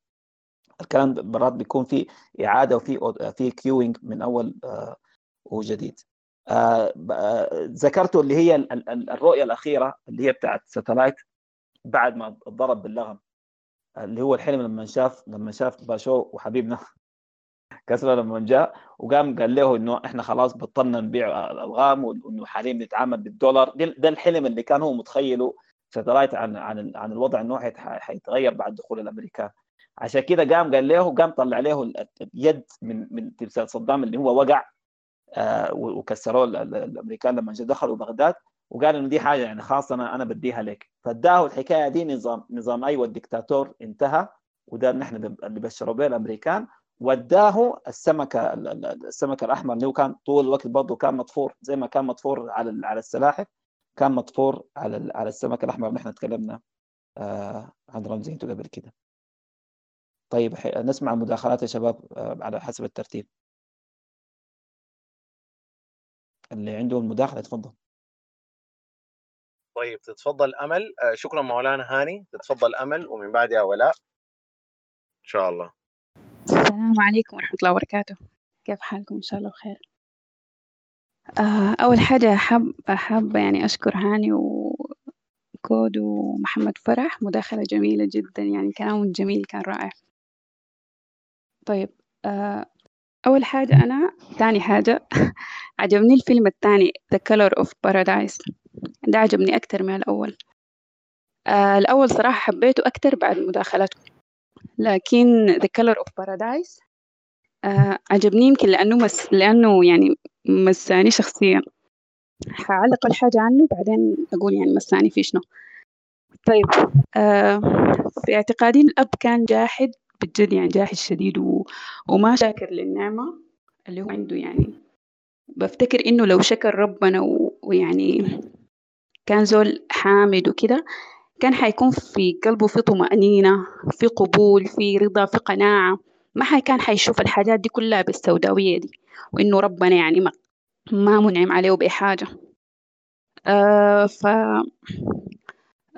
الكلام مرات بيكون في إعادة وفي في cueing من أول آه وجديد. آه ذكرته اللي هي الرؤية الأخيرة اللي هي بتاعت Satellite بعد ما ضرب باللغم اللي هو الحلم لما شاف لما شاف باشو وحبيبنا. كسرى لما جاء وقام قال له إنه إحنا خلاص بطلنا نبيع الألغام وإنه حاليا نتعامل بالدولار. ده الحلم اللي كان هو متخيله Satellite عن عن عن الوضع إنه حيتغير بعد دخول الامريكان عشان كده قام قال له قام طلع له اليد من من تمثال صدام اللي هو وقع آه وكسروه الأمريكان لما دخلوا بغداد وقال إنه دي حاجة يعني خاصة أنا أنا بديها لك. فاداه الحكاية دي نظام نظام أيوه الدكتاتور انتهى وده نحن اللي بشروا به الأمريكان. وداه السمكه السمك الأحمر اللي هو كان طول الوقت برضه كان مطفور زي ما كان مطفور على على السلاحف كان مطفور على على السمك الأحمر اللي إحنا تكلمنا. آه عن رمزيته قبل كده. طيب نسمع المداخلات يا شباب آه على حسب الترتيب. اللي عنده المداخله تفضل. طيب تتفضل أمل. آه شكرا مولانا هاني. تتفضل أمل ومن بعدها ولاء. إن شاء الله. السلام عليكم ورحمة الله وبركاته. كيف حالكم؟ إن شاء الله بخير. آه أول حاجة أحب أحب يعني أشكر هاني وكود ومحمد فرح. مداخلة جميلة جدا يعني كلام جميل كان رائع. طيب آه أول حاجة أنا تاني حاجة عجبني الفيلم الثاني The Color of Paradise. ده عجبني أكتر من الأول. آه الأول صراحة حبيته أكتر بعد مداخلته. لكن The Color of Paradise آه عجبني يمكن لأنه مس لأنه يعني مساني شخصيا. حعلق الحاجة عنه بعدين أقول يعني مساني في شنو. طيب آه في اعتقادي الأب كان جاحد بجد يعني جاحد شديد و... وما شاكر للنعمة اللي هو عنده يعني. بفتكر إنه لو شكر ربنا و... ويعني كان زول حامد وكده كان حيكون في قلبه في طمأنينة في قبول في رضا في قناعة. ما حي كان حيشوف الحاجات دي كلها بالسوداوية دي وإنه ربنا يعني ما, ما منعم عليه بحاجة آه ف آه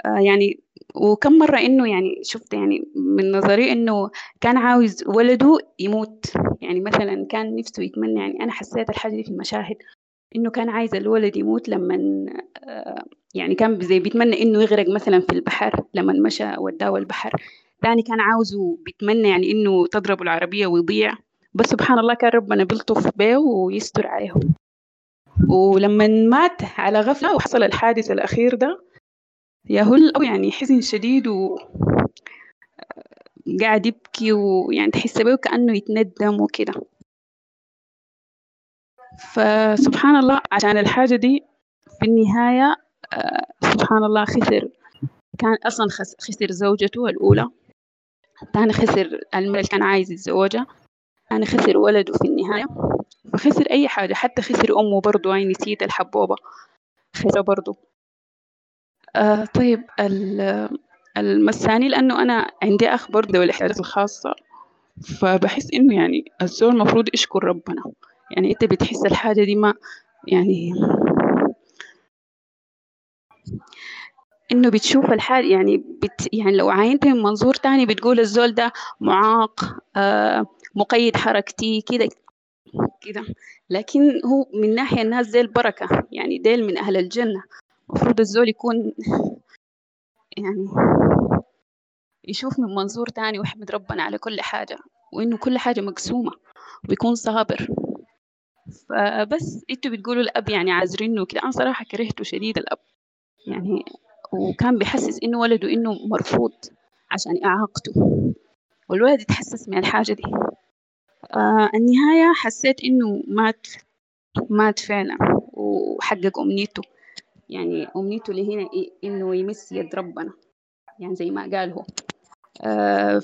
يعني وكم مرة إنه يعني شفت يعني من نظري إنه كان عاوز ولده يموت. يعني مثلا كان نفسه يتمنى يعني أنا حسيت الحاجة دي في المشاهد إنه كان عايز الولد يموت لما آه يعني كان زي بيتمنى إنه يغرق مثلا في البحر لما مشى وداه البحر. تاني كان عاوزه بيتمنى يعني إنه تضرب العربية ويضيع. بس سبحان الله كان ربنا بيلطف به ويستر عليه. ولما مات على غفلة وحصل الحادث الأخير ده يهل أو يعني حزن شديد و قاعد يبكي ويعني تحس به كأنه يتندم وكده. فسبحان الله عشان الحاجة دي في النهاية سبحان الله خسر. كان أصلا خسر زوجته الأولى. تاني خسر المال كان عايز يتزوجها. تاني خسر ولده في النهاية. فخسر أي حاجة حتى خسر أمه برضو هاي نسيت الحبوبة. خسر برضو. آه طيب المساني لأنه أنا عندي أخ برضه ذوي الاحتياجات الخاصة. فبحس إنه يعني الزول المفروض يشكر ربنا. يعني أنت بتحس الحاجة دي ما يعني إنه بتشوف الحال يعني بت يعني لو عاينت من منظور تاني بتقول الزول ده معاق آه مقيد حركتي كده كده. لكن هو من ناحية الناس زي البركة يعني ديل من أهل الجنة. المفروض الزول يكون يعني يشوف من منظور تاني ويحمد ربنا على كل حاجة وإنه كل حاجة مقسومة ويكون صابر. فبس إنتوا بتقولوا الأب يعني عازرينه كده أنا صراحة كرهته شديد الأب. يعني وكان بيحسس إنه ولده إنه مرفوض عشان إعاقته. والولد يتحسس من الحاجة دي. آه النهاية حسيت إنه مات مات فعلا وحقق أمنيته. يعني أمنيته اللي هنا إيه إنه يمس يد ربنا. يعني زي ما قال هو. آه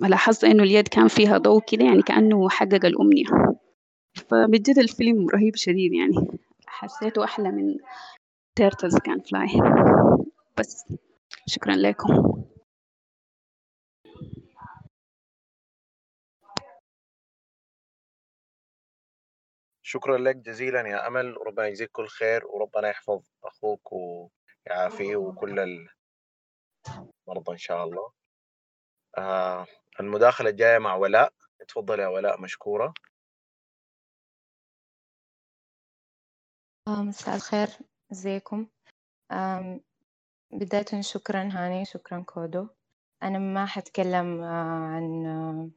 لاحظت إنه اليد كان فيها ضوء كده يعني كأنه حقق الأمنية. فبجد الفيلم رهيب شديد يعني. حسيته أحلى من Turtles Can Fly بس شكرا لكم. شكرا لك جزيلا يا أمل. وربنا يجزيك كل خير وربنا يحفظ أخوك ويعافيه وكل المرضى إن شاء الله. آه المداخلة الجاية مع ولاء. تفضل يا ولاء مشكورة. آه، مساء الخير. ازيكم بداية شكرا هاني شكرا كودو. أنا ما حتكلم آه، عن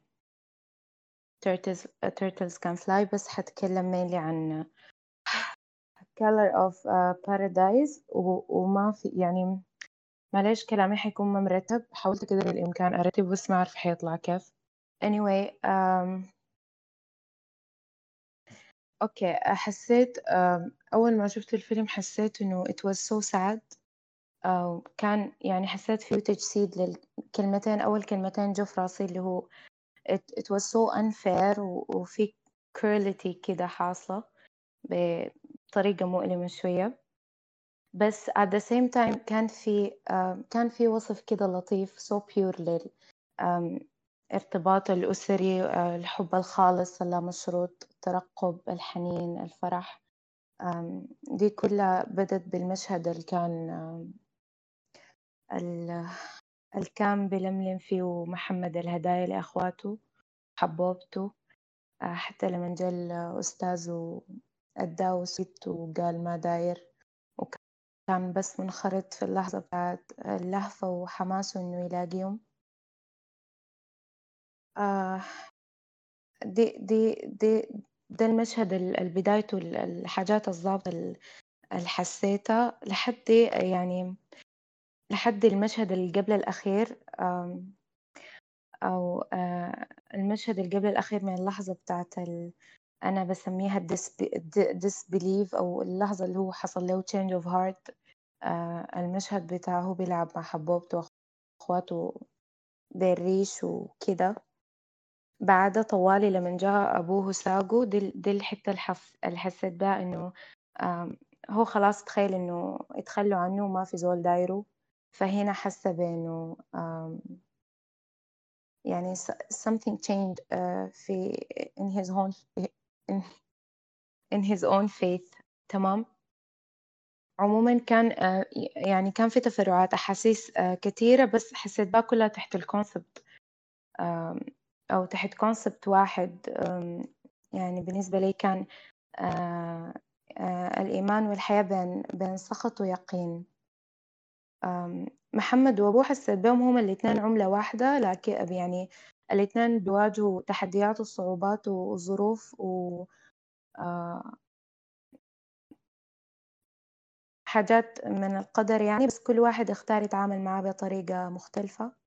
turtles turtles can fly بس حتكلم mainly عن color of paradise. وما في يعني معلش كلامي حيكون ما مرتب حاولت قدر الإمكان أرتب بس ما أعرف حيطلع كيف. Anyway um, أوكي حسيت أول ما شفت الفيلم حسيت إنه it was so sad. uh, كان يعني حسيت في تجسيد للكلمتين أول كلمتين جو في راسي اللي هو it, it was so unfair وفي cruelty كده حاصلة بطريقة مؤلمة شوية. بس at the same time كان في كان في وصف كده لطيف so pure لل ارتباط الأسري uh, الحب الخالص اللامشروط الترقب الحنين الفرح. دي كلها بدت بالمشهد اللي كان uh, الكام بلملم فيه محمد الهدايا لأخواته حبوبته آه، حتى لما جا الأستاذ أداه وسيت وقال ما داير. وكان بس منخرط في اللحظة بتاعت اللهفة وحماسه إنه يلاقيهم. آه دي دي دي ده المشهد البدايته الحاجات الضابطة اللي حسيتها لحد يعني لحد المشهد اللي قبل الأخير أو المشهد اللي قبل الأخير من اللحظة بتاعت ال... أنا بسميها disbelief أو اللحظة اللي هو حصل له change of heart المشهد بتاعه هو بيلعب مع حبوبته وأخواته بالريش وكده. بعد طوالي لما جاء أبوه ساقه دي, دي الحتة اللي حسيت بها إنه هو خلاص تخيل إنه يتخلوا عنه وما في زول دايره. فهنا حاسة بأنه يعني something changed uh, في in his own in, his own faith. تمام؟ عموما كان uh, يعني كان في تفرعات أحاسيس uh, كثيرة بس حسيت بها كلها تحت الكونسبت أو تحت كونسبت واحد يعني بالنسبة لي كان uh, uh, الإيمان والحياة بين بين سخط ويقين. محمد وأبوه حسيت بهم هما الإثنين عملة واحدة لكن يعني الإثنين بيواجهوا تحديات وصعوبات وظروف و آه، حاجات من القدر يعني بس كل واحد اختار يتعامل معاه بطريقة مختلفة.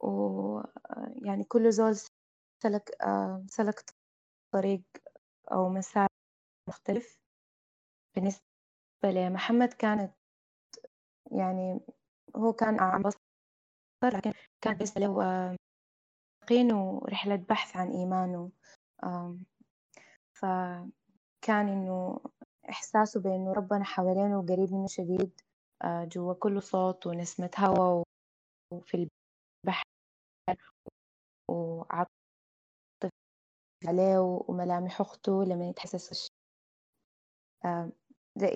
ويعني كل زول سلك آه، سلك طريق أو مسار مختلف. بالنسبة لمحمد كانت يعني هو كان عم بصر لكن كان بالنسبة له يقين ورحلة بحث عن إيمانه. فكان إنه إحساسه بإنه ربنا حوالينه وقريب منه شديد آه، جوا كل صوت ونسمة هوا وفي البحر وعطف عليه وملامح أخته لما يتحسس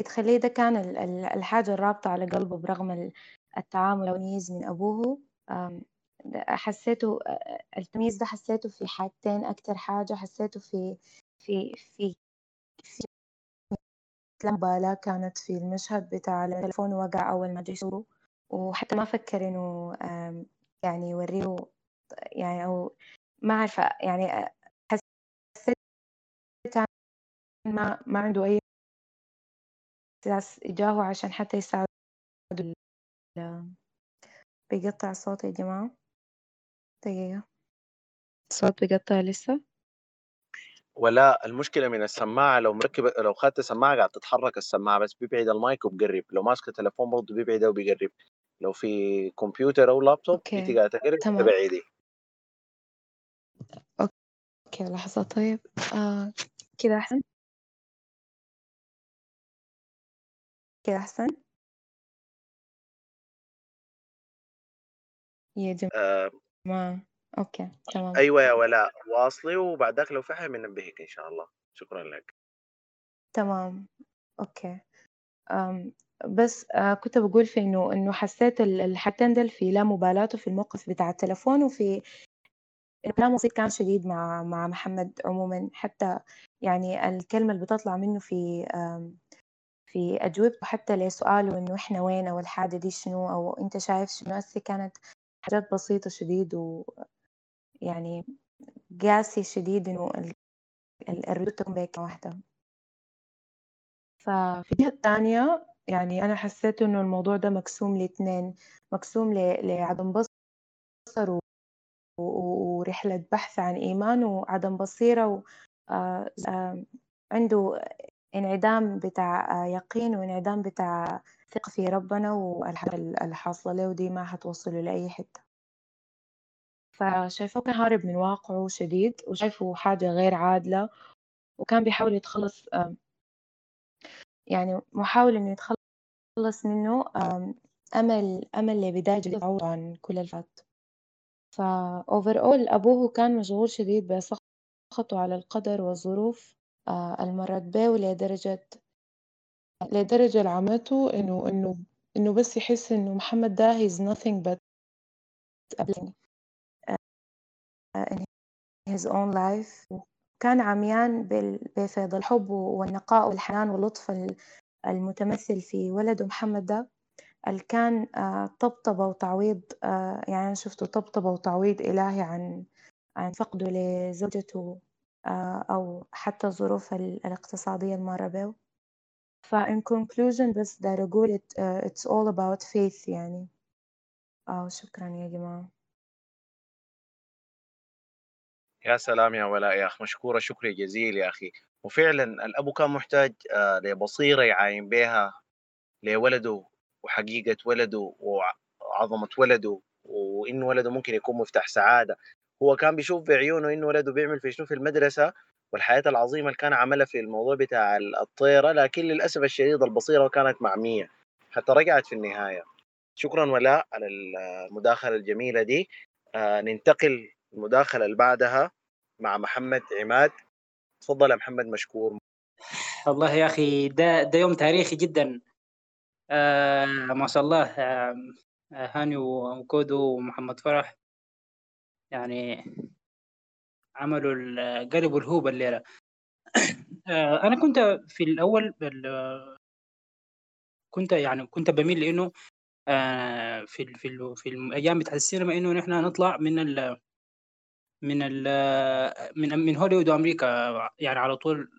تخليه ده كان الحاجة الرابطة على قلبه برغم التعامل والتمييز من أبوه. حسيته التمييز ده حسيته في حاجتين أكتر حاجة حسيته في في في في مبالاة كانت في المشهد بتاع التلفون وقع أول ما جه وحتى ما فكر إنه يعني يوريه يعني أو ما عارفة يعني حسيت ما ما عنده أي جاهو عشان حتى يساعد بيقطع الصوت يا جماعة؟ دقيقة. الصوت بيقطع لسه؟ ولا المشكلة من السماعة لو مركبه لو اخذت السماعه قاعد تتحرك السماعة بس بيبعد المايك وبقرب لو ماسك التليفون برضه بيبعد وبيقرب. لو في كمبيوتر أو لابتوب انت قاعد تقرب تبعدي okay لحظة. طيب آه كده أحسن. كده أحسن. يا جماعة آه. okay تمام. أيوه يا ولاء واصلي وبعد ذاك لو في حاجة بننبهك إن شاء الله. شكرا لك. تمام. أوكي. أم بس آه كنت بقول في إنه إنه حسيت الحاجتين دول في لا مبالاة في الموقف بتاع التلفون وفي بسيط كان شديد مع مع محمد عموما. حتى يعني الكلمة اللي بتطلع منه في في أجوبته حتى لسؤاله إنه إحنا وين أو الحاجة دي شنو أو أنت شايف شنو هسي كانت حاجات بسيطة شديد ويعني قاسي شديد إنه الردود تكون بهيك واحدة. ففي الجهة الثانية يعني أنا حسيت إنه الموضوع ده مقسوم لاثنين مقسوم لعدم بصر ورحلة بحث عن إيمان وعدم بصيرة. آه، آه، عنده انعدام بتاع يقين وانعدام بتاع ثقة في ربنا والحاجة اللي حاصلة له دي ما حتوصله لأي حتة فشايفه كان هارب من واقعه شديد وشايفه حاجة غير عادلة وكان بيحاول يتخلص يعني محاول إنه يتخلص منه أمل أمل لبداية جديدة عن كل الفات. فأوفر أول أبوه كان مشغول شديد بسخطه على القدر والظروف آه، المرت به ولدرجة لدرجة لعمته إنه إنه إنه بس يحس إنه محمد ده he's nothing but a in his own life. كان عميان بفيض الحب والنقاء والحنان واللطف المتمثل في ولده محمد ده اللي كان آه، طبطبة وتعويض آه، يعني أنا شفته طبطبة وتعويض إلهي عن عن فقده لزوجته آه، أو حتى الظروف الاقتصادية المرة به فإن conclusion بس داير أقول it, it's all about faith يعني. آه شكرا يا جماعة. يا سلام يا ولاء يا أخ مشكورة شكر جزيل يا أخي. وفعلا الأبو كان محتاج لبصيرة يعاين بها لولده وحقيقة ولده وعظمة ولده وإن ولده ممكن يكون مفتاح سعادة. هو كان بيشوف بعيونه إنه ولده بيعمل في شنو في المدرسة والحياة العظيمة اللي كان عملها في الموضوع بتاع الطيرة لكن للأسف الشديد البصيرة كانت معمية. حتى رجعت في النهاية. شكرا ولاء على المداخلة الجميلة دي. آه ننتقل المداخلة اللي بعدها مع محمد عماد. تفضل يا محمد مشكور. والله يا أخي ده, ده يوم تاريخي جدا. آه ما شاء الله آه هاني وكودو ومحمد فرح. يعني عملوا قلبوا الهوبة الليلة. آه أنا كنت في الأول كنت يعني كنت بميل لإنه آه في في في الأيام بتاعت السينما إنه نحن نطلع من من من من هوليوود وأمريكا يعني على طول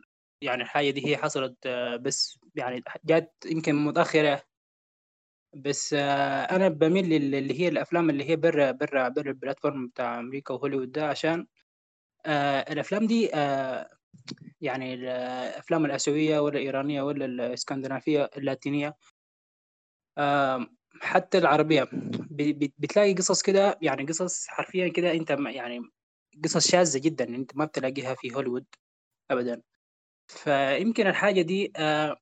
يعني الحاجة دي هي حصلت بس يعني جات يمكن متأخرة. بس أنا بميل اللي هي الأفلام اللي هي برا برا برا البلاتفورم بتاع أمريكا وهوليوود ده عشان آه الأفلام دي آه يعني الأفلام الآسيوية ولا الإيرانية ولا الإسكندنافية اللاتينية آه حتى العربية. بتلاقي قصص كده يعني قصص حرفيا كده أنت يعني قصص شاذة جدا أنت ما بتلاقيها في هوليوود أبدا. فيمكن الحاجة دي آه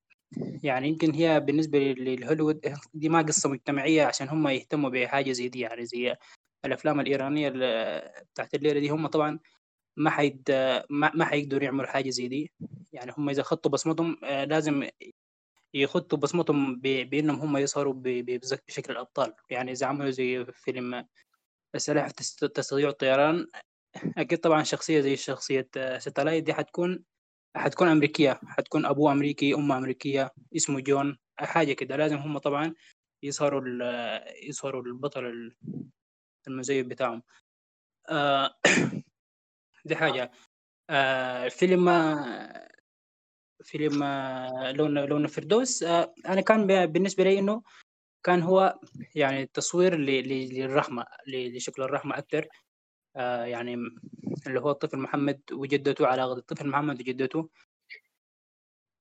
يعني يمكن هي بالنسبة للهوليوود دي ما قصة مجتمعية عشان هم يهتموا بحاجة زي دي يعني زي الأفلام الإيرانية بتاعت الليلة دي هم طبعا ما حيد ما, حيقدروا يعملوا حاجة زي دي. يعني هم إذا خطوا بصمتهم آه، لازم يخطوا بصمتهم بأنهم هم يظهروا بشكل الأبطال يعني إذا عملوا زي فيلم السلاحف تستطيع الطيران أكيد طبعا شخصية زي شخصية Satellite دي حتكون حتكون أمريكية حتكون أبوه أمريكي أمه أمريكية اسمه جون حاجة كده. لازم هم طبعا يظهروا يظهروا البطل المزيف بتاعهم. آه دي حاجة. آه فيلم فيلم لون لون الفردوس. آه أنا كان بالنسبة لي إنه كان هو يعني تصوير للرحمة لشكل الرحمة أكثر آه يعني اللي هو الطفل محمد وجدته علاقة الطفل محمد وجدته.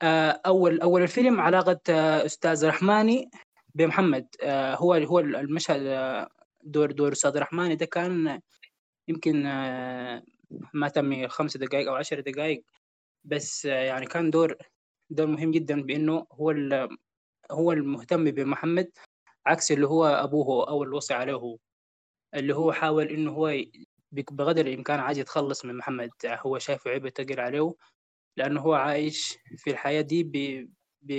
آه أول أول الفيلم علاقة آه أستاذ رحماني بمحمد. آه هو هو المشهد آه دور دور أستاذ رحماني ده كان يمكن آه ما تم خمس دقائق أو عشر دقائق بس آه يعني كان دور دور مهم جدا بأنه هو هو المهتم بمحمد عكس اللي هو أبوه أو اللي وصي عليه. اللي هو حاول إنه هو بقدر الإمكان عايز يتخلص من محمد. هو شايفه عيب تقل عليه لأنه هو عايش في الحياة دي ب...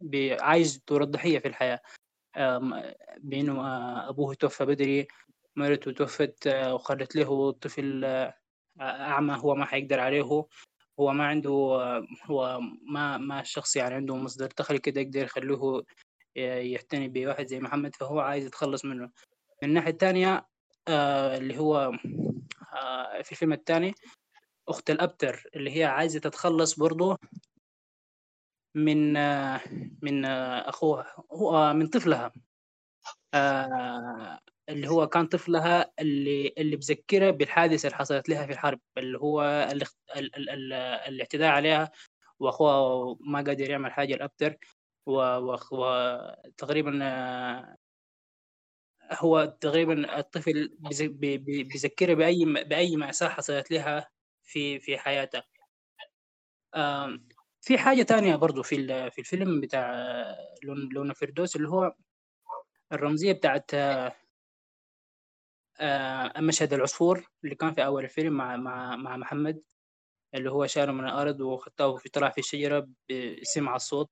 ب... عايز دور الضحية في الحياة. بأنه آه، أبوه توفى بدري مرته توفت آه، وخلت له طفل آه، أعمى هو ما حيقدر عليه. هو ما عنده هو ما ما شخص يعني عنده مصدر دخل كده يقدر يخليه يعتني بواحد زي محمد فهو عايز يتخلص منه. من الناحية الثانية اللي هو في الفيلم الثاني أخت الأبتر اللي هي عايزة تتخلص برضه من من أخوها هو من طفلها. آه، اللي هو كان طفلها اللي اللي بذكرها بالحادثة اللي حصلت لها في الحرب اللي هو الاعتداء عليها وأخوها ما قادر يعمل حاجة الأبتر وتقريبا هو تقريبا الطفل بيذكرها بأي بأي مأساة حصلت لها في في حياتها في حاجة تانية برضو في في الفيلم بتاع لون فردوس اللي هو الرمزية بتاعت آه، مشهد العصفور اللي كان في أول الفيلم مع مع مع محمد اللي هو شاله من الأرض وخطاه في طلع في الشجرة سمع الصوت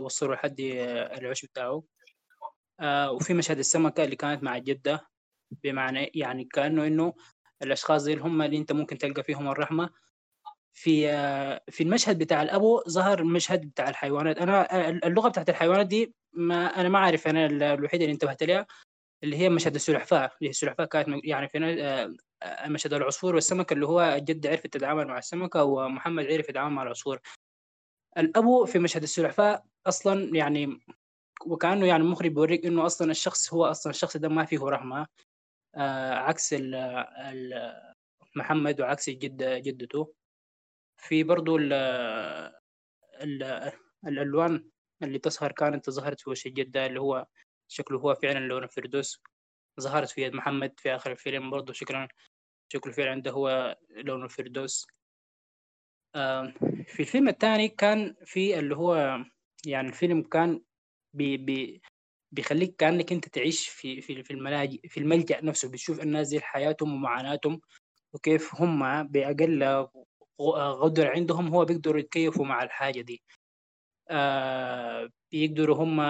وصلوا لحد العش بتاعه. آه، وفي مشهد السمكة اللي كانت مع الجدة بمعنى يعني كأنه إنه الأشخاص دي هم اللي أنت ممكن تلقى فيهم الرحمة. في في المشهد بتاع الأبو ظهر المشهد بتاع الحيوانات. أنا اللغة بتاعت الحيوانات دي ما أنا ما أعرف أنا الوحيده اللي انتبهت لها اللي هي مشهد السلحفاة. اللي هي السلحفاة كانت يعني في مشهد العصفور والسمك اللي هو الجد عرفت تتعامل مع السمكة ومحمد عرف يتعامل مع العصفور. الأبو في مشهد السلحفاة أصلا يعني وكأنه يعني المخرج بيوريك إنه أصلا الشخص هو أصلا الشخص ده ما فيه رحمة. آه عكس ال ال محمد وعكس الجد جدته. في برضو ال ال الألوان اللي تظهر كانت ظهرت في وش الجدة اللي هو شكله هو فعلا لون الفردوس. ظهرت في يد محمد في آخر الفيلم برضو شكلا شكله فعلا عنده هو لون الفردوس. في الفيلم الثاني كان في اللي هو يعني الفيلم كان بي بي بيخليك كأنك أنت تعيش في في في الملاجئ في الملجأ نفسه بتشوف الناس دي حياتهم ومعاناتهم وكيف هم بأقل قدر عندهم هو بيقدروا يتكيفوا مع الحاجة دي. آه بيقدروا هم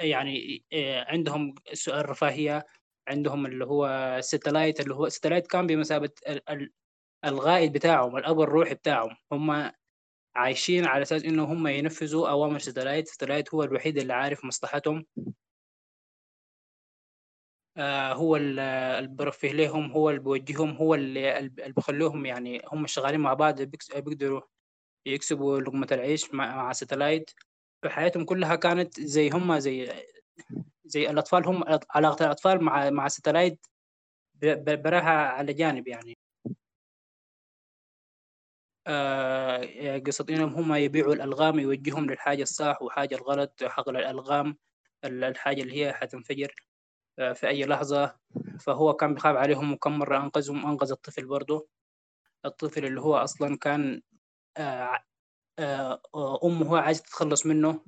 يعني آه عندهم الرفاهية عندهم اللي هو Satellite اللي هو Satellite كان بمثابة القائد بتاعهم الأب الروحي بتاعهم. هم عايشين على أساس إنه هم ينفذوا أوامر Satellite Satellite هو الوحيد اللي عارف مصلحتهم. آه، هو اللي برفه لهم هو اللي بيوجههم هو اللي بخلوهم يعني هم شغالين مع بعض بيقدروا يكسبوا لقمة العيش مع, مع Satellite فحياتهم كلها كانت زي هم زي زي الأطفال هم علاقة الأطفال مع مع Satellite براها على جانب يعني. قصة إنهم هم يبيعوا الألغام يوجههم للحاجة الصح وحاجة الغلط حقل الألغام الحاجة اللي هي حتنفجر. آه، في أي لحظة. فهو كان بيخاف عليهم وكم مرة أنقذهم. أنقذ الطفل برضه. الطفل اللي هو أصلا كان آه، آه، أمه عايزة تتخلص منه.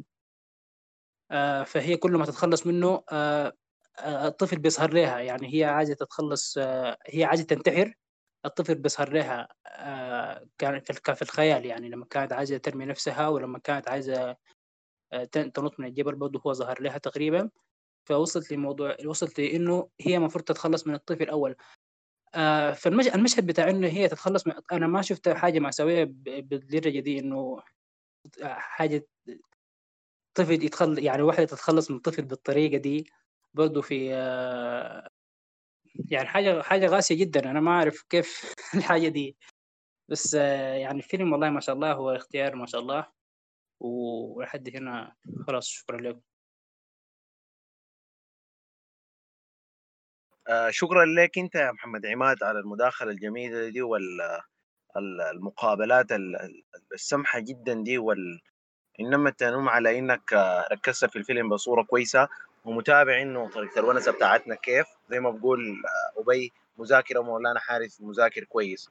فهي كل ما تتخلص منه الطفل بيظهر لها يعني هي عايزة تتخلص هي عايزة تنتحر. الطفل بيظهر لها كان في الخيال يعني لما كانت عايزة ترمي نفسها ولما كانت عايزة تنط من الجبل برضه هو ظهر لها تقريبا. فوصلت لموضوع وصلت لإنه هي المفروض تتخلص من الطفل الأول آه فالمشهد بتاع إنه هي تتخلص من أنا ما شفت حاجة مأساوية بالدرجة دي إنه حاجة طفل يتخل يعني واحدة تتخلص من طفل بالطريقة دي. برضه في آه يعني حاجة حاجة قاسيه جدا. أنا ما أعرف كيف الحاجة دي. بس آه يعني الفيلم والله ما شاء الله هو اختيار ما شاء الله. ولحد هنا. خلاص شكرا لكم. آه شكرا لك أنت يا محمد عماد على المداخلة الجميلة دي والمقابلات السمحة جدا دي وال إنما التنوم على إنك ركزت في الفيلم بصورة كويسة. ومتابع إنه طريقة الونسة بتاعتنا كيف. زي ما بقول آه، أبي مذاكره مولانا حارس مذاكر كويس.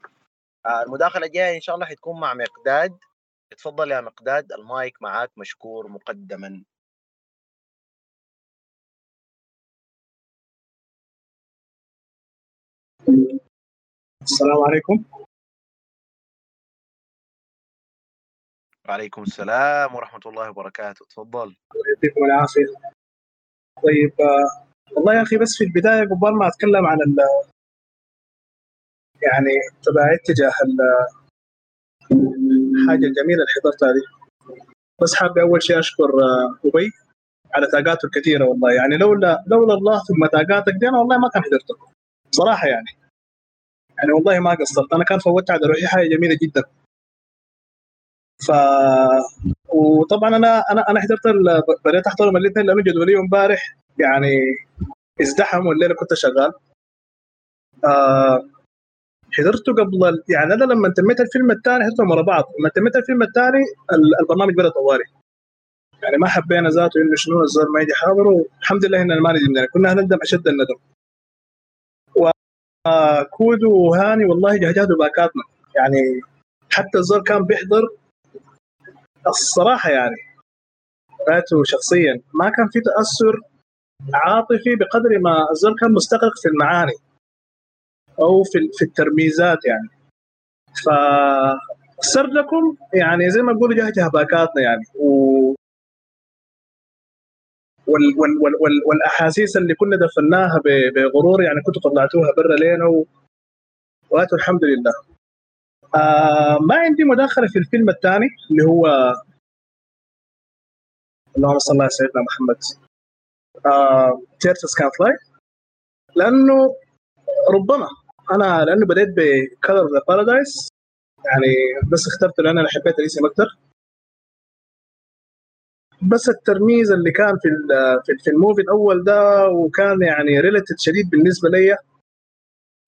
آه، المداخلة الجاية إن شاء الله حتكون مع مقداد. اتفضل يا مقداد المايك معاك مشكور مقدما. السلام عليكم. وعليكم السلام ورحمة الله وبركاته. تفضل. يعطيكم العافية. طيب آه، والله يا أخي بس في البداية قبل ما أتكلم عن ال يعني تبعي تجاه الحاجة الجميلة اللي حضرتها دي. بس حابب أول شيء أشكر آه، أبي على طاقاته الكثيرة والله. يعني لولا لولا الله ثم طاقاتك دي أنا والله ما كان حضرته بصراحة يعني. يعني والله ما قصرت. أنا كان فوتت على روحي حاجة جميلة جدا. ف وطبعا أنا أنا أنا حضرت. بديت احضرهم الاثنين لأنه جدولي امبارح يعني ازدحم والليله كنت شغال. آه حضرته قبل. يعني أنا لما تميت الفيلم الثاني حضرتهم ورا بعض. لما تميت الفيلم الثاني البرنامج بدأ طوالي يعني ما حبينا ذاته إنه شنو الزول ما يجي حاضر والحمد لله إننا ما ندمنا كنا هندم أشد الندم. وكود وهاني والله جهجهدوا باكاتنا يعني حتى الزول كان بيحضر الصراحة يعني رأيته شخصيا ما كان في تأثر عاطفي بقدر ما الزول كان مستغرق في المعاني أو في في الترميزات يعني. ف سردكم يعني زي ما بقولوا جهجه باكاتنا يعني. و وال وال وال وال والأحاسيس اللي كنا دفناها بغرور يعني كنتوا طلعتوها برا لينا و... واتوا الحمد لله. آه ما عندي مداخلة في الفيلم الثاني اللي هو اللهم صل على سيدنا محمد. Turtles Can Fly لأنه ربما أنا لأنه بديت ب Color the Paradise يعني بس اخترته لأن أنا حبيت الاسم أكثر بس الترميز اللي كان في في ال movie الأول ده وكان يعني related شديد بالنسبة لي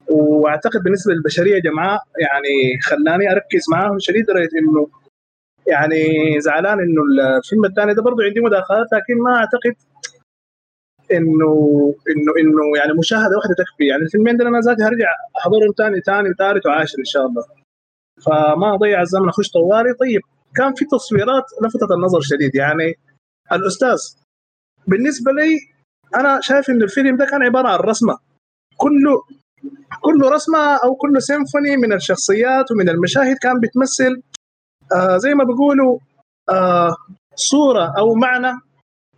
واعتقد بالنسبة للبشرية جمعاء يعني خلاني أركز معاهم شديد لدرجة إنه يعني زعلان إنه الفيلم الثاني ده برضه عندي مداخلات لكن ما أعتقد انه انه إنه يعني مشاهدة واحدة تكفي. يعني الفيلمين دول أنا ذاتي هرجع أحضرهم ثاني ثاني وثالث وعاشر إن شاء الله. فما أضيع الزمن أخش طوالي طيب كان في تصويرات لفتت النظر شديد. يعني الأستاذ بالنسبة لي أنا شايف ان الفيلم ده كان عبارة عن رسمة. كله كل رسمة أو كل سيمفوني من الشخصيات ومن المشاهد كان بتمثل آه زي ما بيقولوا آه صورة أو معنى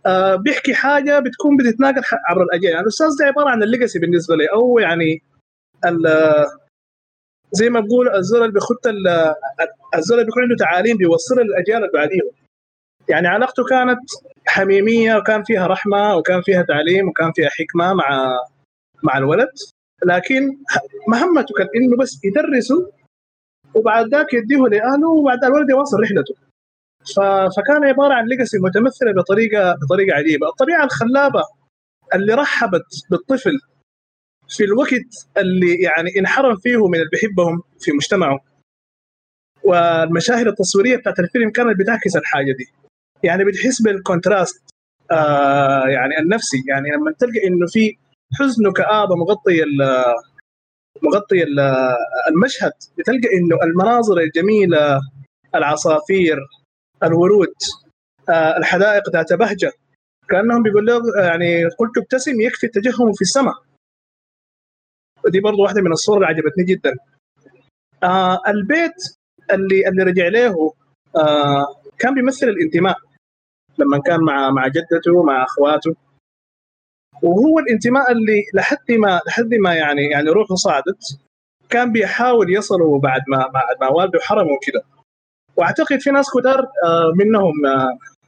آه بيحكي حاجة بتكون بتتناقل عبر الأجيال. يعني الأستاذ ده عبارة عن الليجاسي بالنسبة لي أو يعني زي ما بقول الزول اللي بيخط الزول اللي بيكون عنده تعاليم بيوصلها للاجيال اللي يعني علاقته كانت حميمية وكان فيها رحمة وكان فيها تعليم وكان فيها حكمة مع مع الولد. لكن مهمته كان إنه بس يدرسه وبعد ذاك يديه لاهله وبعد الولد يواصل رحلته. فكان عبارة عن ليجاسي متمثلة بطريقه بطريقة عجيبة، الطبيعة الخلابة اللي رحبت بالطفل في الوقت اللي يعني انحرم فيه من اللي بيحبهم في مجتمعه. والمشاهد التصويرية بتاعت الفيلم كانت بتعكس الحاجة دي. يعني بتحس بالكونتراست آه يعني النفسي. يعني لما تلقى إنه في حزن وكآبه مغطي مغطي المشهد. بتلقى إنه المناظر الجميلة العصافير الورود آه الحدائق ذات بهجة. كأنهم بيقول له يعني قلت ابتسم يكفي التجهم في السماء. ودي برضو واحدة من الصور اللي عجبتني جدا. آه البيت اللي اللي رجع له آه كان بيمثل الانتماء. لما كان مع مع جدته مع أخواته. وهو الانتماء اللي لحد ما لحد ما يعني يعني روحه صعدت كان بيحاول يصلوا بعد ما بعد ما والده حرمه وكده. واعتقد في ناس كتار منهم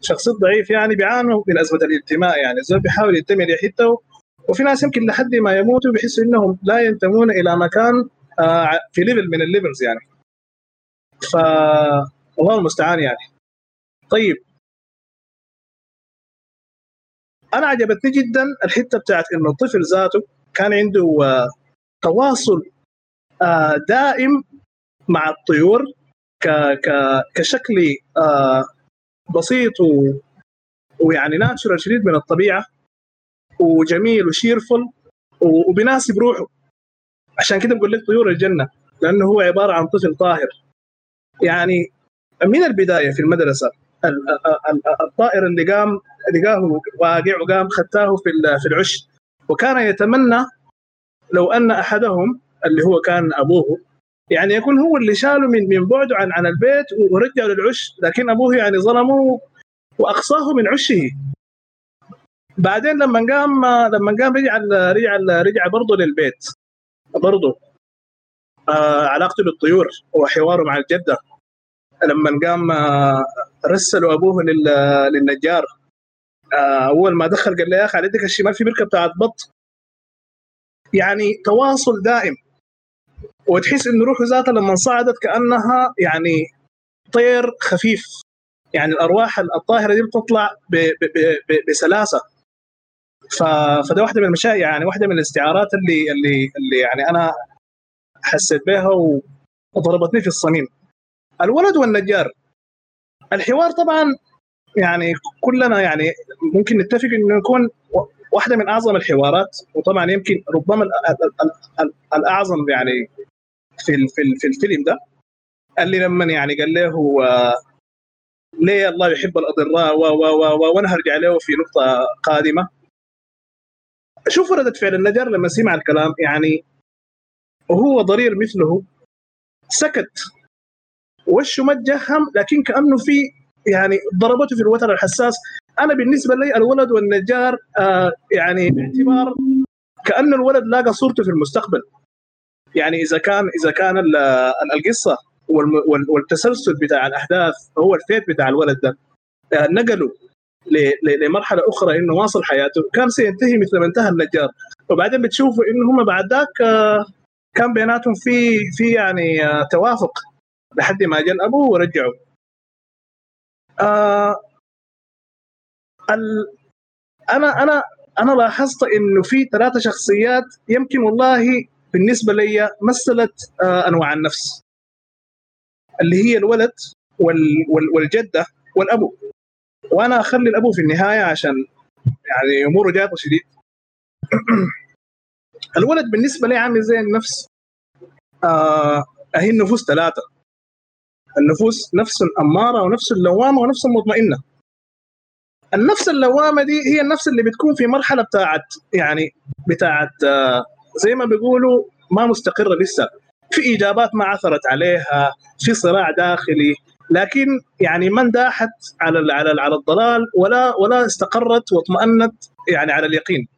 شخصيات ضعيف يعني بيعانوا من ازمه الانتماء يعني. الزول بيحاول ينتمي لحته وفي ناس يمكن لحد ما يموتوا بيحسوا إنهم لا ينتمون إلى مكان في level من ال levels يعني. ف الله المستعان يعني. طيب أنا عجبتني جدا الحتة بتاعت إنه الطفل ذاته كان عنده تواصل دائم مع الطيور كشكل بسيط و ويعني ناتشورال شديد من الطبيعة وجميل وشيرفل وبيناسب روحه. عشان كده بقول لك طيور الجنة لأنه هو عبارة عن طفل طاهر. يعني من البداية في المدرسة الطائر اللي قام لقاه واقع وقام ختاه في في العش. وكان يتمنى لو أن أحدهم اللي هو كان أبوه يعني يكون هو اللي شاله من من بعده عن عن البيت ورجعه للعش لكن أبوه يعني ظلمه وأقصاه من عشه. بعدين لما قام لما قام رجع رجع رجع برضه للبيت. برضه آه علاقته بالطيور وحواره مع الجدة. لما قام آه رسلوا أبوه للنجار. آه أول ما دخل قال له يا أخي على يدك الشمال في بركة بتاعت بط. يعني تواصل دائم. وتحس انه روحه ذاتها لما صعدت كأنها يعني طير خفيف. يعني الأرواح الطاهرة دي بتطلع بسلاسة. فده واحدة من المشاهد يعني واحدة من الاستعارات اللي اللي اللي يعني أنا حسيت بها وضربتني في الصميم. الولد والنجار الحوار طبعا يعني كلنا يعني ممكن نتفق إنه يكون واحدة من أعظم الحوارات وطبعا يمكن ربما الأعظم يعني في في الفيلم ده اللي لما يعني قال له ليه الله يحب الاضراء و و و وأنا هرجع له في نقطة قادمة. شوف ردة فعل النجار لما سمع الكلام يعني وهو ضرير مثله سكت. وشه ما تجهم لكن كأنه في يعني ضربته في الوتر الحساس. أنا بالنسبة لي الولد والنجار آه يعني باعتبار كأن الولد لاقى صورته في المستقبل. يعني إذا كان إذا كان القصة والتسلسل بتاع الأحداث هو الفيت بتاع الولد ده آه نقلوا لمرحلة أخرى إنه واصل حياته. كان سينتهي مثل ما انتهى النجار. وبعدين بتشوفوا إنه هم بعد ذاك آه كان بيناتهم في في يعني آه توافق. لحد ما جاء أبوه ورجعوا. آه ال... أنا أنا أنا لاحظت إنه في ثلاثة شخصيات يمكن والله بالنسبة لي مثلت آه أنواع النفس. اللي هي الولد وال... وال... والجدة والأبو. وأنا أخلي الأبو في النهاية عشان يعني أموره جاته شديد. الولد بالنسبة لي عامل زي النفس آه هي النفوس ثلاثة. النفوس نفس اماره ونفس اللوامة ونفس المطمئنة. النفس اللوامة دي هي النفس اللي بتكون في مرحلة بتاعت يعني بتاعت آه زي ما بيقولوا ما مستقرة لسه. في اجابات ما عثرت عليها في صراع داخلي لكن يعني ما انداحت على على على الضلال ولا ولا استقرت واطمأنت يعني على اليقين.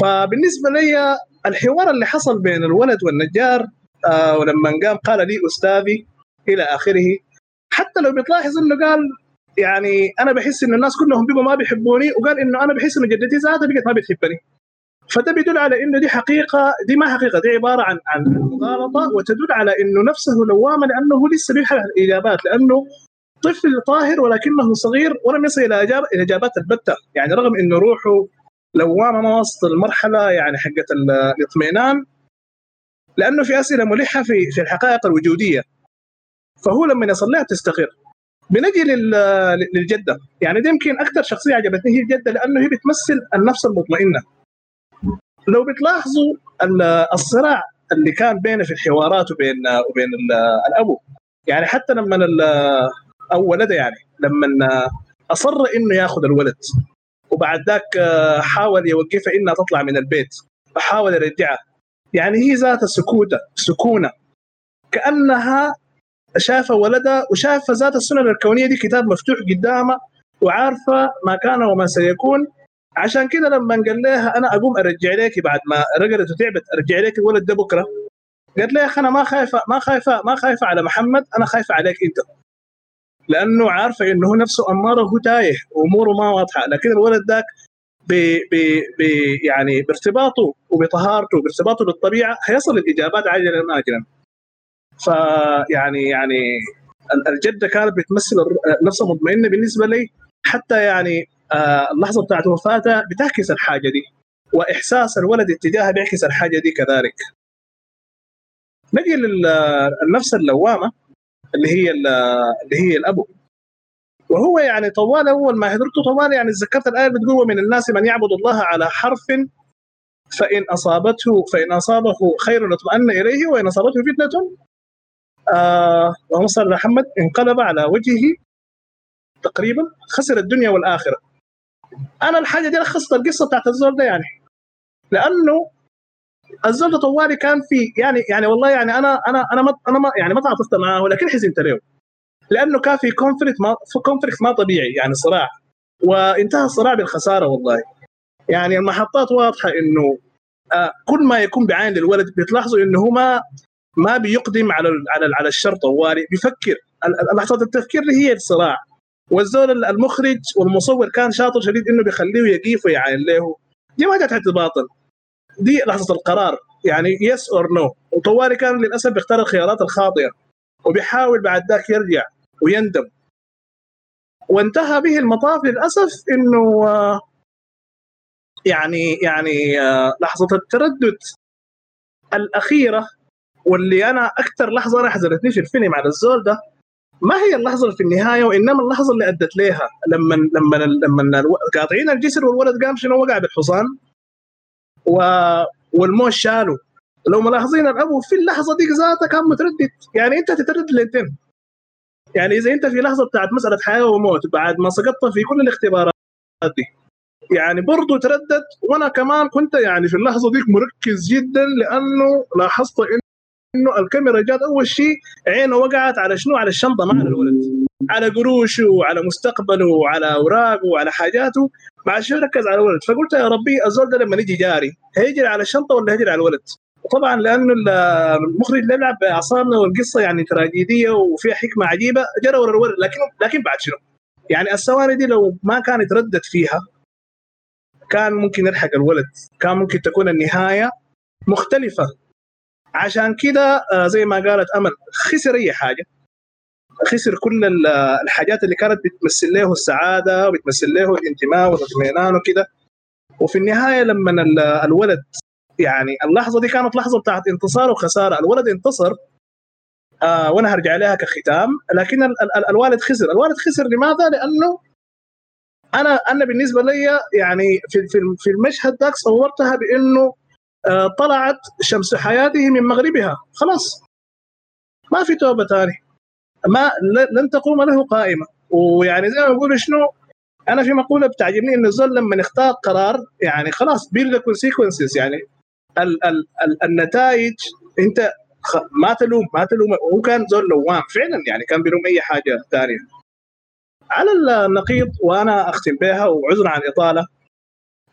فبالنسبة لي الحوار اللي حصل بين الولد والنجار آه ولما قام قال لي أستاذي إلى آخره. حتى لو بتلاحظ إنه قال يعني أنا بحس انه الناس كلهم بيبقوا ما بيحبوني وقال إنه أنا بحس انه جدتي ذاتها بقت ما بتحبني. فده بيدل على إنه دي حقيقة دي ما حقيقة دي عبارة عن عن مغالطة وتدل على إنه نفسه لوامة لأنه لسه بيبحث عن الإجابات لأنه طفل طاهر ولكنه صغير ولم يصل إلى الاجابات البتة. يعني رغم إنه روحه لوامة ما وسط المرحلة يعني حقت الاطمئنان لأنه في أسئلة ملحة في في الحقائق الوجودية. فهو لما يصل لها تستقر. بنجي للجدة. يعني دي يمكن أكثر شخصية عجبتني هي الجدة لأنه هي بتمثل النفس المطمئنة. لو بتلاحظوا الصراع اللي كان بينه في الحوارات وبين وبين الأبو. يعني حتى لما أو ولده يعني لما أصر إنه ياخذ الولد وبعد ذاك حاول يوقفها إنها تطلع من البيت وحاول يرجعها يعني هي ذات سكوتة سكونة. كأنها شافه ولدها وشافه ذات السنن الكونية دي كتاب مفتوح قدامها وعارفة ما كان وما سيكون. عشان كده لما قال لها أنا أقوم أرجع لك بعد ما رقدت وتعبت أرجع لك الولد ده بكرة. قالت لي يا أخي أنا ما خايفة ما خايفة ما خايفة على محمد أنا خايفة عليك أنت. لأنه عارفة إنه هو نفسه أماره وهو تايه وأموره ما واضحة. لكن الولد ذاك يعني بارتباطه وبطهارته وبارتباطه بالطبيعة هيصل الإجابات عاجلا ام فيعني يعني الجدة كانت بتمثل نفسها مطمئنة بالنسبة لي حتى يعني آه اللحظة بتاعت وفاتها بتعكس الحاجة دي وإحساس الولد اتجاهها بيعكس الحاجة دي كذلك. نجي للنفس اللوامة اللي هي اللي هي الأبو. وهو يعني طوال أول ما حضرته طوال يعني تذكرت الآية بتقول ومن الناس من يعبد الله على حرف فإن أصابته فإن أصابه خير اطمأن إليه وإن أصابته فتنة آه اللهم صل على محمد. انقلب على وجهه تقريبا خسر الدنيا والآخرة. أنا الحاجة دي لخصت القصة بتاعت الزول ده يعني. لأنه الزول ده طوالي كان في يعني يعني والله يعني أنا أنا أنا ما أنا ما يعني ما تعاطفت معاه ولكن حزنت له لأنه كان في conflict ما في conflict ما طبيعي يعني صراع وانتهى الصراع بالخسارة والله. يعني المحطات واضحة إنه آه كل ما يكون بعين للولد بتلاحظوا إنه هو ما ما بيقدم على على على الشر طوالي بيفكر. لحظات التفكير هي الصراع. والزول المخرج والمصور كان شاطر شديد إنه بيخليه يقيف ويعاين له. دي ما جت اعتباطا دي لحظة القرار يعني yes or no وطوالي كان للأسف بيختار الخيارات الخاطئة وبيحاول بعد ذاك يرجع ويندم. وانتهى به المطاف للأسف إنه يعني يعني لحظة التردد الأخيرة واللي أنا أكثر لحظة أنا حزنتني في الفيلم على الزول ده ما هي اللحظة في النهاية وإنما اللحظة اللي أدت لها لما لما لما قاطعين الجسر والولد قام شنو وقع بالحصان؟ و والموت شاله لو ملاحظين الأبو في اللحظة دي ذاتها كان متردد. يعني أنت تتردد للتين يعني إذا أنت في لحظة بتاعت مسألة حياة وموت بعد ما سقطت في كل الاختبارات دي. يعني برضه تردد وأنا كمان كنت يعني في اللحظة دي مركز جدا لأنه لاحظت إنه الكاميرا جات أول شيء عينه وقعت على شنو؟ على الشنطة على الولد. على قروشه وعلى مستقبله وعلى أوراقه وعلى حاجاته. بعد شوي ركز على الولد؟ فقلت يا ربي الزول ده لما يجي جاري هيجري على الشنطة ولا هيجري على الولد؟ طبعا لأنه المخرج يلعب بأعصابنا والقصة يعني تراجيدية وفيها حكمة عجيبة جرى ورا الولد. لكن لكن بعد شنو؟ يعني الثواني دي لو ما كان يتردد فيها كان ممكن يلحق الولد. كان ممكن تكون النهاية مختلفة. عشان كده زي ما قالت أمل خسر أي حاجة. خسر كل الحاجات اللي كانت بتمثل له السعادة وبتمثل له الانتماء والاطمئنان وكده. وفي النهاية لما الولد يعني اللحظة دي كانت لحظة بتاعت انتصار وخسارة. الولد انتصر آه وأنا هرجع لها كختام. لكن ال ال الوالد خسر. الوالد خسر لماذا؟ لأنه أنا أنا بالنسبة لي يعني في في في المشهد ذاك صورتها بأنه آه طلعت شمس حياته من مغربها. خلاص. ما في توبة ثاني ما لن تقوم له قائمة. ويعني زي ما بقول شنو أنا في مقولة بتعجبني إنه الزول لما يختار قرار يعني خلاص بي lead consequences يعني ال ال ال النتائج أنت ما تلوم ما تلوم. هو كان زول لوام فعلا يعني كان بيلوم أي حاجة ثانية على النقيض وأنا أختم بها وعذرا عن الاطاله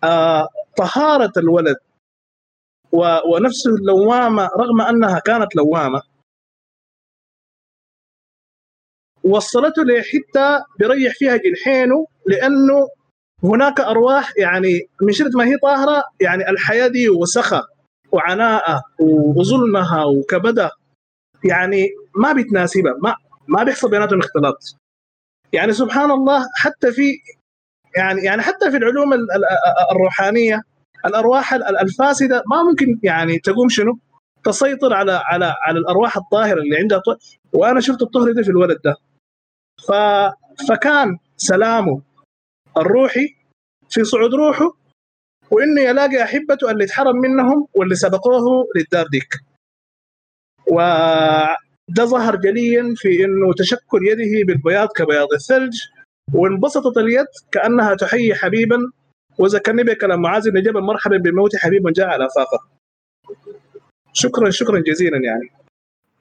آه طهارة الولد ونفسه اللوامة رغم أنها كانت لوامة. وصلته لحته بيريح فيها جنحينه لأنه هناك أرواح يعني من شده ما هي طاهرة يعني الحياة دي وسخها وعناءها وظلمها وكبدها يعني ما بتناسبها ما ما بيحصل بيناتهم اختلاط. يعني سبحان الله حتى في يعني يعني حتى في العلوم الروحانية الأرواح الفاسدة ما ممكن يعني تقوم شنو؟ تسيطر على على على الأرواح الطاهرة اللي عندها طه... وأنا شفت الطهر ده في الولد ده ف... فكان سلامه الروحي في صعود روحه وانه يلاقي أحبته اللي اتحرم منهم واللي سبقوه للدار ديك وده ظهر جليا في إنه تشكل يده بالبياض كبياض الثلج وانبسطت اليد كأنها تحيي حبيبا وذكرني بكلام معاذ بن جبل مرحبا بموت حبيب جاء على فاقه شكرا شكرا جزيلا يعني.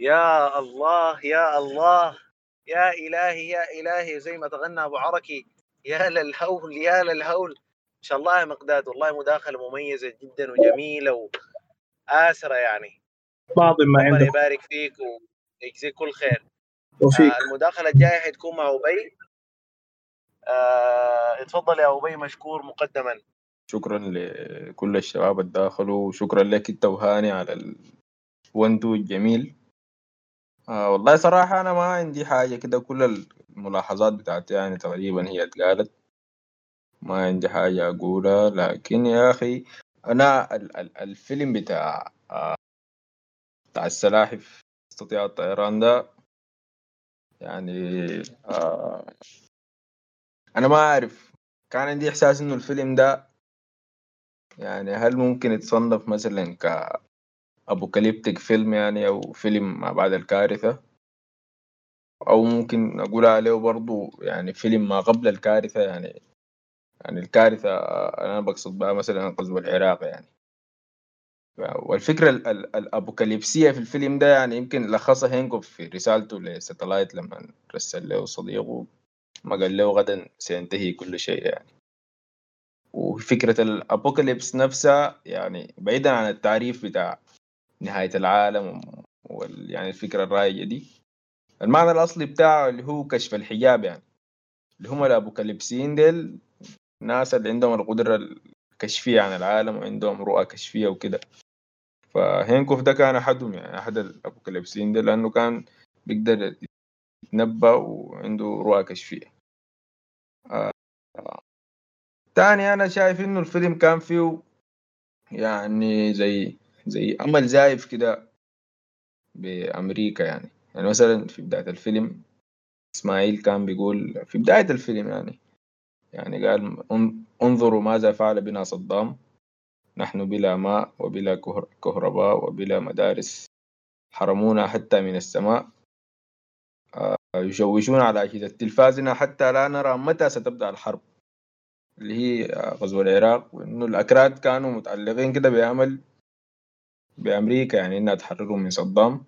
يا الله يا الله يا إلهي يا إلهي زي ما تغنى أبو عركي. يا للهول يا للهول. إن شاء الله يا مقداد والله مداخلة مميزة جدا وجميلة وآسرة يعني. بعض ما الله عندك. يبارك فيك ويجزيك كل خير. وفيك آه المداخلة الجاية حتكون مع أبي. آه اتفضل يا ابي مشكور مقدما. شكرا لكل الشباب اللي داخلوا وشكرا لك أنت وهاني على الوندو الجميل آه والله صراحة أنا ما عندي حاجة كده كل الملاحظات بتاعتي يعني تقريبا هي اتقالت. ما عندي حاجة أقولها لكن يا أخي أنا ال- ال- الفيلم بتاع آه، بتاع السلاحف استطياع الطيران ده يعني آه أنا ما أعرف. كان عندي إحساس إنه الفيلم ده يعني هل ممكن يتصنف مثلا كأبوكاليبتيك فيلم يعني أو فيلم ما بعد الكارثة؟ أو ممكن أقول عليه برضو يعني فيلم ما قبل الكارثة يعني يعني الكارثة أنا بقصد بها مثلا غزو العراق يعني. والفكرة الأبوكاليبسية في الفيلم ده يعني يمكن لخصها هينكوف في رسالته لستلايت لما رسل له صديقه ما قال له غدا سينتهي كل شيء يعني. وفكرة الأبوكاليبس نفسها يعني بعيدا عن التعريف بتاع نهاية العالم وال يعني الفكرة الرايجة دي. المعنى الأصلي بتاعه اللي هو كشف الحجاب يعني. اللي هم الأبوكاليبسيين ديل الناس اللي عندهم القدرة الكشفية عن العالم وعندهم رؤى كشفية وكده. فهينكوف ده كان أحدهم يعني أحد الأبوكاليبسيين ده لأنه كان بيقدر يتنبأ وعنده رؤى كشفية. تاني أنا شايف إنه الفيلم كان فيه يعني زي زي أمل زايف كده بأمريكا يعني. يعني مثلا في بداية الفيلم إسماعيل كان بيقول في بداية الفيلم يعني يعني قال انظروا ماذا فعل بنا صدام نحن بلا ماء وبلا كهرباء وبلا مدارس حرمونا حتى من السماء آه، يشوشون على أجهزة تلفازنا حتى لا نرى متى ستبدأ الحرب. اللي هي غزو العراق وإنه الأكراد كانوا متعلقين كده بأمل بأمريكا يعني إنها تحررهم من صدام.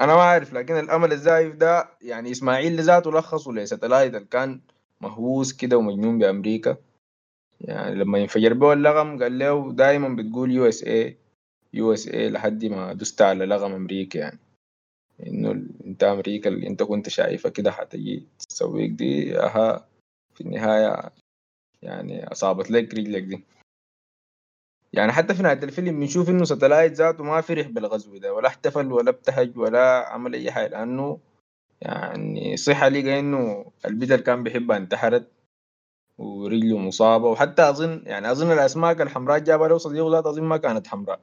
أنا ما أعرف لكن الأمل الزايف ده يعني إسماعيل لذاته لخصه ل Satellite كان مهووس كده ومجنون بأمريكا. يعني لما ينفجر به اللغم قال له دايما بتقول يو إس اي يو إس اي لحد ما دست على لغم أمريكا يعني. إنه أنت أمريكا اللي أنت كنت شايفها كده حتجي تسويك دي أها في النهاية يعني أصابت لك رجلك دي. يعني حتى في نهاية الفيلم بنشوف إنه ستلايت ذاته ما فرح بالغزو ده ولا احتفل ولا ابتهج ولا عمل أي حاجة لأنه يعني صحة لقى إنه اللي كان بيحبها انتحرت ورجله مصابة وحتى أظن يعني أظن الأسماك الحمراء جابها له صديقه ذات أظن ما كانت حمراء.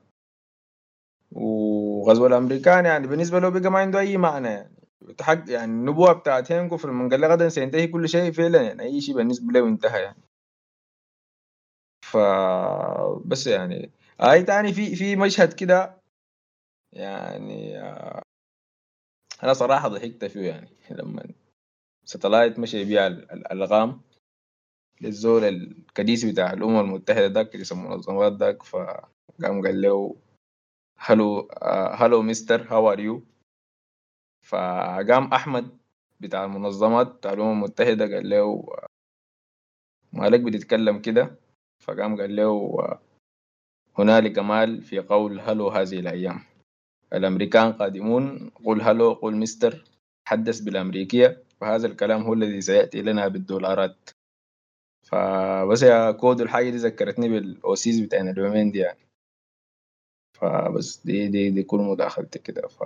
وغزو الأمريكان يعني بالنسبة له بقى ما عنده أي معنى يعني. تحق يعني النبوة بتاعت هينكو في المنقلة غدا سينتهي كل شيء فعلا يعني أي شيء بالنسبة له انتهى يعني. ف بس يعني أي تاني في في مشهد كده يعني أنا صراحة ضحكت فيه يعني لما Satellite مشي بيها الألغام للزول الكديس بتاع الأمم المتحدة ذاك اللي المنظمات ذاك فقام قال له hello hello mister how are you فقام أحمد بتاع المنظمات بتاع الأمم المتحدة قال له مالك بتتكلم كده؟ فقام قال له هنالك مال في قول هلو هذه الأيام. الأمريكان قادمون قل هلو قل مستر حدث بالأمريكية وهذا الكلام هو الذي سيأتي لنا بالدولارات. فبس يا كود الحاجة دي ذكرتني بالأوسيس بتاع اليومين دي يعني فبس دي دي دي كل مداخلتي كده. ف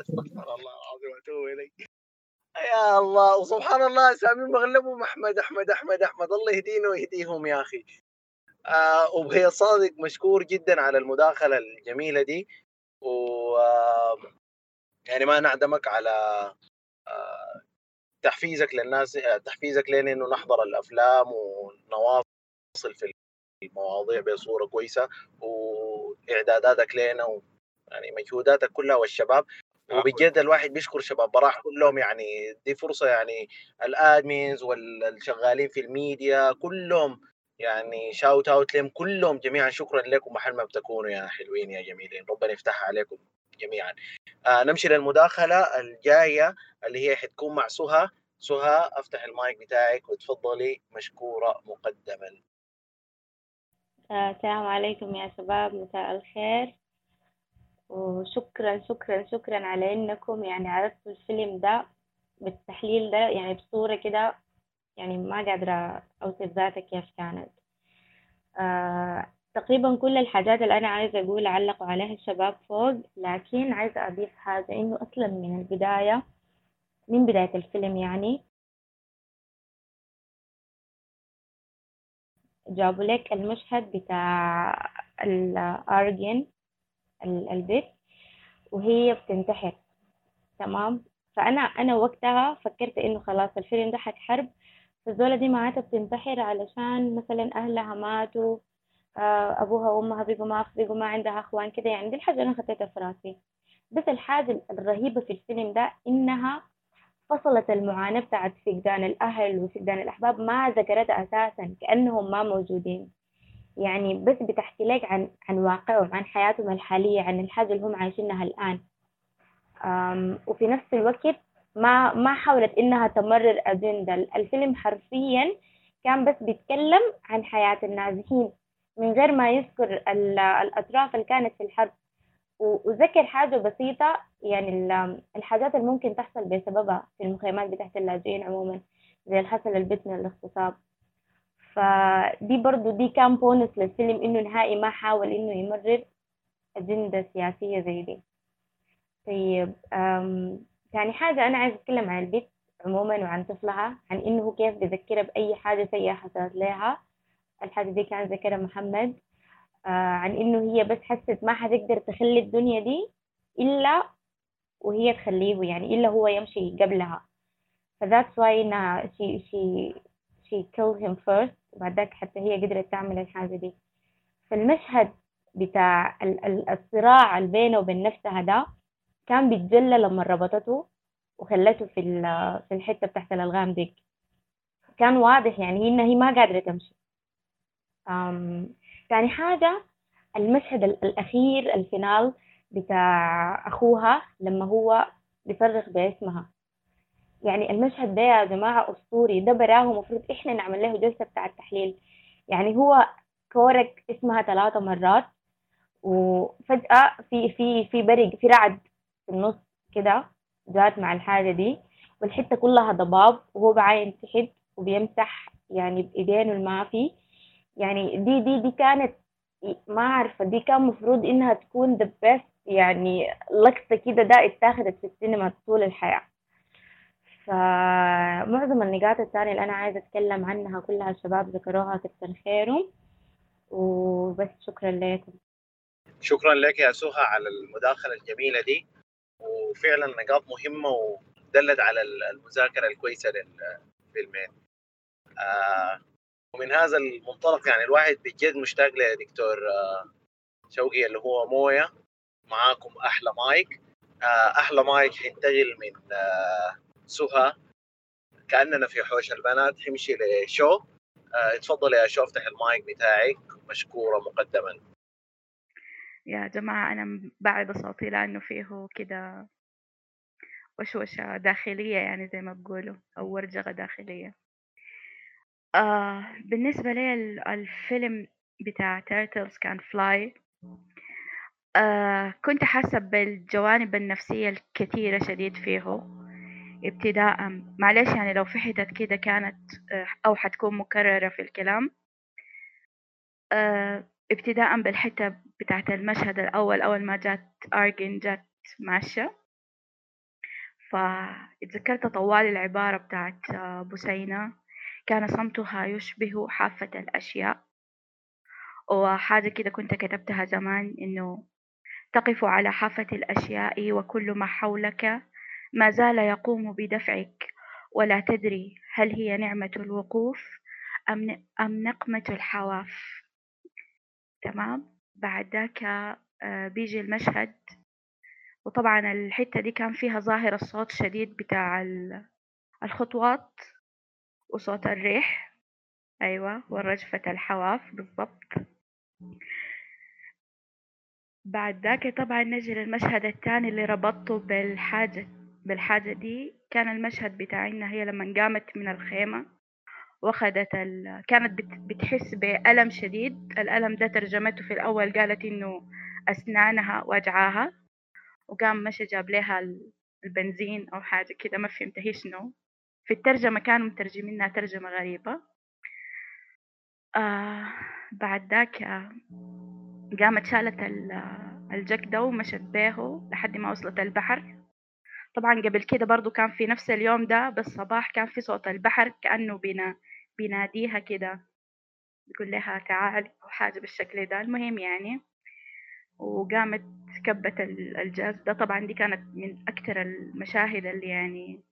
استغفر الله العظيم وأتوب إليك. يا الله وسبحان الله اسامي مغلبهم أحمد أحمد أحمد أحمد الله يهدينا ويهديهم يا أخي. آه وهي صادق مشكور جدا على المداخلة الجميلة دي. و آه يعني ما نعدمك على آه تحفيزك للناس تحفيزك لنا إنه نحضر الأفلام ونواصل في المواضيع بصورة كويسة وإعداداتك لنا يعني مجهوداتك كلها والشباب وبجد الواحد بيشكر شباب براح كلهم يعني دي فرصة يعني ال admins والشغالين في الميديا كلهم يعني shout out لهم كلهم جميعا شكرا لكم محل ما بتكونوا يا حلوين يا جميلين ربنا يفتحها عليكم جميعا. آه نمشي للمداخلة الجاية اللي هي حتكون مع سهى سهى أفتح المايك بتاعك وتفضلي مشكورة مقدما. آه، السلام عليكم يا شباب مساء الخير. وشكرا شكرا شكرا على إنكم يعني عرفتوا الفيلم ده بالتحليل ده يعني بصورة كده يعني ما قادرة أوصف ذاتها كيف كانت آه تقريبا كل الحاجات اللي أنا عايزة أقول علقوا عليها الشباب فوق لكن عايزة أضيف حاجة إنه أصلا من البداية من بداية الفيلم يعني جابوا لك المشهد بتاع الأرجن البيت وهي بتنتحر. تمام؟ فأنا أنا وقتها فكرت إنه خلاص الفيلم ده حرب فالزولة دي معناتها بتنتحر علشان مثلا أهلها ماتوا آه، أبوها وأمها بقوا ما بقوا ما عندها أخوان كده يعني دي الحاجة أنا خطيتها في رأسي. بس الحاجة الرهيبة في الفيلم ده إنها فصلت المعاناة بتاعت فقدان الأهل وفقدان الأحباب ما ذكرتها أساسا كأنهم ما موجودين. يعني بس بتحكي لك عن عن واقعهم عن حياتهم الحالية عن الحاجة اللي هم عايشينها الآن. وفي نفس الوقت ما ما حاولت إنها تمرر أجندة الفيلم حرفيا كان بس بيتكلم عن حياة النازحين من غير ما يذكر الأطراف اللي كانت في الحرب. وذكر حاجة بسيطة يعني الحاجات اللي ممكن تحصل بسببها في المخيمات بتاعت اللاجئين عموما زي اللي حصل البيت من الاغتصاب. فدي برضو دي كان بونس للفيلم إنه نهائي ما حاول إنه يمرر أجندة سياسية زي دي. طيب يعني حاجة أنا عايز أتكلم عن البيت عموما وعن طفلها عن إنه كيف بذكرها بأي حاجة سيئة حصلت لها. الحاجة دي كان ذكرها محمد. آه عن إنه هي بس حست ما حتقدر تخلي الدنيا دي إلا وهي تخليه يعني إلا هو يمشي قبلها. فذاتس واي إنها she she she killed him first. وبعد ذاك حتى هي قدرت تعمل الحاجة دي. فالمشهد بتاع الصراع اللي بينه وبين نفسها ده كان بيتجلى لما ربطته وخلته في في الحتة بتاعت الألغام ديك كان واضح يعني إنها هي ما قادرة تمشي. ثاني حاجة المشهد الأخير ال final بتاع أخوها لما هو بيصرخ باسمها. يعني المشهد ده يا جماعة أسطوري ده براه مفروض إحنا نعمل له جلسة بتاع التحليل. يعني هو كورك اسمها ثلاثة مرات وفجأة في في في برق في رعد في النص كده جات مع الحاجة دي والحتة كلها ضباب وهو بعاين تحت وبيمسح يعني بإيدينه المافي. يعني دي دي دي كانت ما عارفة دي كان مفروض إنها تكون the best يعني لقطة كده ده اتاخدت في السينما طول الحياة. فمعظم النقاط الثانية اللي أنا عايزة أتكلم عنها كلها الشباب ذكروها كتر خيرهم. وبس شكرا لكم. شكرا لك يا سهى على المداخلة الجميلة دي. وفعلا نقاط مهمة ودلت على المذاكرة الكويسة للفيلمين. آه ومن هذا المنطلق يعني الواحد بجد مشتاق لدكتور آه شوقي اللي هو مويا. معاكم أحلى مايك. آه أحلى مايك حينتقل من آه سهى كأننا في حوش البنات. حيمشي لشو؟ آه اتفضل يا شو افتح المايك بتاعك. مشكورة مقدما. يا جماعة أنا بعد صوتي لأنه فيه كده وشوشة داخلية يعني زي ما بقولوا أو ورجغة داخلية. آه بالنسبة لي الفيلم بتاع Turtles Can Fly كنت حاسة بالجوانب النفسية الكثيرة شديد فيه. ابتداء معلش يعني لو في حتت كده كانت أو حتكون مكررة في الكلام. آه ابتداء بالحتة بتاعت المشهد الأول أول ما جات أرجن جات ماشية. فاتذكرت طوال العبارة بتاعت بوسينة كان صمتها يشبه حافة الأشياء. وحاجة كده كنت كتبتها زمان إنه تقف على حافة الأشياء وكل ما حولك ما زال يقوم بدفعك. ولا تدري هل هي نعمة الوقوف أم أم نقمة الحواف. تمام؟ بعد ذاك بيجي المشهد. وطبعا الحتة دي كان فيها ظاهر الصوت شديد بتاع الخطوات وصوت الريح. أيوة ورجفة الحواف بالضبط. بعد ذاك طبعا نجي للمشهد الثاني اللي ربطته بالحاجة بالحاجة دي كان المشهد بتاع إنها هي لما قامت من الخيمة وأخذت ال... كانت بت... بتحس بألم شديد. الألم ده ترجمته في الأول قالت إنه أسنانها وجعاها وقام مشى جاب لها البنزين أو حاجة كده ما فهمت هي شنو. في الترجمة كانوا مترجمينها ترجمة غريبة. آه بعد ذاك قامت شالت الجك ده ومشت بيه لحد ما وصلت البحر. طبعا قبل كده برضو كان في نفس اليوم ده بالصباح كان في صوت البحر كأنه بينا بيناديها كده بيقول لها تعال أو حاجة بالشكل ده. المهم يعني وقامت كبت الجاز ده. طبعا دي كانت من أكثر المشاهد اللي يعني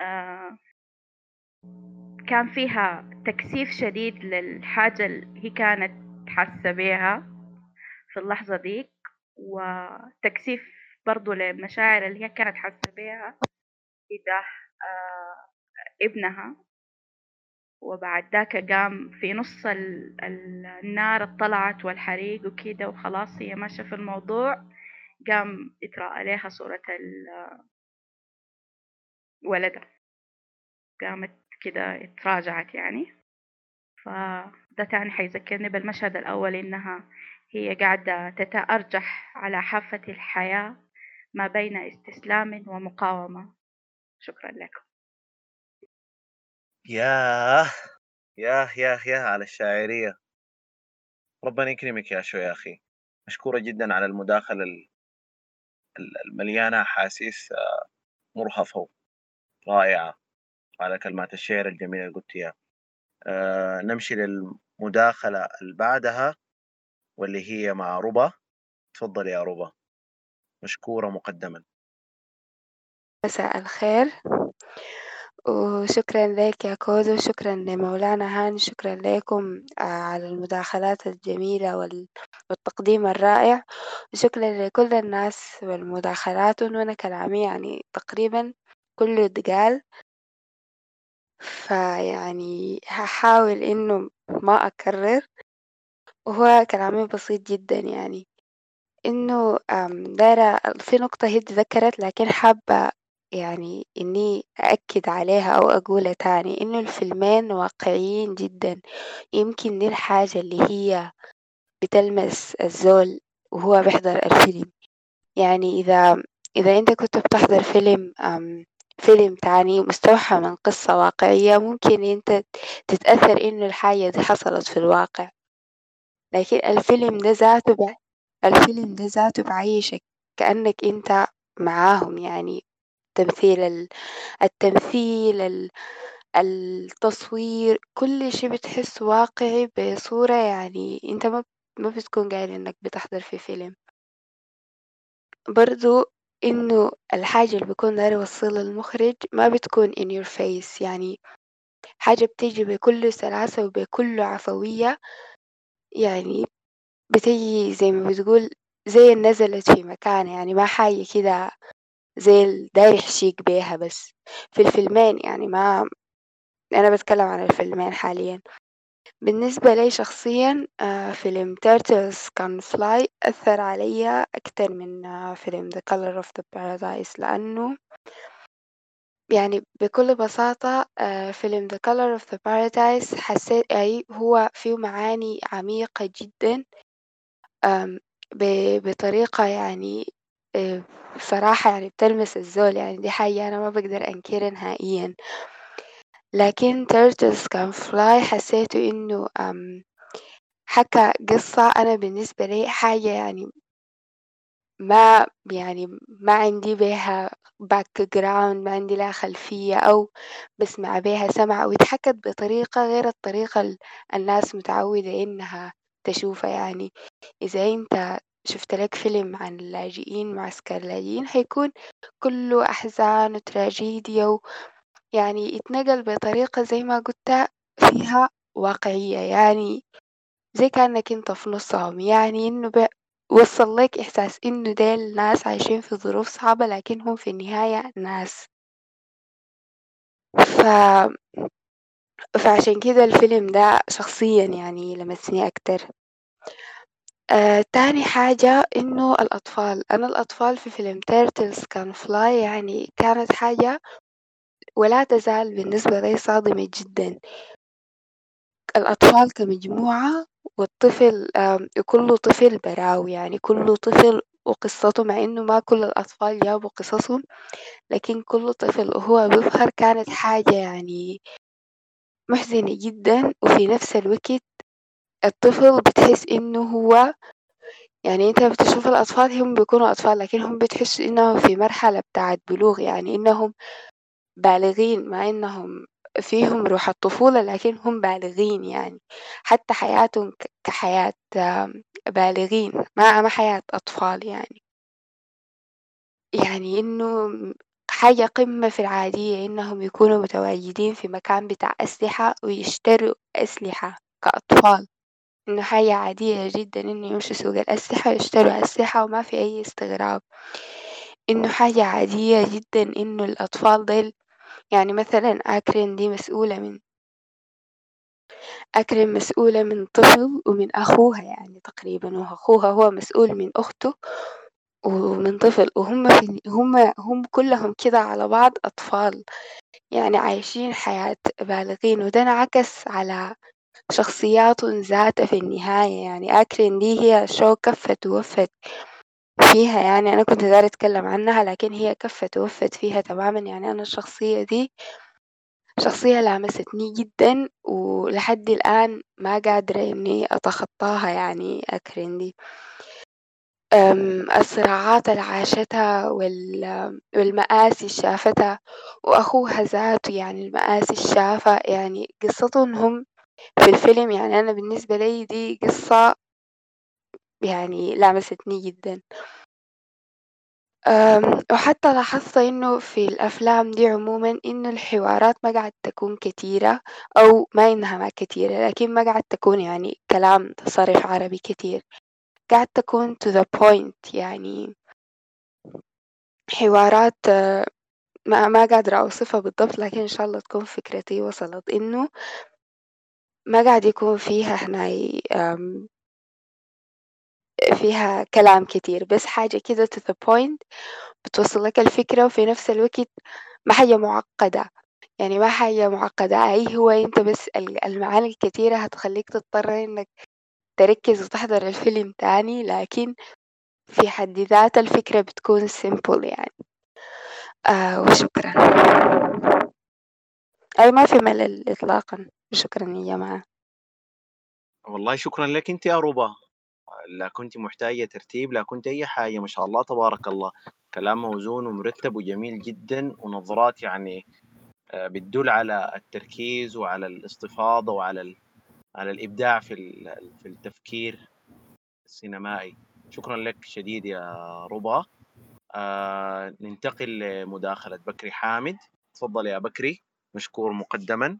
آه كان فيها تكثيف شديد للحاجة اللي هي كانت حاسة بيها في اللحظة ديك وتكثيف برضو للمشاعر اللي هي كانت حاسة بيها تجاه آه ابنها. وبعد ذاك قام في نص ال ال النار اطلعت والحريق وكده وخلاص هي ماشية في الموضوع. قام يطرأ عليها صورة ولدها قامت كده اتراجعت يعني. فده تاني حيذكرني بالمشهد الأول إنها هي قاعدة تتأرجح على حافة الحياة. ما بين استسلام ومقاومة. شكرا لكم. ياه ياه ياه ياه على الشاعرية. ربنا يكرمك يا شو يا أخي. مشكورة جدا على المداخلة المليانة أحاسيس آه، مرهفة رائعة على كلمات الشعر الجميلة اللي قلتيها آه نمشي للمداخلة اللي بعدها واللي هي مع ربا. تفضل يا ربا. مشكورة مقدما. مساء الخير. وشكرا لك يا كودو شكرا لمولانا هاني شكرا لكم آه، على المداخلات الجميلة والتقديم الرائع. وشكرا لكل الناس والمداخلات وأنا كلامي يعني تقريبا كله اتقال فيعني هحاول إنه ما أكرر. وهو كلامي بسيط جدا يعني. إنه دايرة في نقطة هي ذكرت لكن حابة يعني إني أأكد عليها أو أقولها تاني إنه الفيلمين واقعيين جدا. يمكن دي الحاجة اللي هي بتلمس الزول وهو بيحضر الفيلم. يعني إذا إذا أنت كنت بتحضر فيلم فيلم تاني مستوحى من قصة واقعية ممكن أنت تتأثر إنه الحاجة دي حصلت في الواقع. لكن الفيلم ده ذاته ب... الفيلم ده ذاته بعيشك كأنك أنت معاهم يعني تمثيل ال... التمثيل ال... التصوير كل شي بتحس واقعي بصورة يعني أنت ما ما بتكون قاعد إنك بتحضر في فيلم. برضو إنه الحاجة اللي بيكون داير يوصلها المخرج ما بتكون in your face يعني حاجة بتيجي بكل سلاسة وبكل عفوية يعني بتيجي زي ما بتقول زي نزلت في مكان يعني ما حاجة كده زي داير يحشيك بيها بس. في الفيلمين يعني ما أنا بتكلم عن الفيلمين حاليا. بالنسبة لي شخصيا آه، فيلم Turtles Can Fly أثر علي أكتر من آه، فيلم The Color of the Paradise لأنه يعني بكل بساطة آه، فيلم The Color of the Paradise حسيت أي هو فيه معاني عميقة جدا. بطريقة يعني صراحة يعني بتلمس الزول يعني دي حاجة أنا ما بقدر أنكرها نهائيا. لكن Turtles Can Fly حسيته إنه حكى قصة أنا بالنسبة لي حاجة يعني ما يعني ما عندي بيها background ما عندي لها خلفية أو بسمع بيها سمع واتحكت بطريقة غير الطريقة الناس متعودة إنها تشوفها يعني. إذا أنت شفت لك فيلم عن اللاجئين معسكر اللاجئين حيكون كله أحزان وتراجيديا يعني يتنقل بطريقة زي ما قلت فيها واقعية. يعني زي كأنك أنت في نصهم. يعني إنه وصل لك إحساس إنه ديل ناس عايشين في ظروف صعبة لكنهم في النهاية ناس. ف... فعشان كده الفيلم ده شخصيا يعني لمسني أكتر. آه، تاني حاجة إنه الأطفال أنا الأطفال في فيلم Turtles Can Fly يعني كانت حاجة ولا تزال بالنسبة لي صادمة جدا. الأطفال كمجموعة والطفل كل طفل براو يعني كل طفل وقصته مع إنه ما كل الأطفال جابوا قصصهم لكن كل طفل وهو بيظهر كانت حاجة يعني محزنة جدا وفي نفس الوقت الطفل بتحس إنه هو يعني أنت بتشوف الأطفال هم بيكونوا أطفال لكن هم بتحس إنهم في مرحلة بتاعت بلوغ يعني إنهم بالغين مع إنهم فيهم روح الطفولة لكن هم بالغين يعني. حتى حياتهم كحياة بالغين ما ما حياة أطفال يعني. يعني إنه حاجة قمة في العادية إنهم يكونوا متواجدين في مكان بتاع أسلحة ويشتروا أسلحة كأطفال. إنه حاجة عادية جدا إنه يمشوا سوق الأسلحة ويشتروا أسلحة وما في أي استغراب. إنه حاجة عادية جدا إنه الأطفال ديل يعني مثلا آكرين دي مسؤولة من أكرم مسؤولة من طفل ومن أخوها يعني تقريبا وأخوها هو مسؤول من أخته. ومن طفل وهم في هم هم كلهم كده على بعض أطفال يعني عايشين حياة بالغين وده انعكس على شخصياتهم ذاتها في النهاية يعني آكرين دي هي شو كفت ووفت فيها يعني أنا كنت دايرة أتكلم عنها لكن هي كفت ووفت فيها تماما يعني أنا الشخصية دي شخصية لامستني جدا ولحد الآن ما قادرة إني أتخطاها يعني أكرين دي. الصراعات اللي عاشتها والمآسي شافتها وأخوها ذاته يعني المآسي اللي شافها يعني قصتهم هم في الفيلم يعني أنا بالنسبة لي دي قصة يعني لامستني جدا. وحتى لاحظت إنه في الأفلام دي عموما إنه الحوارات ما قاعد تكون كتيرة أو ما إنها ما كتيرة لكن ما قاعد تكون يعني كلام صرف عربي كتير. قاعد تكون to the point يعني حوارات ما ما قادرة أوصفها بالضبط لكن إن شاء الله تكون فكرتي وصلت إنه ما قاعد يكون فيها هناي فيها كلام كتير بس حاجة كده to the point بتوصل لك الفكرة وفي نفس الوقت ما حاجة معقدة. يعني ما حاجة معقدة. أي هو أنت بس المعاني الكتيرة هتخليك تضطر إنك تركز وتحضر الفيلم تاني لكن في حد ذات الفكرة بتكون simple يعني. آه وشكرا. أي ما في ملل إطلاقا. شكرا يا جماعة. والله شكرا لك أنت يا ربا لا كنت محتاجة ترتيب لا كنت أي حاجة. ما شاء الله تبارك الله. كلام موزون ومرتب وجميل جدا ونظرات يعني آه، بتدل على التركيز وعلى الاستفاضة وعلى على الإبداع في في التفكير السينمائي. شكرا لك شديد يا ربا. آه ننتقل لمداخلة بكري حامد. تفضل يا بكري مشكور مقدما.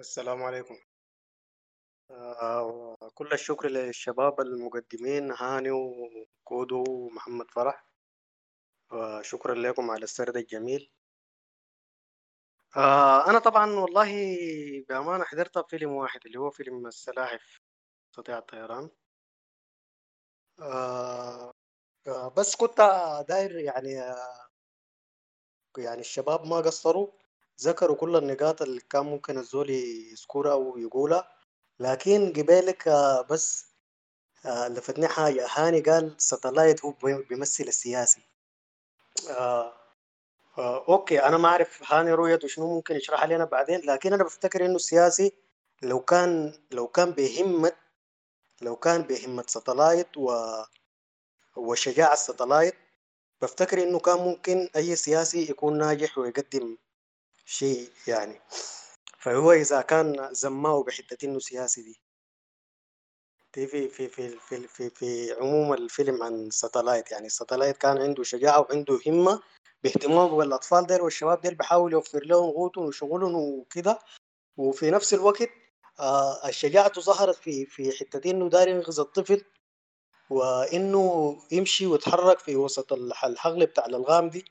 السلام عليكم. آه كل الشكر للشباب المقدمين هاني وكودو ومحمد فرح. وشكرا لكم على السرد الجميل. آه أنا طبعا والله بأمانة حضرت فيلم واحد اللي هو فيلم السلاحف استطيع الطيران. آه آه بس كنت داير يعني آه يعني الشباب ما قصروا ذكروا كل النقاط اللي كان ممكن الزول يذكرها أو يقولها. لكن قبالك آه بس آه لفتني حاجة. هاني قال Satellite هو بيمثل السياسي. آه أوكي أنا ما أعرف هاني رؤيته شنو ممكن يشرح لنا بعدين لكن أنا بفتكر إنه السياسي لو كان لو كان بهمة لو كان بهمة Satellite و وشجاعة Satellite بفتكر إنه كان ممكن أي سياسي يكون ناجح ويقدم شيء يعني. فهو إذا كان زماه بحتة إنه سياسي دي. دي في في في في في, في عموم الفيلم عن Satellite يعني. Satellite كان عنده شجاعة وعنده همة باهتمامه بالاطفال ديل والشباب ديل بحاول يوفر لهم قوتهم وشغلهم وكده. وفي نفس الوقت آه الشجاعة ظهرت في في حتة إنه داير ينقذ الطفل وإنه يمشي ويتحرك في وسط الحقل بتاع الألغام دي.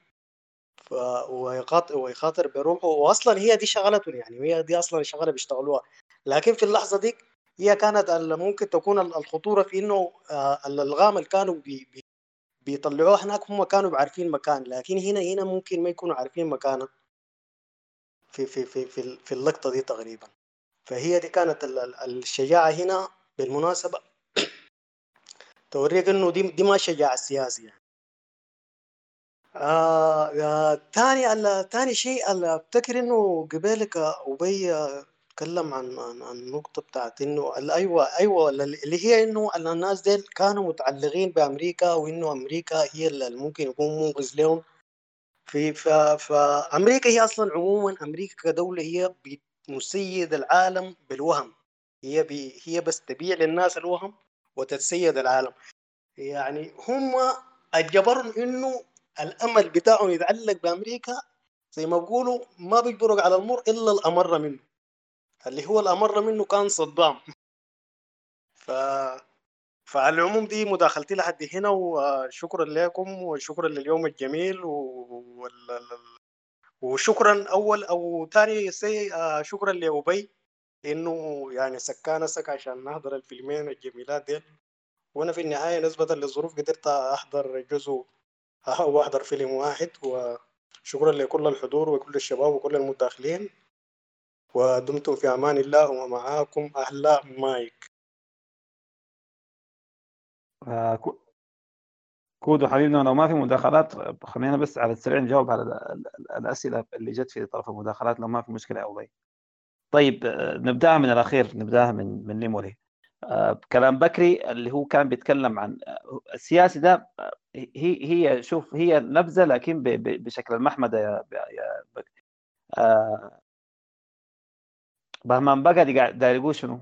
ويخاطر ويخاطر بروحه. واصلا هي دي شغلتهم يعني هي دي أصلا الشغلة بيشتغلوها. لكن في اللحظة دي هي كانت ممكن تكون الخطورة في إنه آه الألغام اللي كانوا بي بي بيطلعوها هناك هم كانوا عارفين مكان لكن هنا هنا ممكن ما يكونوا عارفين مكانه. في في في في, في اللقطة دي تقريبا. فهي دي كانت الشجاعة هنا بالمناسبة. توريك إنه دي دي ما شجاعة سياسي يعني. آه آه تاني تاني شيء أفتكر إنه قبلك أبي تكلم عن عن عن النقطة بتاعت إنه أيوة أيوة اللي هي إنه الناس ديل كانوا متعلقين بأمريكا وإنه أمريكا هي اللي ممكن يكون منقذ لهم. في فأمريكا هي أصلا عموما أمريكا كدولة هي بتسيد العالم بالوهم. هي بي هي بس تبيع للناس الوهم وتتسيد العالم. يعني هم أجبرهم إنه الأمل بتاعهم يتعلق بأمريكا زي ما بيقولوا ما بيجبروا على المر إلا الأمر منه. اللي هو الأمر منه كان صدام. ف فعلى العموم دي مداخلتي لحد هنا وشكرا لكم وشكرا لليوم الجميل و... وشكرا أول أو ثاني سي آه، شكرا لأبي إنه يعني سكانا سك عشان نحضر الفيلمين الجميلات دي وأنا في النهاية نسبة للظروف قدرت أحضر جزء أو احضر فيلم واحد وشكرا لكل الحضور وكل الشباب وكل المداخلين. ودمتم في أمان الله ومعاكم أحلى مايك. آه كودو حبيبنا لو ما في مداخلات خلينا بس على السريع نجاوب على الأسئلة اللي جت في طرف المداخلات لو ما في يا ابي طيب آه، نبدأها من الأخير نبدأها من من نيموري آه، كلام بكري اللي هو كان بيتكلم عن آه، السياسي ده هي هي شوف هي نبذة لكن بشكل المحمدة يا يا بكري بهمان يقول شنو؟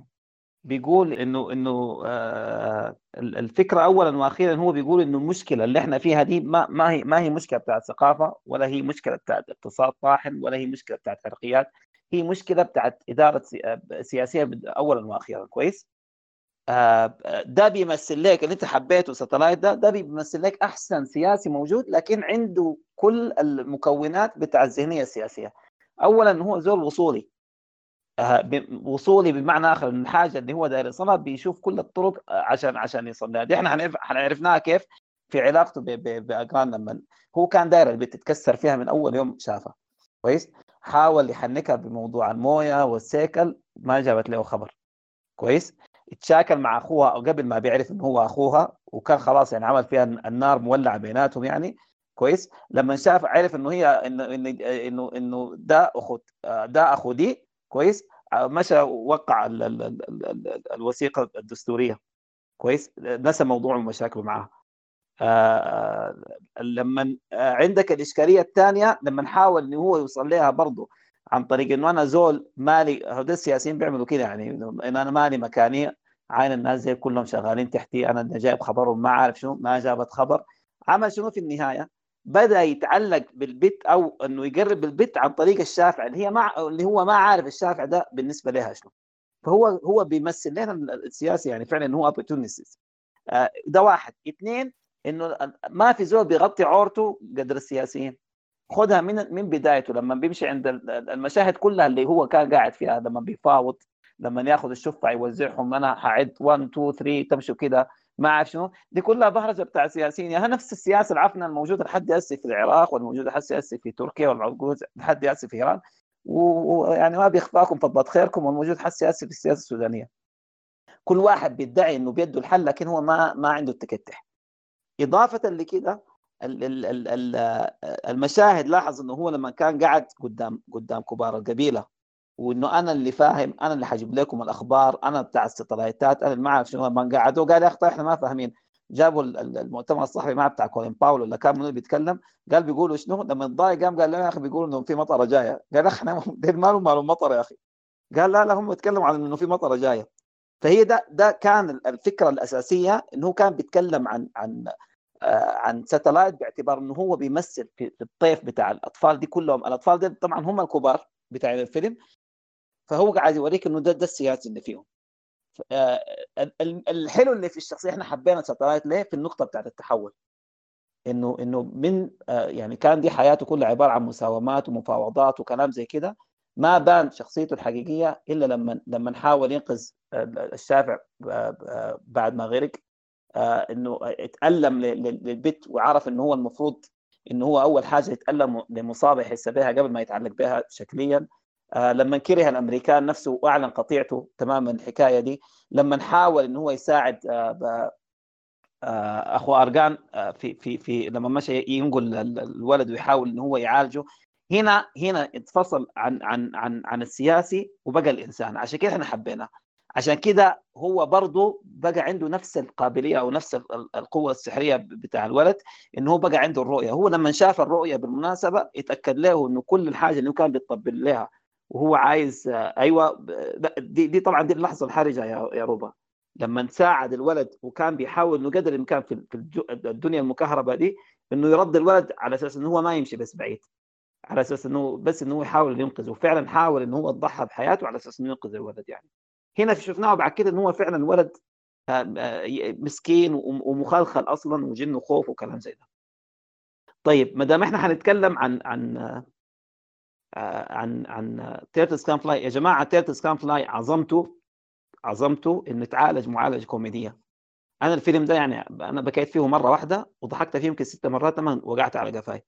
بيقول انه إنه آه الفكرة اولا وأخيرا هو بيقول إنه المشكلة اللي إحنا فيها دي ما ما هي ما هي مشكلة بتاعت ثقافة ولا هي مشكلة بتاعت اقتصاد طاحن ولا هي مشكلة بتاعت حرقيات هي مشكلة بتاعت إدارة سياسية اولا وأخيرا. كويس؟ آه ده بيمثل لك اللي أنت حبيته ساتلايت ده ده بيمثل لك أحسن سياسي موجود لكن عنده كل المكونات بتاع الذهنية السياسية. اولا هو زول وصولي. آه، وصولي بمعنى آخر من الحاجة اللي هو داير يصلها بيشوف كل الطرق آه، عشان عشان يصل لها دي إحنا عرفناها كيف في علاقته بأقران لما هو كان داير البيت تتكسر فيها من أول يوم شافها. كويس؟ حاول يحنكها بموضوع الموية والسيكل ما جابت له خبر. كويس؟ اتشاكل مع أخوها قبل ما بيعرف إنه هو أخوها وكان خلاص يعني عمل فيها النار مولعة بيناتهم يعني. كويس؟ لما شاف عرف إنه هي إنه إنه إنه ده اخو آه، ده أخو دي كويس؟ مشى وقع ال ال ال ال الوثيقة الدستورية. كويس؟ نسى موضوع مشاكله معها آه لما عندك الإشكالية الثانية لما نحاول إنه هو يوصل لها برضه عن طريق إنه أنا زول مالي هذول السياسيين بيعملوا كده يعني إنه أنا مالي مكاني عين الناس زي كلهم شغالين تحتي أنا جايب خبرهم ما عارف شنو ما جابت خبر. عمل شنو في النهاية؟ بدأ يتعلق بالبت أو إنه يقرب بالبت عن طريق الشافع اللي هي ما اللي هو ما عارف الشافع ده بالنسبة لها شنو. فهو هو بيمثل لنا السياسي يعني فعلا هو اوبورتونيستي آه، ده واحد. اثنين إنه ما في زول بيغطي عورته قدر السياسيين. خدها من من بدايته لما بيمشي عند المشاهد كلها اللي هو كان قاعد فيها لما بيفاوض لما ياخذ الشفع يوزعهم أنا حعد 1 2 3 تمشوا كده. ما أعرف شنو. دي كلها بهرجة بتاع سياسيين. يعني نفس السياسة العفنة الموجودة لحد هسه في العراق والموجودة لحد هسه في تركيا والموجوده لحد هسه في إيران. ويعني ما بيخفاكم فضة خيركم. والموجود حسي هسه في السياسة السودانية. كل واحد بيدعي إنه بيده الحل لكن هو ما ما عنده التكتح. إضافة لكده المشاهد لاحظ إنه هو لما كان قاعد قدام قدام كبار القبيلة وإنه أنا اللي فاهم أنا اللي حجيب لكم الأخبار أنا بتاع الستلايتات أنا اللي ما أعرف شنو لما قعدوا قال يا أخي طيب إحنا ما فاهمين. جابوا المؤتمر الصحفي ما بتاع كولين باولو اللي كان منو بيتكلم قال بيقولوا شنو؟ لما تضايق قام قال لا يا أخي بيقولوا إنه في مطرة جاية. قال إحنا مالهم مالهم مطر يا أخي. قال لا لا هم يتكلموا عن إنه في مطرة جاية. فهي ده ده كان الفكرة الأساسية إنه هو كان بيتكلم عن عن آه عن Satellite باعتبار إنه هو بيمثل في الطيف بتاع الأطفال دي كلهم. الأطفال دي طبعا هم الكبار بتاع الفيلم. فهو قاعد يوريك إنه ده, ده السياسي اللي فيهم. آه، الحلو اللي في الشخصية إحنا حبينا Satellite ليه؟ في النقطة بتاعت التحول. انه إنه من آه، يعني كان دي حياته كلها عبارة عن مساومات ومفاوضات وكلام زي كده. ما بان شخصيته الحقيقية إلا لما لما نحاول ينقذ الشافع آه، بعد ما غرق. إنه اتألم للبت وعرف إنه هو المفروض إنه هو أول حاجة يتألم لمصابة يحس بها قبل ما يتعلق بها شكليا. لما كره الأمريكان نفسه واعلن قطيعته تماما الحكاية دي لما حاول انه هو يساعد آه آه أخو ارجان آه في في في لما مشى ينقل الولد ويحاول انه هو يعالجه هنا هنا اتفصل عن عن عن عن السياسي وبقى الإنسان. عشان كده إحنا حبيناه. عشان كده هو برضه بقى عنده نفس القابلية أو نفس القوة السحرية بتاع الولد انه هو بقى عنده الرؤية. هو لما شاف الرؤية بالمناسبة اتاكد له إنه كل الحاجة اللي هو كان بيطبل لها وهو عايز أيوه دي, دي طبعا دي اللحظة الحرجة يا يا روبا. لما ساعد الولد وكان بيحاول انه قدر الإمكان في الدنيا المكهربة دي إنه يرد الولد على أساس إنه هو ما يمشي بس بعيد. على أساس إنه بس إنه يحاول ينقذه. وفعلا حاول إنه هو يضحى بحياته على أساس إنه ينقذ الولد يعني. هنا شفناه بعد كده إنه هو فعلا ولد آه، آه، مسكين ومخلخل أصلا وجنه خوف وكلام زي ده. طيب ما دام إحنا حنتكلم عن عن آه، عن عن Turtles Can Fly يا جماعة Turtles Can Fly عظمته عظمته إنه تعالج معالجة كوميدية. أنا الفيلم ده يعني أنا بكيت فيه مرة واحدة وضحكت فيه يمكن ست مرات لما وقعت على قفاي.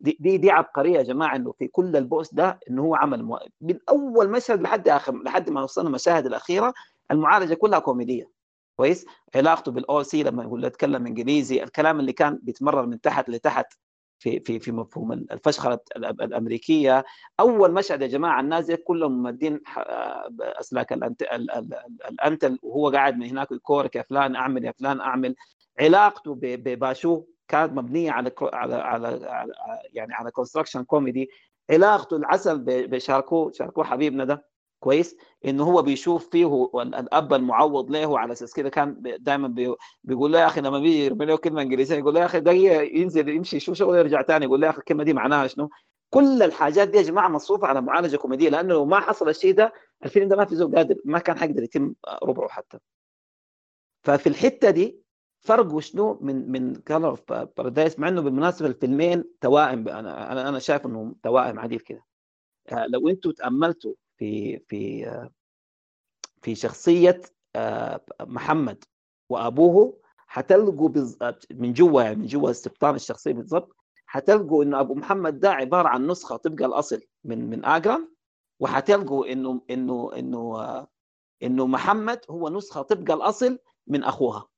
دي دي دي عبقرية يا جماعة إنه في كل البؤس ده إنه هو عمل مو... من أول مشهد لحد آخر لحد ما وصلنا المشاهد الأخيرة المعالجة كلها كوميدية. كويس؟ علاقته بالاو سي لما يقول يتكلم إنجليزي الكلام اللي كان بيتمرر من تحت لتحت. في في في مفهوم الفشخرة الأمريكية. أول مشهد يا جماعة الناس كلهم مادين أسلاك الأنتين وهو قاعد من هناك يكورك يا فلان أعمل يا فلان أعمل. علاقته بباشو كانت مبنية على على على يعني على construction كوميدي علاقته العسل بشاركو شاركو حبيبنا ده. كويس انه هو بيشوف فيه الأب المعوض له على أساس كده كان دائما بيقول له يا أخي لما بيجي يرمي له كلمة إنجليزية يقول له يا أخي دقيقه ينزل يمشي يشوف شغله يرجع ثاني يقول له يا أخي الكلمة دي معناها شنو؟ كل الحاجات دي يا جماعة مصروفة على معالجة كوميدية لأنه لو ما حصل الشيء ده الفيلم ده ما في زول قادر ما كان حيقدر يتم ربعه حتى ففي الحتة دي فرق شنو من من Color of Paradise مع إنه بالمناسبة الفيلمين توائم أنا أنا شايف إنهم توائم عديد كده آه، لو أنتم تأملتوا في في آه، في شخصية آه، محمد وأبوه حتلقوا من جوا من جوا استبطان الشخصية بالضبط حتلقوا إنه أبو محمد ده عبارة عن نسخة طبق الأصل من من اجرام وحتلقوا إنه إنه إنه إنه محمد هو نسخة طبق الأصل من أخوها.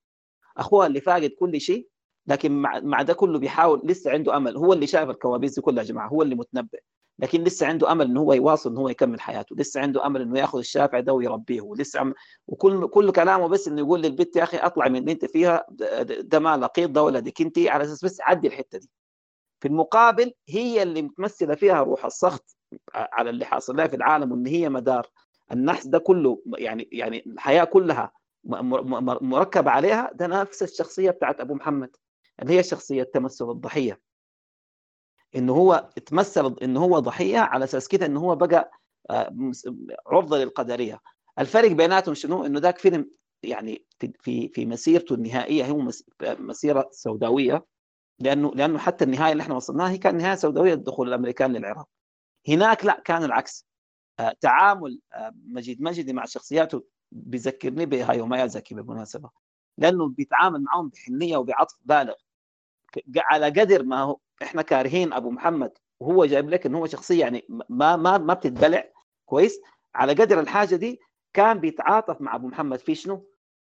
أخوها اللي فاقد كل شيء لكن مع, مع ده كله بيحاول لسه عنده أمل. هو اللي شايف الكوابيس دي كلها يا جماعة هو اللي متنبئ لكن لسه عنده أمل إنه هو يواصل إنه هو يكمل حياته. لسه عنده أمل إنه يأخذ الشافع ده ويربيه. ولسه عم... وكل كل كلامه بس إنه يقول للبنت يا أخي أطلع من اللي أنت فيها ده ما لقيط ده ولدك أنت. على أساس بس عدي الحتة دي. في المقابل هي اللي متمثلة فيها روح السخط على اللي حاصل لها في العالم وإن هي مدار. النحس ده كله يعني يعني الحياة كلها مركب عليها. ده نفس الشخصية بتاعت أبو محمد اللي هي شخصية تمثل الضحية. انه هو تمثل انه هو ضحية على أساس كده انه هو بقى آه، عرضة للقدرية. الفرق بيناتهم شنو؟ إنه ذاك فيلم يعني في في مسيرته النهائية هو مسيرة سوداوية لأنه لأنه حتى النهاية اللي إحنا وصلناها هي كانت نهاية سوداوية دخول الأمريكان للعراق. هناك لا كان العكس. آه، تعامل آه، مجيد مجدي مع شخصياته بيذكرني بهايو مايازاكي بالمناسبة. لأنه بيتعامل معهم بحنية وبعطف بالغ. على قدر ما هو إحنا كارهين أبو محمد وهو جايب لك إنه هو شخصية يعني ما ما ما بتتبلع كويس. على قدر الحاجة دي كان بيتعاطف مع أبو محمد. في شنو؟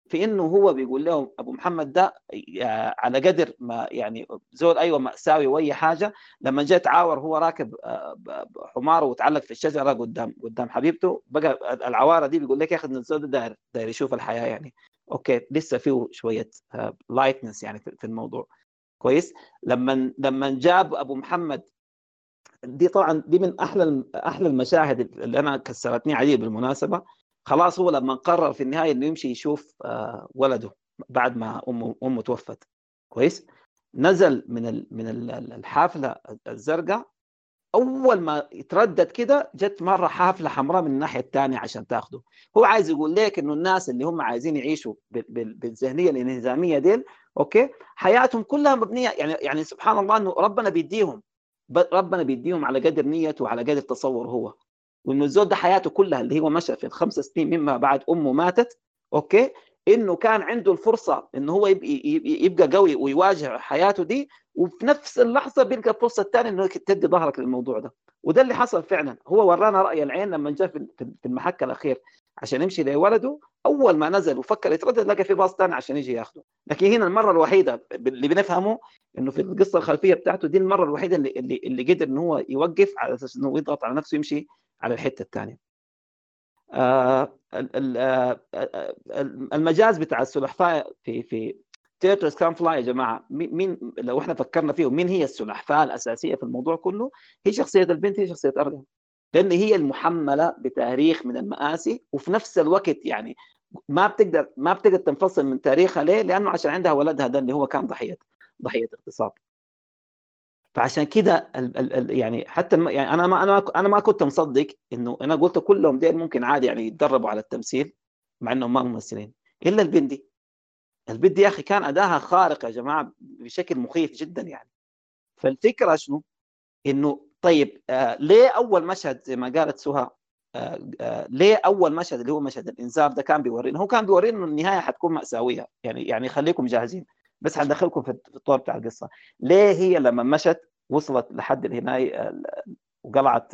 في إنه هو بيقول لهم أبو محمد ده على قدر ما يعني زول أيوه ماساوي وأي حاجة لما جاء اتعور هو راكب آه، حماره وتعلق في الشجرة قدام قدام حبيبته. بقى العوارة دي بيقول لك يا أخي الزول ده داير داير يشوف الحياة يعني. أوكي لسه فيه شوية lightness آه، يعني في الموضوع. كويس؟ لما لما جاب أبو محمد دي طبعا دي من أحلى أحلى المشاهد اللي أنا كسرتني عليه بالمناسبة. خلاص هو لما قرر في النهاية إنه يمشي يشوف آه، ولده بعد ما أمه أمه توفت. كويس؟ نزل من من الحافلة الزرقاء. أول ما يتردد كده جت مرة حافلة حمراء من الناحية الثانية عشان تاخده. هو عايز يقول لك إنه الناس اللي هم عايزين يعيشوا بالذهنية الإنهزامية ديل أوكي؟ حياتهم كلها مبنية يعني يعني سبحان الله إنه ربنا بيديهم ربنا بيديهم على قدر نيته وعلى قدر تصور هو. وإنه الزول ده حياته كلها اللي هو مشى في الخمس سنين مما بعد أمه ماتت أوكي؟ إنه كان عنده الفرصة إنه هو يبقى قوي ويواجه حياته دي وفي نفس اللحظة بيلقى الفرصة الثانية إنه تدي ظهرك للموضوع ده. وده اللي حصل فعلا. هو ورانا رأي العين لما جاء في المحك الأخير. عشان يمشي لولده. أول ما نزل وفكر يتردد لقى في باص ثاني عشان يجي ياخده. لكن هنا المرة الوحيدة اللي بنفهمه إنه في القصة الخلفية بتاعته دي المرة الوحيدة اللي اللي, اللي قدر انه هو يوقف على أساس إنه يضغط على نفسه يمشي على الحتة الثانية آه، آه، آه، المجاز بتاع السلحفاة في في Turtles Can Fly يا جماعة مين لو إحنا فكرنا فيه مين هي السلحفاة الأساسية في الموضوع كله هي شخصية البنت هي شخصية ارغم لأن هي المحملة بتاريخ من المآسي وفي نفس الوقت يعني ما بتقدر ما بتقدر تنفصل من تاريخها ليه؟ لأنه عشان عندها ولدها ده اللي هو كان ضحية ضحية اغتصاب فعشان كده يعني حتى يعني أنا ما أنا أنا ما كنت مصدق إنه أنا قلت كلهم ديل ممكن عادي يعني يتدربوا على التمثيل مع إنهم ما ممثلين إلا البندي البندي يا أخي كان أداها خارق يا جماعة بشكل مخيف جدا يعني فالفكرة شنو؟ إنه طيب آه ليه أول مشهد زي ما قالت سهى آه آه ليه أول مشهد اللي هو مشهد الإنذار ده كان بيورينا؟ هو كان بيورينا إنه النهاية حتكون مأساوية يعني يعني خليكم جاهزين. بس حندخلكم في الطور بتاع القصة. ليه هي لما مشت وصلت لحد الهناية وقلعت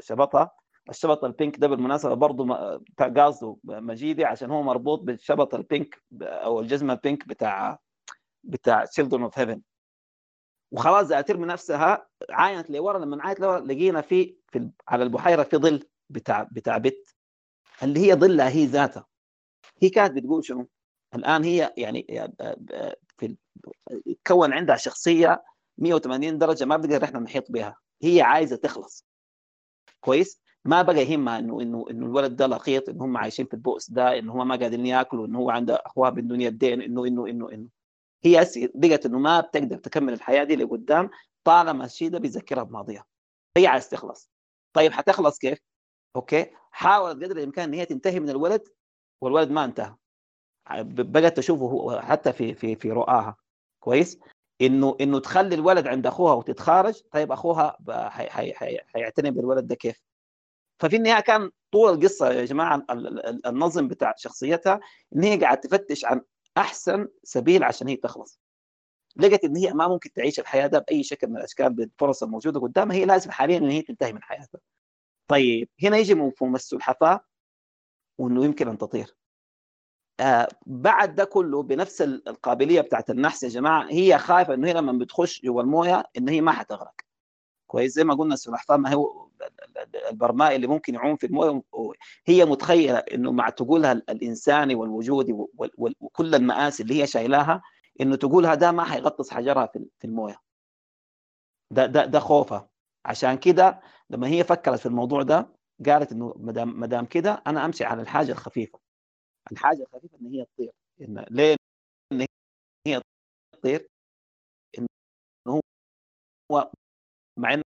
شبطها؟ الشبط البينك ده بالمناسبة برضه قاصده مجيدي عشان هو مربوط بالشبط البينك أو الجزمة البينك بتاع بتاع Children of Heaven وخلاص ترمي نفسها عاينت لورا لما عاينت لورا لقينا في, في على البحيرة في ظل بتاع بتاع بت اللي هي ظلها هي ذاتها. هي كانت بتقول شنو؟ الآن هي يعني في تكون عندها شخصية 180 درجة ما بنقدر إحنا نحيط بها. هي عايزة تخلص. كويس؟ ما بقى يهمها إنه إنه إنه الولد ده لقيط إنه هم عايشين في البؤس ده إنه هم ما قادرين ياكلوا إنه هو عنده اخوه من دنيا الدين إنه إنه إنه إنه. هي بقت إنه ما بتقدر تكمل الحياة دي لقدام طالما الشيء ده بيذكرها بماضيها هي عايز تخلص. طيب حتخلص كيف؟ أوكي. حاولت قدر الإمكان إن هي تنتهي من الولد والولد ما انتهى. بقت تشوفه هو حتى في في في رؤاها. كويس؟ انه إنه تخلي الولد عند أخوها وتتخارج. طيب أخوها حيعتني بالولد ده كيف؟ ففي النهاية كان طول القصة يا جماعة النظم بتاع شخصيتها إن هي قاعد تفتش عن أحسن سبيل عشان هي تخلص. لقت إن هي ما ممكن تعيش الحياة ده بأي شكل من الأشكال بالفرص الموجودة قدامها هي لازم حاليا إن هي تنتهي من حياتها. طيب هنا يجي مفهوم السلحفاه وإنه يمكن أن تطير. آه بعد ده كله بنفس القابلية بتاعت النحس يا جماعة هي خايفة إنه هي لما بتخش جوا الموية إن هي ما حتغرق. كويس زي ما قلنا السلحفاه ما هو البرمائي اللي ممكن يعوم في المويه هي متخيلة إنه مع تقولها الانساني والوجودي وكل المآسي اللي هي شايلاها إنه تقولها ده ما حيغطس حجرها في الموية. ده ده ده خوفها. عشان كده لما هي فكرت في الموضوع ده قالت إنه ما دام ما دام كده أنا أمشي على الحاجة الخفيفة. الحاجة الخفيفة إن هي تطير. إن ليه إن هي تطير؟ إنه هو مع إنه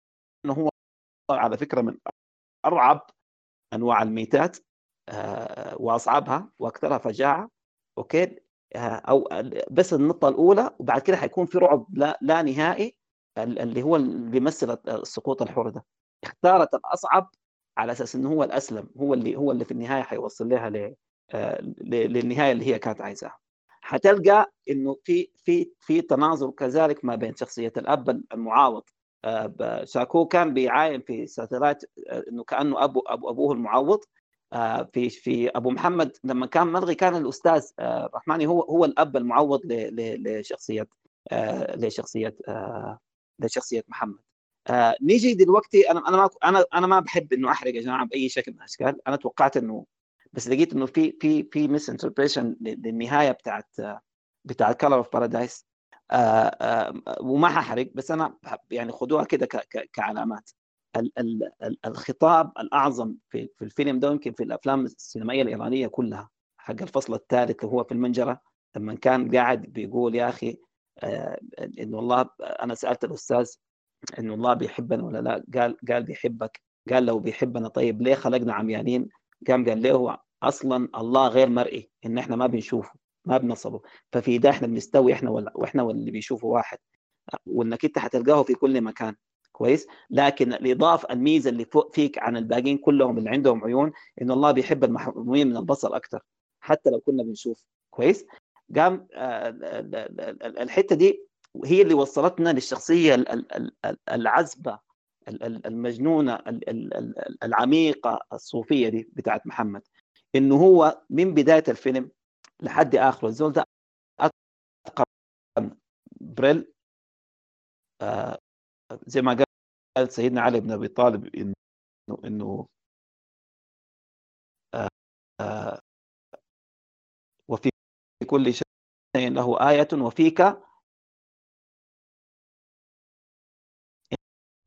هو على فكرة من أرعب أنواع الميتات آه، وأصعبها وأكثرها فجاعة أوكي؟ آه، أو بس النقطة الأولى وبعد كده حيكون في رعب لا, لا نهائي اللي هو اللي بيمثل السقوط الحر ده. اختارت الأصعب على أساس إنه هو الأسلم هو اللي هو اللي في النهاية حيوصل لها آه، للنهاية اللي هي كانت عايزاها حتلقى إنه في في في تناظر كذلك ما بين شخصية الأب المعاوض آه، شاكو كان بيعاين في ساتلايت آه، إنه كأنه ابو ابو أبوه المعوض. في في أبو محمد لما كان ملغي كان الأستاذ الرحماني هو هو الأب المعوض لشخصية لشخصية لشخصية محمد. نيجي دلوقتي أنا أنا ما أنا أنا ما بحب إنه أحرق يا جماعة بأي شكل من الأشكال. أنا توقعت إنه بس لقيت إنه في في في misinterpretation للنهاية بتاعت بتاعت Color of Paradise وما ححرق بس أنا يعني خذوها كده كعلامات. ال ال ال الخطاب الأعظم في في الفيلم ده يمكن في الأفلام السينمائية الإيرانية كلها حق الفصل الثالث اللي هو في المنجرة لما كان قاعد بيقول يا أخي آه، انه الله أنا سألت الأستاذ انه الله بيحبنا ولا لا قال قال بيحبك قال لو بيحبنا طيب ليه خلقنا عميانين؟ قام قال له أصلا الله غير مرئي إن إحنا ما بنشوفه. ما بنصبه ففي ده إحنا بنستوي إحنا وإحنا واللي بيشوفه واحد وانك انت حتلقاه في كل مكان كويس لكن الاضافه الميزه اللي فوق فيك عن الباقيين كلهم اللي عندهم عيون ان الله بيحب المحرومين من البصر أكثر حتى لو كنا بنشوف كويس قام آه، الحته دي هي اللي وصلتنا للشخصيه العذبه المجنونه العميقه الصوفيه دي بتاعت محمد انه هو من بدايه الفيلم لحد آخره. الزول ده أتقن بريل آه زي ما قال سيدنا علي بن أبي طالب انه إنه آه آه وفي كل شيء له آية وفيك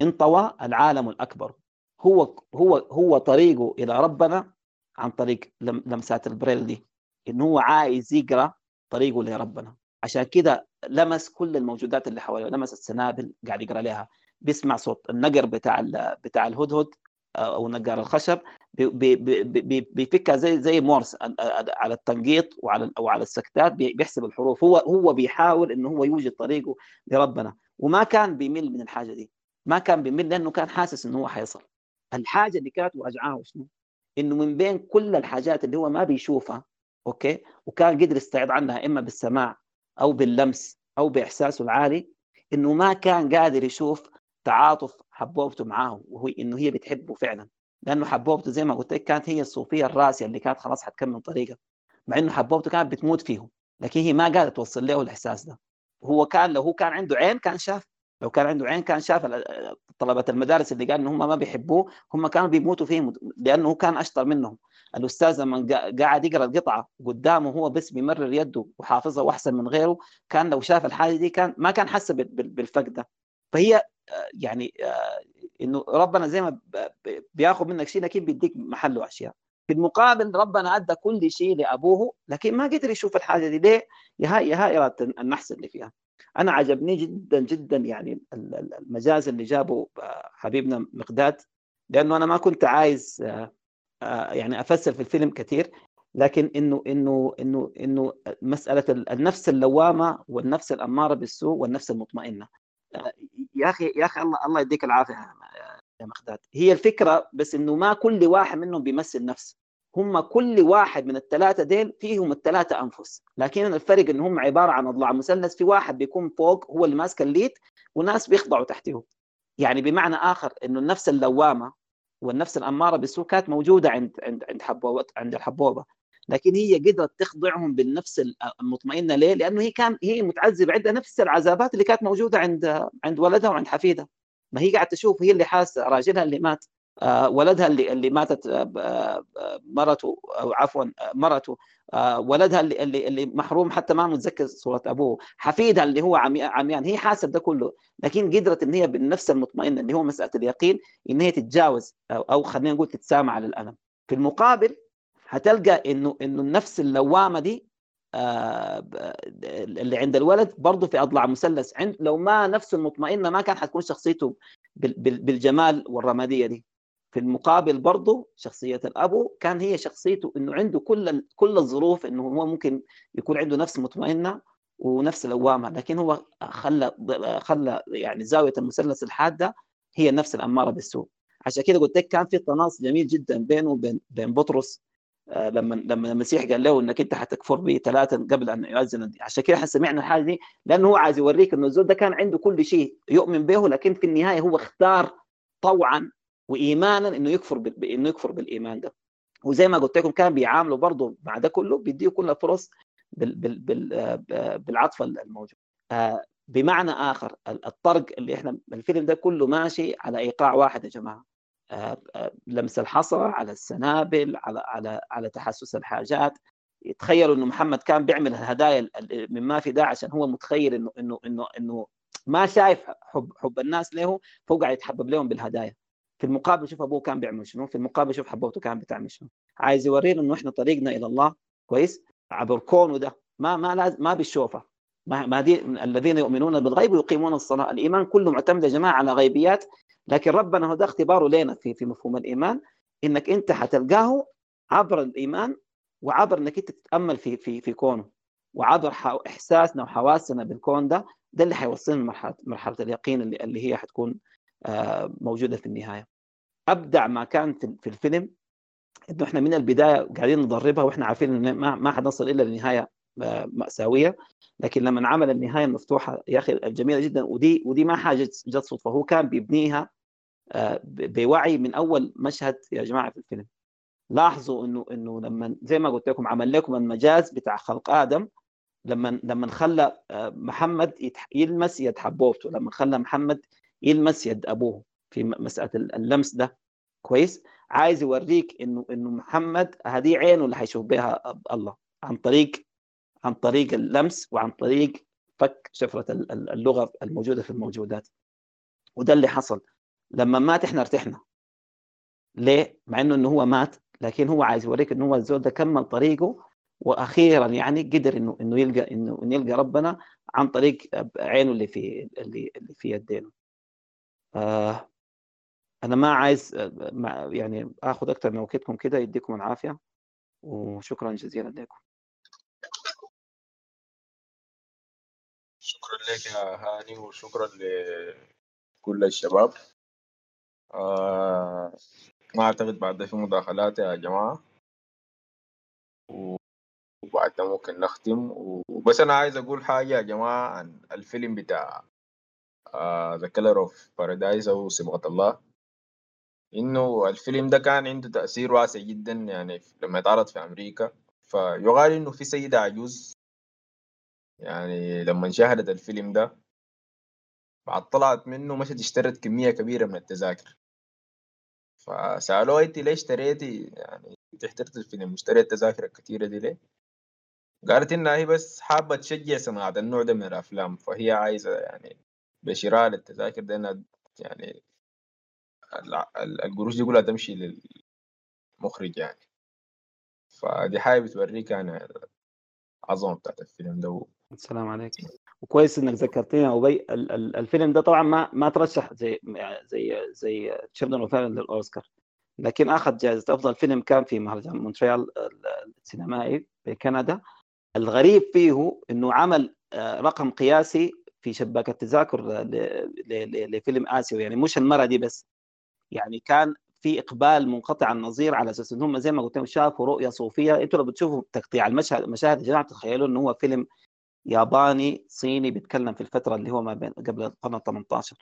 انطوى العالم الأكبر. هو هو هو طريقه إلى ربنا عن طريق لمسات البريل دي. إنه هو عايز يقرأ طريقه لربنا. عشان كده لمس كل الموجودات اللي حواليه لمس السنابل قاعد يقرأ لها. بيسمع صوت النقر بتاع بتاع الهدهد أو نقار الخشب بيفكها زي زي مورس على التنقيط وعلى أو على السكتات بيحسب الحروف. هو هو بيحاول إنه هو يوجد طريقه لربنا. وما كان بيمل من الحاجة دي. ما كان بيمل لأنه كان حاسس إنه هو حيصل. الحاجة اللي كانت واجعاه شنو؟ إنه من بين كل الحاجات اللي هو ما بيشوفها أوكي؟ وكان قدر يستعيض عنها إما بالسماع أو باللمس أو بإحساسه العالي إنه ما كان قادر يشوف تعاطف حبوبته معاه وهو إنه هي بتحبه فعلا. لأنه حبوبته زي ما قلت لك كانت هي الصوفية الراسية اللي كانت خلاص حتكمل طريقها مع إنه حبوبته كانت بتموت فيه لكن هي ما قادرة توصل له الإحساس ده. هو كان لو هو كان عنده عين كان شاف لو كان عنده عين كان شاف طلبة المدارس اللي قال ان هم ما بيحبوه هم كانوا بيموتوا فيه لأنه هو كان أشطر منهم. الأستاذ لما قاعد يقرأ القطعة قدامه هو بس بيمرر يده وحافظها وأحسن من غيره كان لو شاف الحاجة دي كان ما كان حس بالفقد ده. فهي يعني إنه ربنا زي ما بياخذ منك شيء لكن بيديك محله أشياء. في المقابل ربنا أدى كل شيء لأبوه لكن ما قدر يشوف الحاجة دي. ليه؟ يا هاي يا هاي النحس اللي فيها. أنا عجبني جدا جدا يعني المجاز اللي جابه حبيبنا مقداد لأنه أنا ما كنت عايز يعني أفسر في الفيلم كثير لكن إنه إنه إنه إنه مسألة النفس اللوامة والنفس الأمارة بالسوء والنفس المطمئنة. يا أخي يا أخي الله الله يديك العافية يا مخداد هي الفكرة بس إنه ما كل واحد منهم بيمثل نفس. هم كل واحد من الثلاثه ديل فيهم الثلاثه أنفس. لكن الفرق ان هم عبارة عن أضلاع مثلث في واحد بيكون فوق هو اللي ماسك الليد وناس بيخضعوا تحته يعني بمعنى آخر إنه النفس اللوامة والنفس الأمارة بالسوء كانت موجودة عند عند عند حبوبه عند الحبوبة. لكن هي قدرت تخضعهم بالنفس المطمئنة ليه؟ لأنه هي كان هي متعذبة عندها نفس العذابات اللي كانت موجودة عند عند ولدها وعند حفيدها. ما هي قاعدة تشوف هي اللي حاسة راجلها اللي مات. ولدها اللي اللي ماتت آه مرته أو عفوا مرته آه ولدها اللي اللي اللي محروم حتى ما متذكر صورة أبوه. حفيدها اللي هو عميان هي حاسة ده كله لكن قدرت إن هي بالنفس المطمئنة اللي هو مسألة اليقين إن هي تتجاوز أو, خلينا نقول تتسامع على الألم. في المقابل هتلقى انه إنه النفس اللوامة دي آه اللي عند الولد برضه في أضلاع مثلث عند لو ما نفسه المطمئنة ما كان حتكون شخصيته بالجمال والرمادية دي. في المقابل برضه شخصية الأبو كان هي شخصيته إنه عنده كل كل الظروف إنه هو ممكن يكون عنده نفس مطمئنة ونفس لوامة لكن هو خلى خلى يعني زاوية المثلث الحادة هي النفس الأمارة بالسوء. عشان كده قلت لك كان في تناص جميل جدا بينه وبين بين بطرس لما لما المسيح قال له إنك أنت حتكفر بي ثلاثا قبل أن يؤذن عشان كده إحنا سمعنا الحاجة دي لأنه هو عايز يوريك إنه الزول ده كان عنده كل شيء يؤمن به لكن في النهاية هو اختار طوعا وايمانا إنه يكفر ب... إنه يكفر بالإيمان ده. وزي ما قلت لكم كان بيعامله برضه مع ده كله بيديه كل الفرص بال... بال... بال... بالعطف الموجود. بمعنى آخر الطرق اللي إحنا الفيلم ده كله ماشي على إيقاع واحد يا جماعة. لمس الحصى على السنابل على على على تحسس الحاجات. تخيلوا إنه محمد كان بيعمل الهدايا من ما في ده عشان هو متخيل إنه إنه إنه إنه ما شايف حب حب الناس له فهو قاعد يتحبب لهم بالهدايا. في المقابل شوف أبوه كان بيعمل شنو في المقابل شوف حبوبته كان بتعمل شنو. عايز يورينا إنه إحنا طريقنا إلى الله. كويس؟ عبر كونه ده. ما ما لازم ما بالشوفة. ما ما دي الذين يؤمنون بالغيب ويقيمون الصلاة. الإيمان كله معتمد يا جماعة على غيبيات. لكن ربنا هو ده اختباره لنا في في مفهوم الإيمان. إنك أنت حتلقاه عبر الإيمان وعبر إنك أنت تتأمل في في في كونه. وعبر إحساسنا وحواسنا بالكون ده. ده اللي حيوصلنا لمرحلة مرحلة اليقين اللي اللي هي حتكون موجودة في النهاية. أبدع ما كان في الفيلم إنه إحنا من البداية قاعدين ندربها وإحنا عارفين إن ما ما حنصل إلا لنهاية مأساوية. لكن لما عمل النهاية المفتوحة يا أخي الجميله جدا. ودي ودي ما حاجة جت صدفة. هو كان بيبنيها بوعي من أول مشهد يا جماعة في الفيلم. لاحظوا انه إنه لما زي ما قلت لكم عمل لكم المجاز بتاع خلق آدم لما لما خلى محمد يلمس يد حبوبته لما خلى محمد يلمس يد أبوه. في مسألة اللمس ده. كويس؟ عايز يوريك إنه إنه محمد هذه عينه اللي حيشوف بها الله عن طريق عن طريق اللمس وعن طريق فك شفرة اللغة الموجودة في الموجودات. وده اللي حصل. لما مات إحنا ارتحنا. ليه؟ مع إنه إنه هو مات لكن هو عايز يوريك إنه هو الزول ده كمل طريقه وأخيرا يعني قدر إنه إنه يلقى إنه إنه يلقى ربنا عن طريق عينه اللي في اللي اللي في يدينه. آه أنا ما عايز يعني آخذ أكثر من وقتكم كده يديكم العافية وشكرا جزيلا لكم. شكرا لك يا هاني وشكرا لكل الشباب. آه ما اعتقد بعد في مداخلات يا جماعة. وبعدها ممكن نختم. وبس أنا عايز أقول حاجة يا جماعة عن الفيلم بتاع The Color of Paradise أو صبغه الله. إنه الفيلم ده كان عنده تأثير واسع جدا يعني لما يتعرض في أمريكا. فيقال إنه في سيدة عجوز يعني لما شاهدت الفيلم ده بعد طلعت منه مشت اشترت كمية كبيرة من التذاكر. فسألوها انت ليش اشتريتي؟ يعني انت حضرت الفيلم واشتريت التذاكر الكثيره دي ليه؟ قالت إنها هي بس حابة تشجع صناعة النوع ده من الأفلام فهي عايزة يعني بشراء التذاكر ده يعني القروش دي كلها تمشي للمخرج يعني. فدي حاجة بتوريك يعني العظمة بتاعت الفيلم ده السلام عليكم. وكويس إنك ذكرتني أبي. الفيلم ده طبعا ما ما ترشح زي زي زي Children of للأوسكار. لكن أخذ جائزة أفضل فيلم كان في مهرجان مونتريال السينمائي في كندا. الغريب فيه إنه عمل آه، رقم قياسي في شباك التذاكر لفيلم آسيوي. يعني مش المرة دي بس. يعني كان في إقبال منقطع النظير على أساس انهم زي ما قلت لهم شافوا رؤية صوفية. أنتوا لو بتشوفوا تقطيع المشهد المشاهد يا جماعة تخيلوا إنه هو فيلم ياباني صيني بيتكلم في الفترة اللي هو ما بين قبل القرن 18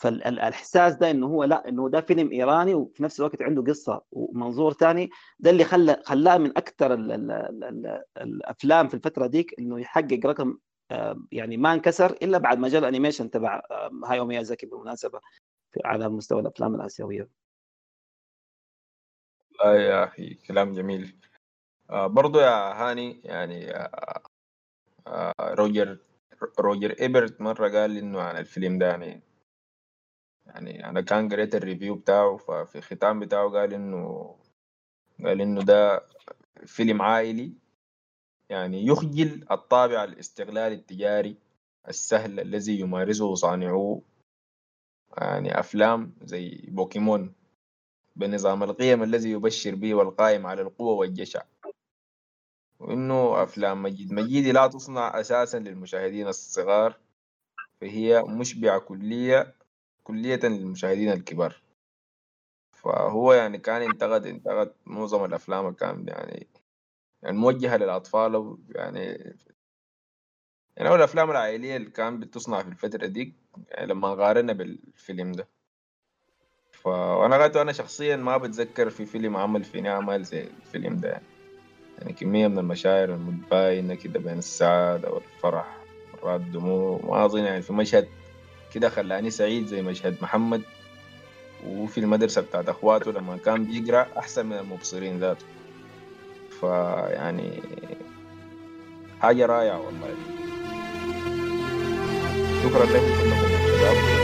فالإحساس ده إنه هو لا إنه ده فيلم إيراني وفي نفس الوقت عنده قصة ومنظور ثاني ده اللي خلى خلاه من أكثر ال ال ال الأفلام في الفترة ديك إنه يحقق رقم يعني ما انكسر إلا بعد ما جاء ال animation تبع هاياو ميازاكي بالمناسبة. على مستوى الأفلام الآسيوية. لا يا أخي كلام جميل آه برضو يا هاني يعني آه آه روجر روجر إيبرت مرة قال إنه عن الفيلم ده يعني يعني أنا كان قريت ال review بتاعه ففي الختام بتاعه قال إنه قال إنه ده فيلم عائلي يعني يخجل الطابع الاستغلال التجاري السهل الذي يمارسه صانعوه يعني أفلام زي بوكيمون بنظام القيم الذي يبشر به والقائم على القوة والجشع. وإنه أفلام مجيد. مجيد لا تصنع أساسا للمشاهدين الصغار فهي مشبعة كلية كلية للمشاهدين الكبار. فهو يعني كان انتقد انتقد معظم الأفلام كان يعني يعني موجهة للأطفال يعني يعني أول الأفلام العائلية اللي كان بتصنع في الفترة دي يعني لما قارنا بالفيلم ده. فأنا قلت أنا شخصيا ما بتذكر في فيلم عمل فيني أعمال زي الفيلم ده. يعني. يعني كمية من المشاعر المتباينة كده بين السعادة والفرح مرات دموع ما أظن يعني في مشهد كده خلاني سعيد زي مشهد محمد. وفي المدرسة بتاعت أخواته لما كان بيقرأ أحسن من المبصرين ذاته. فيعني حاجة رائعة والله. شكرا لكم كلكم شباب